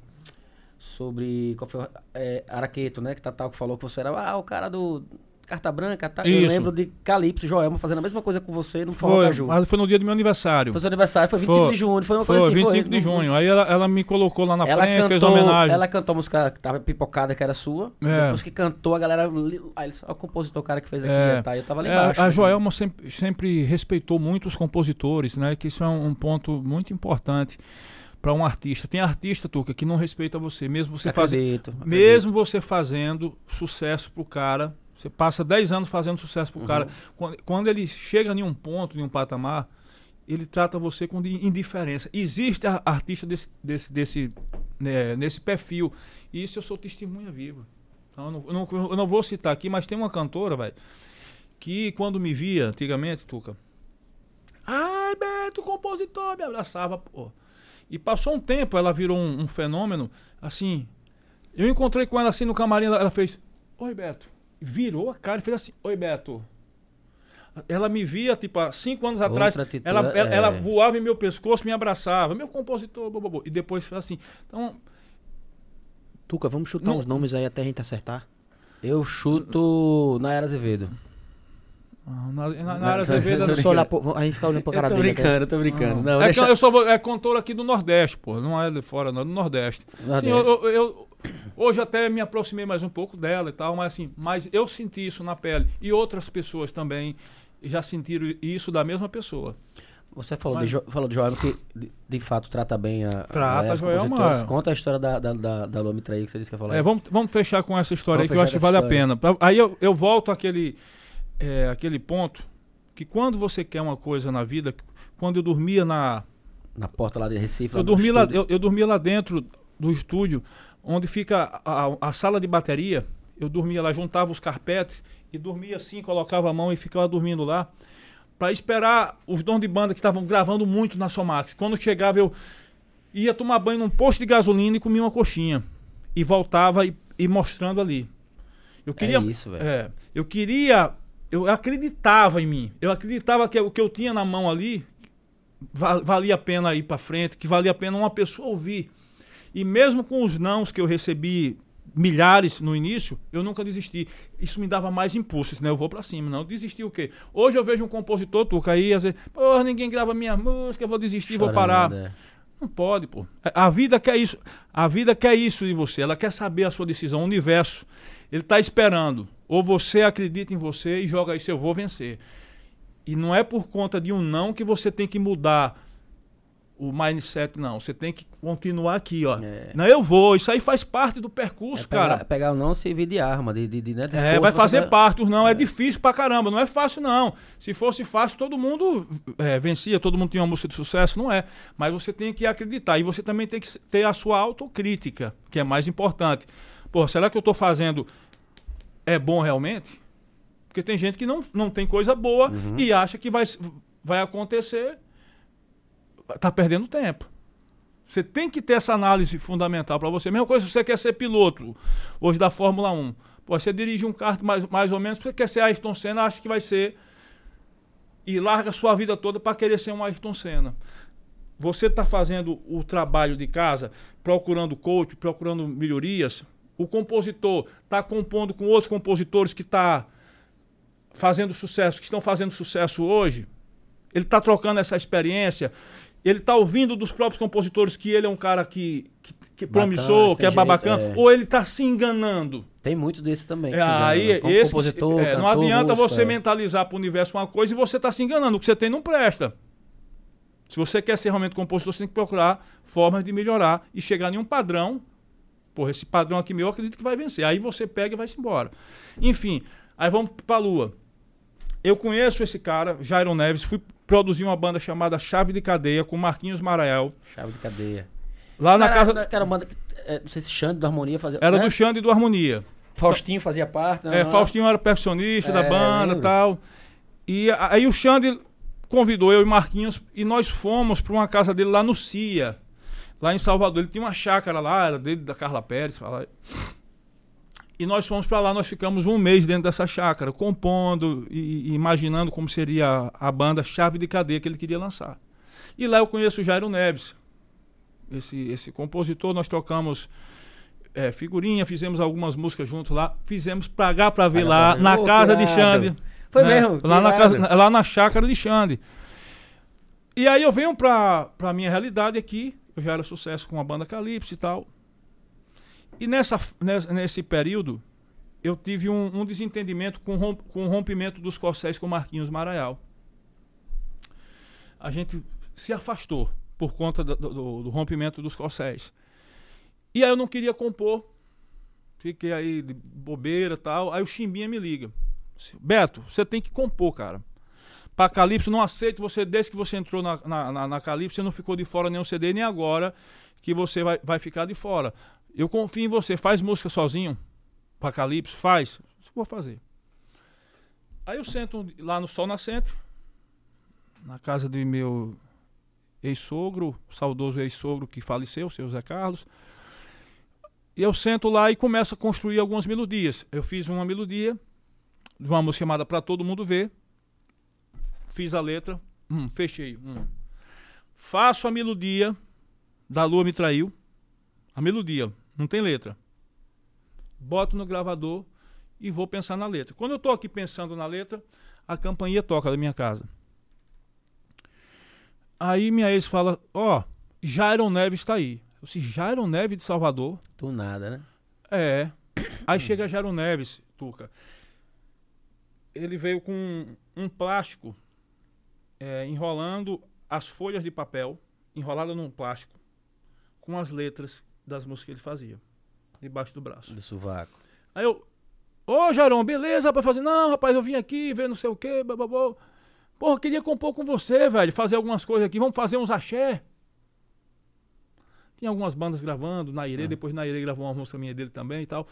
Sobre. Qual foi? o- É, Araqueto, né? Que Tatal que falou que você era ah, o cara do Carta Branca. Tá? Eu lembro de Calypso, Joelma fazendo a mesma coisa com você no Forró Foi, Caju. mas foi no dia do meu aniversário. Foi seu aniversário, foi 25 Foi. de junho, foi uma Foi, coisa assim. 25 foi, de junho. Aí ela, ela me colocou lá na Ela frente, fez cantou, homenagem. ela cantou a música que tava pipocada, que era sua. É. Depois que cantou, a galera. Aí o compositor, o cara que fez aqui, É. tá? Eu tava ali É, embaixo. a né? Joelma sempre, sempre respeitou muito os compositores, né? Que isso é um, um ponto muito importante para um artista. Tem artista, Tuca, que não respeita você, mesmo você fazendo, Acredito, acredito. mesmo você fazendo sucesso pro cara. Você passa 10 anos fazendo sucesso pro Uhum. cara. Quando, quando ele chega em um ponto, em um patamar, ele trata você com indiferença. Existe artista desse, desse, desse né, nesse perfil. E isso eu sou testemunha viva. Então, eu, não, eu não- eu não vou citar aqui, mas tem uma cantora, velho, que quando me via antigamente, Tuca, ai, Beto, compositor, me abraçava, pô. E passou um tempo, ela virou um, um fenômeno, assim. Eu encontrei com ela assim no camarim, ela, ela fez, oi, Beto. Virou a cara e fez assim, oi, Beto. Ela me via, tipo, há cinco anos atrás, Outra atitude, ela, ela, ela é. voava em meu pescoço, me abraçava, meu compositor, bo, bo, bo. e depois foi assim. Então, Tuca, vamos chutar Não- uns nomes aí até a gente acertar. Eu chuto Nayara Azevedo. Ah, na, na, na área Azevedo, eu- Só olhar pro- a gente fica olhando pra cara eu tô dele. brincando, eu tô brincando. Não, é deixa... que eu só vou, é aqui do Nordeste, pô, não é de fora, não, é do Nordeste. Sim, Nordeste. eu, eu- eu- hoje até me aproximei mais um pouco dela e tal, mas assim, mas eu senti isso na pele. E outras pessoas também já sentiram isso da mesma pessoa. Você falou, Mas- de, Jo- falou de Joelma que de, de fato trata bem a. Trata, a Joelma. Conta a história da, da, da, da Lua Mitraí que você disse que ia falar. É, vamos, vamos fechar com essa história Vamos aí que eu acho que vale essa a pena. Pra- Aí eu, eu volto àquele, é, àquele ponto que quando você quer uma coisa na vida, quando eu dormia na, Na porta lá de Recife. lá Eu do dormi, lá, eu, eu dormia lá dentro do estúdio, onde fica a, a- a sala de bateria. Eu dormia lá, juntava os carpetes e dormia assim, colocava a mão e ficava dormindo lá. Para esperar os donos de banda que estavam gravando muito na Somax. Quando chegava, eu ia tomar banho num posto de gasolina e comia uma coxinha. E voltava e, e mostrando ali. Eu queria, É isso, velho. é, eu queria, eu acreditava em mim. Eu acreditava que o que eu tinha na mão ali va- valia a pena ir para frente, que valia a pena uma pessoa ouvir. E mesmo com os nãos que eu recebi milhares no início, eu nunca desisti. Isso me dava mais impulso, né? Eu vou para cima, não. Desisti o quê? Hoje eu vejo um compositor, Tuca, aí, às vezes, pô, ninguém grava minha música, eu vou desistir, vou parar. É. Não pode, pô. A vida quer isso. A vida quer isso de você. Ela quer saber a sua decisão. O universo, ele está esperando. Ou você acredita em você e joga isso, eu vou vencer. E não é por conta de um não que você tem que mudar o mindset, não. Você tem que continuar aqui, ó. É. Não, eu vou. Isso aí faz parte do É percurso, pegar, cara. pegar o não servir de arma, de, de, de, né, de É, vai pra fazer você- parte. Os não é. difícil pra caramba. Não é fácil, não. Se fosse fácil, todo mundo é, vencia, todo mundo tinha uma música de sucesso. Não é. Mas você tem que acreditar. E você também tem que ter a sua autocrítica, que é mais importante. Pô, será que eu tô fazendo é bom realmente? Porque tem gente que não, não tem coisa boa e acha que vai, vai acontecer. Tá perdendo tempo. Você tem que ter essa análise fundamental para você. Mesma coisa se você quer ser piloto hoje da Fórmula 1. Pô, você dirige um carro mais, mais ou menos, você quer ser Ayrton Senna, acha que vai ser. E larga a sua vida toda para querer ser um Ayrton Senna. Você está fazendo o trabalho de casa, procurando coach, procurando melhorias. O compositor está compondo com outros compositores que está fazendo sucesso, que estão fazendo sucesso hoje. Ele está trocando essa experiência. ele tá ouvindo dos próprios compositores que ele é um cara que, que, que é Bacana, promissor, que é jeito, babacana, é. ou ele tá se enganando? Tem muito desses também. É, aí, esse, compositor, é, não cantor, adianta músico, você mentalizar para o universo uma coisa e você tá se enganando. O que você tem não presta. Se você quer ser realmente compositor, você tem que procurar formas de melhorar e chegar em um padrão. Porra, esse padrão aqui meu, eu acredito que vai vencer. Aí você pega e vai-se embora. Enfim, aí vamos para a Lua. Eu conheço esse cara, Jairo Neves, fui produzir uma banda chamada Chave de Cadeia com Marquinhos Marael. Chave de cadeia. Lá na casa. Era uma banda que, é, não sei se Xande do Harmonia fazia. Era né? do Xande e do Harmonia. Faustinho fazia parte. né? É, Faustinho era percussionista da É, banda e tal. E aí o Xande convidou eu e Marquinhos e nós fomos para uma casa dele lá no CIA, lá em Salvador. Ele tinha uma chácara lá, era dele, da Carla Pérez. fala- E nós fomos para lá, nós ficamos um mês dentro dessa chácara, compondo e, e imaginando como seria a, a banda Chave de Cadeia que ele queria lançar. E lá eu conheço o Jairo Neves, esse, esse compositor, nós tocamos é, figurinha, fizemos algumas músicas juntos lá, fizemos pra H pra ver Pagar lá, na Ô, casa de. Xande. Foi né? mesmo? Lá na, casa, lá na chácara de Xande. E aí eu venho pra, pra minha realidade aqui, eu já era sucesso com a banda Calypso e tal. E nessa, nessa- nesse período, eu tive um, um desentendimento com, o rom- com o rompimento dos corcéis com Marquinhos Maraial. A gente se afastou por conta do, do- do rompimento dos corcéis. E aí eu não queria compor, fiquei aí de bobeira tal. Aí o Chimbinha me liga. Beto, você tem que compor, cara. Pra Calypso, não aceito você, desde que você entrou na, na, na, na Calypso, você não ficou de fora nenhum CD, nem agora que você vai, vai ficar de fora. Eu confio em você, faz música sozinho pra Calypso, faz. Vou fazer. Aí eu sento lá no Sol Nascente, na casa do meu ex-sogro, saudoso ex-sogro que faleceu, seu Zé Carlos. E eu sento lá e começo a construir algumas melodias. Eu fiz uma melodia de uma música chamada Pra Todo Mundo Ver. Fiz a letra, hum, fechei. hum. Faço a melodia da Lua Me Traiu. A melodia, não tem letra. Boto no gravador e vou pensar na letra. Quando eu tô aqui pensando na letra, a campainha toca da minha casa. Aí minha ex fala, ó, Jairo Neves está aí. Eu disse, Jairo Neves de Salvador? Do nada, né? É. Aí chega Jairo Neves, Tuca. Ele veio com um plástico é, enrolando as folhas de papel, enrolada num plástico, com as letras das músicas que ele fazia, debaixo do braço. Do sovaco. Aí eu, ô Jairão, beleza pra fazer? Não, rapaz, eu vim aqui ver não sei o quê, bababô. Porra, eu queria compor com você, velho, fazer algumas coisas aqui, vamos fazer uns axé. Tinha algumas bandas gravando, Nairê, depois Nairê gravou uma música minha dele também e tal.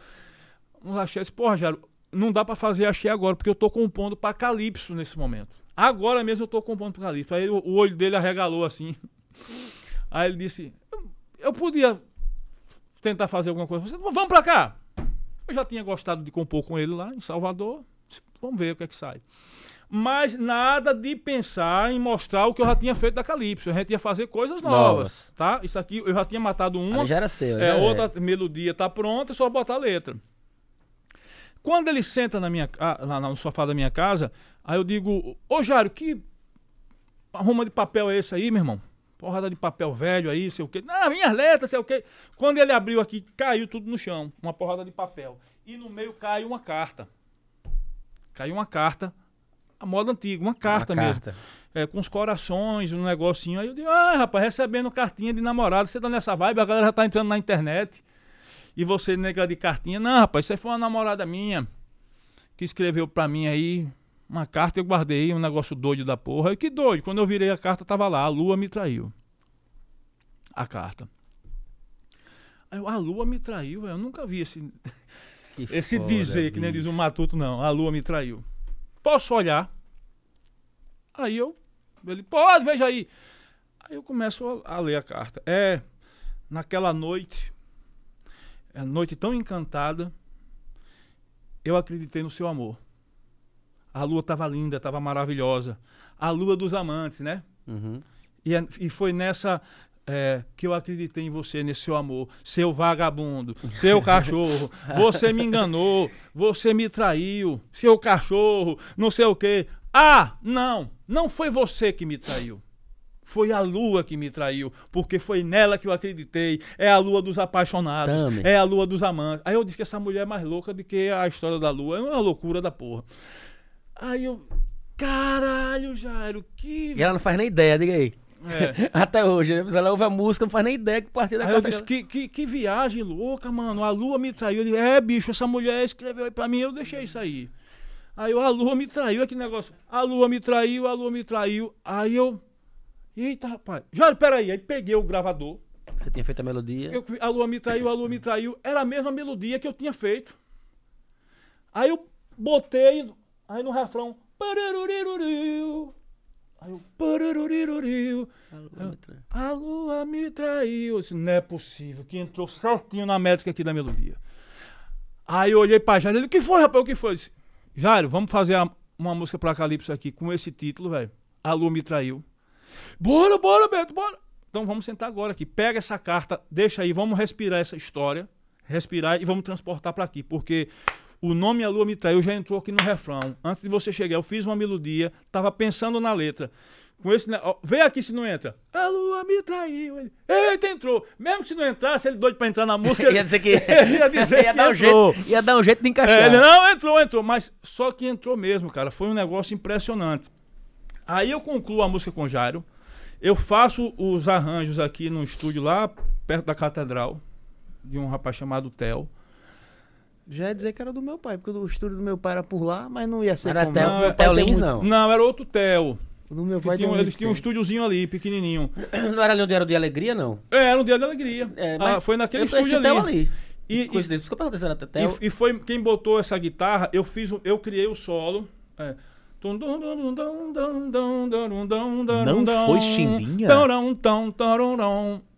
Uns axé, eu disse, porra, Jairo, não dá pra fazer axé agora, porque eu tô compondo pra Calypso nesse momento. Agora mesmo eu tô compondo pra Calypso. Aí o, o olho dele arregalou assim. Aí ele disse, eu, eu podia tentar fazer alguma coisa. Você, vamos pra cá. Eu já tinha gostado de compor com ele lá em Salvador. Vamos ver o que é que sai. Mas nada de pensar em mostrar o que eu já tinha feito da Calypso. A gente ia fazer coisas novas, Novas. tá? Isso aqui eu já tinha matado uma. Ali já era seu. É, já outra melodia tá pronta, é só botar a letra. Quando ele senta na minha, lá no sofá da minha casa, aí eu digo, ô Jário, que arruma de papel é esse aí, meu irmão? Porrada de papel velho aí, sei o quê. Não, minhas letras, sei o quê. Quando ele abriu aqui, caiu tudo no chão. Uma porrada de papel. E no meio cai uma carta. Caiu uma carta, a moda antiga, uma carta Uma mesmo. carta. É, com os corações, um negocinho. Aí eu digo, ah, rapaz, recebendo cartinha de namorado, você tá nessa vibe, a galera já tá entrando na internet. E você nega de cartinha. Não, rapaz, isso aí foi uma namorada minha que escreveu pra mim aí uma carta, eu guardei, um negócio doido da porra. E que doido, quando eu virei a carta, tava lá, a lua me traiu. A carta. Aí eu, a lua me traiu, eu nunca vi esse, Que esse foda, dizer, que nem bicho. diz o Matuto, não. A lua me traiu. Posso olhar? Aí eu. Ele, pode, veja aí. Aí eu começo a, a ler a carta. É, naquela noite, é noite tão encantada, eu acreditei no seu amor. A lua estava linda, estava maravilhosa. A lua dos amantes, né? Uhum. E, é- e foi nessa é, que eu acreditei em você, nesse seu amor. Seu vagabundo, seu cachorro, você me enganou, você me traiu, seu cachorro, não sei o quê. Ah, não, não foi você que me traiu. Foi a lua que me traiu, porque foi nela que eu acreditei. É a lua dos apaixonados, Tame. é a lua dos amantes. Aí eu disse que essa mulher é mais louca do que a história da lua. É uma loucura da porra. Aí eu. Caralho, Jairo, que. E ela não faz nem ideia, diga aí. É. Até hoje, né? Ela ouve a música, não faz nem ideia que partir da Aí eu disse, que, que, que viagem louca, mano. A lua me traiu. Ele, é, bicho, essa mulher escreveu aí pra mim, eu deixei isso aí. Aí eu, a lua me traiu, aquele negócio. A lua me traiu, a lua me traiu. Aí eu. Eita, rapaz. Jairo, peraí. Aí peguei o gravador. Você tinha feito a melodia. Eu, a lua me traiu, a lua me traiu. Era a mesma melodia que eu tinha feito. Aí eu botei, aí no refrão. Aí eu. pararurirurio. A lua me traiu. Eu disse, não é possível, que entrou certinho na métrica aqui da melodia. Aí eu olhei pra Jairo, ele, o que foi, rapaz? O que foi? Eu disse, Jairo, vamos fazer a- uma música pra Calypso aqui com esse título, velho. A lua me traiu. Bora, bora, Beto, bora. Então vamos sentar agora aqui. Pega essa carta, deixa aí, vamos respirar essa história. Respirar e vamos transportar pra aqui. Porque o nome A Lua Me Traiu já entrou aqui no refrão. Antes de você chegar, eu fiz uma melodia, tava pensando na letra. Com esse, ó, vê aqui se não entra. A lua me traiu. Ele, Eita, entrou. Mesmo que se não entrasse, ele doido pra entrar na música. ia dizer que ia dizer ia que dar um entrou. jeito, ia dar um jeito de encaixar. É, ele, não, entrou, entrou. Mas só que entrou mesmo, cara. Foi um negócio impressionante. Aí eu concluo a música com Jairo. Eu faço os arranjos aqui no estúdio lá perto da catedral. De um rapaz chamado Theo. Já ia dizer que era do meu pai, porque o estúdio do meu pai era por lá, mas não ia ser Era como. Theo- não, o meu pai Theo tem Lins, muito- não. Não, era outro Theo. O do meu Que pai tinha- eles tinham um estúdiozinho ali, pequenininho. Não era ali onde era o de alegria, não. É, era um dia de alegria. É, Ah, foi naquele eu estúdio o Theo ali. ali. E, e, Coincidência, por isso que eu perguntei se era Theo. E, e foi quem botou essa guitarra, eu fiz, o- eu criei o solo. É. Não foi chimbinha?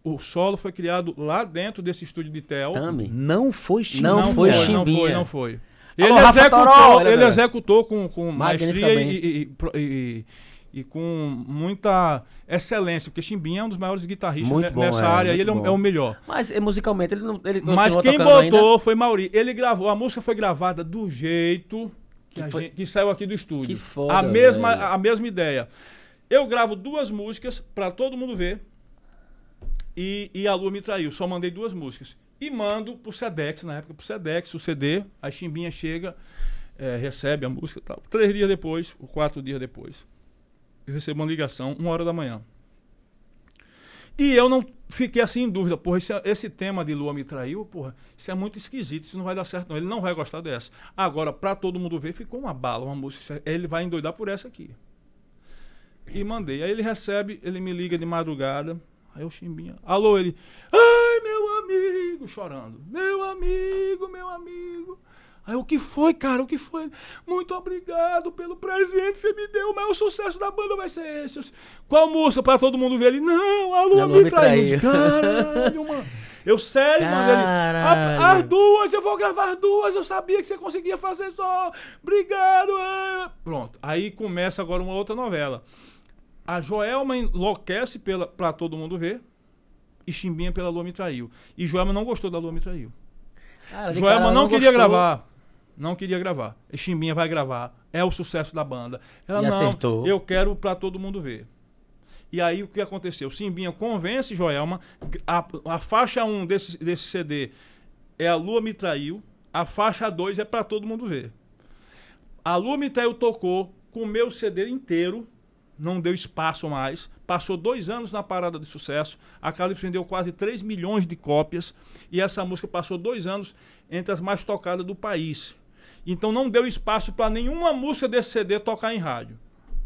O solo foi criado lá dentro desse estúdio de Tel. Também. Não foi chimbinha. Não foi chimbinha. Não foi, não foi. Ele, Alô, executou, ele, executou com, com maestria e, e, e, e, com muita excelência, porque Chimbinha é um dos maiores guitarristas muito nessa área e ele bom. é o melhor. Mas musicalmente ele não. Ele Mas quem botou ainda. foi Mauri. Ele gravou, a música foi gravada do jeito que, foi- gente- que saiu aqui do estúdio. Que foda, a mesma velho. a mesma ideia. Eu gravo duas músicas pra todo mundo ver. E, e a Lua me traiu. Só mandei duas músicas. E mando pro Sedex, na época, pro Sedex, o CD. A Chimbinha chega, eh, recebe a música e tal. Três dias depois, ou quatro dias depois, eu recebo uma ligação, uma hora da manhã. E eu não fiquei assim em dúvida, porra, esse, esse tema de Lua me traiu, porra, isso é muito esquisito, isso não vai dar certo não, ele não vai gostar dessa. Agora, pra todo mundo ver, ficou uma bala, uma música, ele vai endoidar por essa aqui. E mandei, aí ele recebe, ele me liga de madrugada, aí eu chimbinha, alô, ele, ai meu amigo, chorando, meu amigo, meu amigo. Aí o que foi, cara? O que foi? Muito obrigado pelo presente que você me deu. O maior sucesso da banda vai ser esse. Qual música pra todo mundo ver? Ele, não, a Lua, A Lua me traiu. traiu. Caralho, mano. Eu sério, mano. Ele, Caralho. "A- as duas, eu vou gravar as duas. Eu sabia que você conseguia fazer só. Obrigado. é." Pronto. Aí começa agora uma outra novela. A Joelma enlouquece pela, pra todo mundo ver. E Chimbinha pela Lua me traiu. E Joelma não gostou da Lua me traiu. Cara, Joelma não, ela queria gostou. gravar. Não queria gravar. E Chimbinha vai gravar. É o sucesso da banda. Ela E não, acertou. eu quero pra todo mundo ver. E aí o que aconteceu? Chimbinha convence Joelma. A, a faixa 1 desse, desse CD é A Lua Me Traiu. A faixa 2 é pra todo mundo ver. A Lua Me Traiu tocou com o meu CD inteiro. Não deu espaço mais. Passou dois anos na parada de sucesso. A Calypso vendeu quase 3 milhões de cópias. E essa música passou dois anos entre as mais tocadas do país. Então não deu espaço para nenhuma música desse CD tocar em rádio.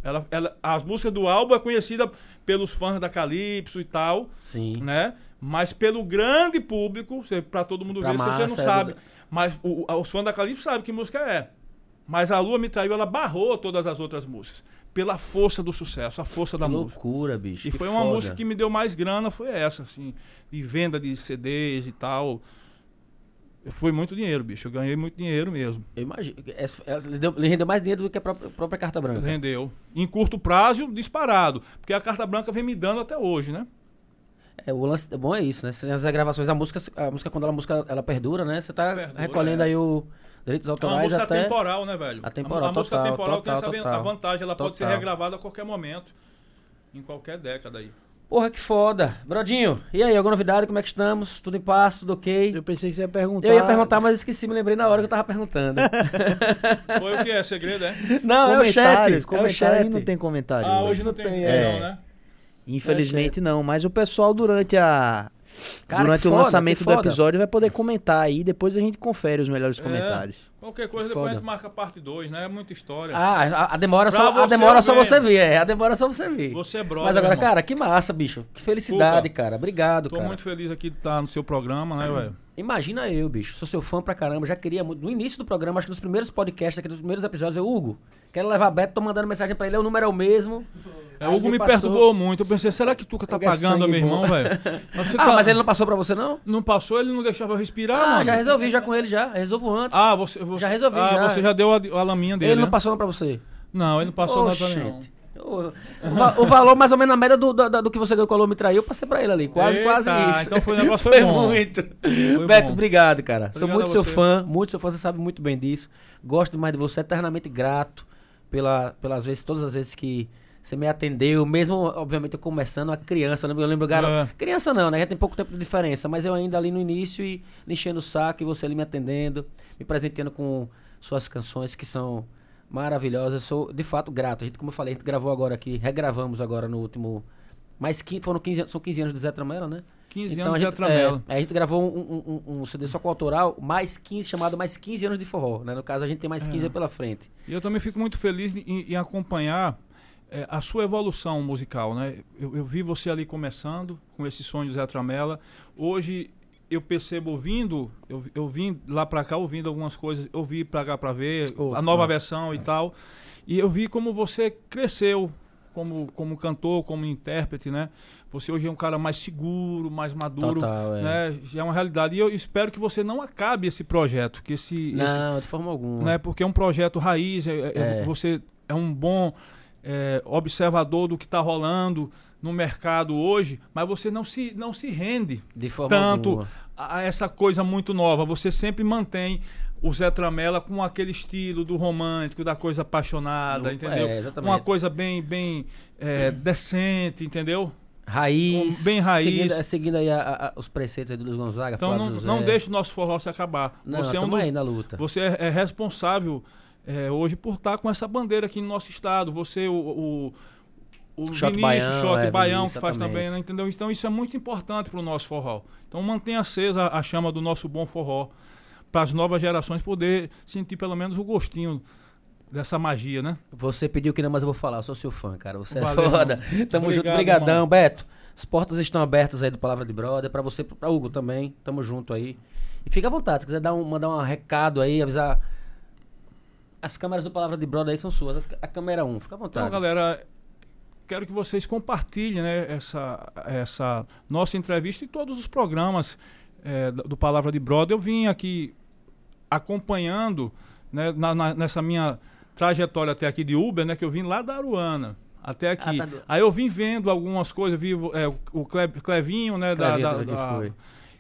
Ela, ela, as músicas do álbum é conhecida pelos fãs da Calypso e tal, Sim. né? Mas pelo grande público, para todo mundo Pra ver, se você não massa, é sabe. do- Mas o- os fãs da Calypso sabem que música é. Mas a Lua Me Traiu, ela barrou todas as outras músicas. Pela força do sucesso, a força Que da música. loucura, bicho. E foi uma foda. música que me deu mais grana, foi essa, assim, de venda de CDs e tal. Foi muito dinheiro, bicho. Eu ganhei muito dinheiro mesmo. Eu imagino. É- é- Ele, deu- ele rendeu mais dinheiro do que a própria, a própria carta branca. Rendeu. Em curto prazo, disparado. Porque a carta branca vem me dando até hoje, né? É, o lance bom é isso, né? Tem as gravações, a música, a música quando ela, a música, ela perdura, né? Você tá Perdura, recolhendo é. aí o direitos É uma autorais música até... temporal, né, velho? A, a música total, temporal tem total, essa ven- total. a vantagem, ela pode ser Total. regravada a qualquer momento. em qualquer década aí. Porra, que foda. Brodinho, e aí, alguma novidade? Como é que estamos? Tudo em paz? Tudo ok? Eu pensei que você ia perguntar. Eu ia perguntar, mas esqueci, me lembrei na hora que eu tava perguntando. Foi o que é? Segredo, é? Não, é o chat. Comentários, É o chat. não tem comentário. Ah, hoje. hoje não tem, tem, é. é. né? Infelizmente não, mas o pessoal durante a Cara, durante que o foda, lançamento do foda. episódio vai poder comentar aí, depois a gente confere os melhores É. comentários. Qualquer coisa, depois Foda. a gente marca a parte 2, né? É muita história. Ah, a, a demora, Pra só, a você demora eu só você ver, é. A demora só você ver. Você é brother, Mas agora, irmão. cara, que massa, bicho. Que felicidade, Puta. cara. Obrigado, Tô cara. muito feliz aqui de estar no seu programa, né, velho? Imagina eu, bicho. Sou seu fã pra caramba. Já queria muito. No início do programa, acho que nos primeiros podcasts, aqui nos primeiros episódios, eu, Hugo, quero levar Beto, tô mandando mensagem pra ele, o número é o mesmo. É, o Hugo me passou. perturbou muito. Eu pensei, será que Tuca tá pagando, meu irmão, velho? Ah, tá- mas ele não passou pra você, não? não passou, ele não deixava eu respirar, Ah, mano. já resolvi já com ele, já. Resolvo antes. Ah, você, você Já resolvi, ah, já. você já deu a, a laminha dele, ele não né? passou não pra você? Não, ele não passou nada pra mim. O, o va- o valor mais ou menos na média do, do, do que você ganhou com a me traiu, eu passei pra ele ali. Quase, Eita, quase isso. então foi- o negócio foi bom. muito. Foi Beto, bom. obrigado, cara. Sou Obrigado muito a seu fã, muito seu fã, você sabe muito bem disso. Gosto demais de você, eternamente grato pela, pelas vezes, todas as vezes que você me atendeu, mesmo, obviamente, eu começando a criança, né? eu lembro, garoto. É. Criança não, né? Já tem pouco tempo de diferença, mas eu ainda ali no início e enchendo o saco e você ali me atendendo, me presenteando com suas canções que são maravilhosas. Eu sou, de fato, grato. A gente, como eu falei, a gente gravou agora aqui, regravamos agora no último. Mais 15, foram 15, anos- são 15 anos de Zé Tramela, né? 15 Então, anos de gente, Atramela. é, a gente gravou um, um- um- um CD só com autoral, mais 15, chamado Mais 15 anos de forró, né? No caso, a gente tem mais 15 É. pela frente. E eu também fico muito feliz em, em acompanhar eh, a sua evolução musical, né? Eu, eu vi você ali começando com esse sonho de Zé Tramela. Hoje eu percebo ouvindo, eu, eu vim lá pra cá ouvindo algumas coisas, eu vi pra cá pra ver Oh, a nova ah. versão e tal. E eu vi como você cresceu como, como cantor, como intérprete, né? Você hoje é um cara mais seguro, mais maduro, Total, é. né? Já é uma realidade. E eu espero que você não acabe esse projeto, que esse, esse Não, de forma alguma. né? Porque é um projeto raiz, é- é- É. você é um bom é, observador do que está rolando no mercado hoje, mas você não se, não se rende tanto alguma. a essa coisa muito nova. Você sempre mantém o Zé Tramela com aquele estilo do romântico, da coisa apaixonada, No- entendeu? é. Uma coisa bem, bem é, decente, entendeu? Raiz. Bem raiz. Seguindo, é, seguindo aí a- a- os preceitos aí do Luiz Gonzaga, Então Flávio não, José. não deixe o nosso forró se acabar. Não, você é um dos, aí na luta. Você é, é responsável é, hoje por estar com essa bandeira aqui no nosso estado. Você, o, o, o Shot Vinícius, Baião, Shot é, Baião, que faz também, né, entendeu? Então isso é muito importante para o nosso forró. Então mantenha acesa a chama do nosso bom forró para as novas gerações poder sentir pelo menos o gostinho dessa magia, né? Você pediu que não, mas eu vou falar. Eu sou seu fã, cara. Você Valeu, é foda. Tamo junto. Obrigado, Brigadão, irmão. Beto. As portas estão abertas aí do Palavra de Brother. Pra você, pra Hugo também. Tamo junto aí. E fica à vontade. Se quiser dar um, mandar um recado aí, avisar. As câmeras do Palavra de Brother aí são suas. As- A câmera 1, fica à vontade. Então, galera, quero que vocês compartilhem né, essa, essa nossa entrevista e todos os programas eh, do Palavra de Brother. Eu vim aqui acompanhando né, na- na- nessa minha trajetória até aqui de Uber, né, que eu vim lá da Aruana. Até aqui. Ah, tá do- Aí eu vim vendo algumas coisas, vi eh, o- o Cle- Clevinho, né? da- Clevinho da- da- foi.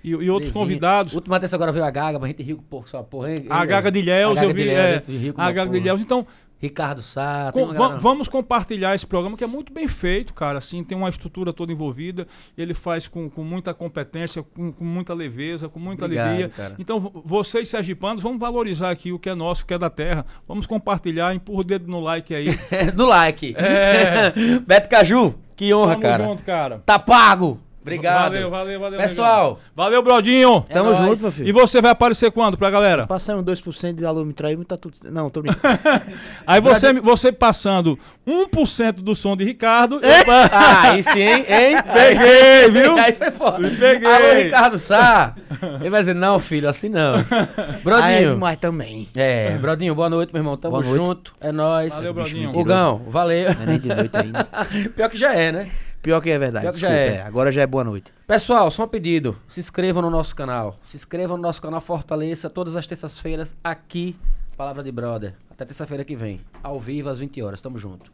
E, e outros Devinho. convidados. Última terça agora veio a Gaga, pra gente rir com porra, só porra. hein? A Gaga de Ilhéus, A eu vi. é, a gente a Gaga de. Ilhéus. Então, Ricardo Sá. Com- va- vamos compartilhar esse programa que é muito bem feito, cara. Assim, tem uma estrutura toda envolvida. Ele faz com, com muita competência, com, com muita leveza, com muita Obrigado, alegria. cara. Então, vo- vocês sergipanos, vamos valorizar aqui o que é nosso, o que é da terra. Vamos compartilhar, empurra o dedo no like aí. no like. É. Beto Caju, que honra, Tamo cara. junto, cara. Tá pago. Obrigado. Valeu, valeu, valeu. Pessoal, negão. Valeu, Brodinho. É Tamo nóis. junto, meu filho. E você vai aparecer quando pra galera? Passando 2% de aluno me traiu, tá tudo. Não, tô brincando. Aí você, você passando 1% do som de Ricardo. É? opa, Ah, aí sim, hein? hein? Peguei, viu? Aí foi foda. Peguei. Alô, Ricardo Sá. Ele vai dizer, não, filho, assim não. Ah, é Brodinho. demais também. É, Brodinho, boa noite, meu irmão. Tamo Boa noite. junto. É nóis. Valeu, Brodinho. Hugão, valeu. Não é nem de noite ainda. Pior que já é, né? Pior que é verdade. Pior que já desculpa, é. é. Agora já é boa noite. Pessoal, só um pedido. Se inscrevam no nosso canal. Se inscrevam no nosso canal Fortaleça todas as terças-feiras aqui, Palavra de Brother. Até terça-feira que vem. Ao vivo, às 20 horas. Tamo junto.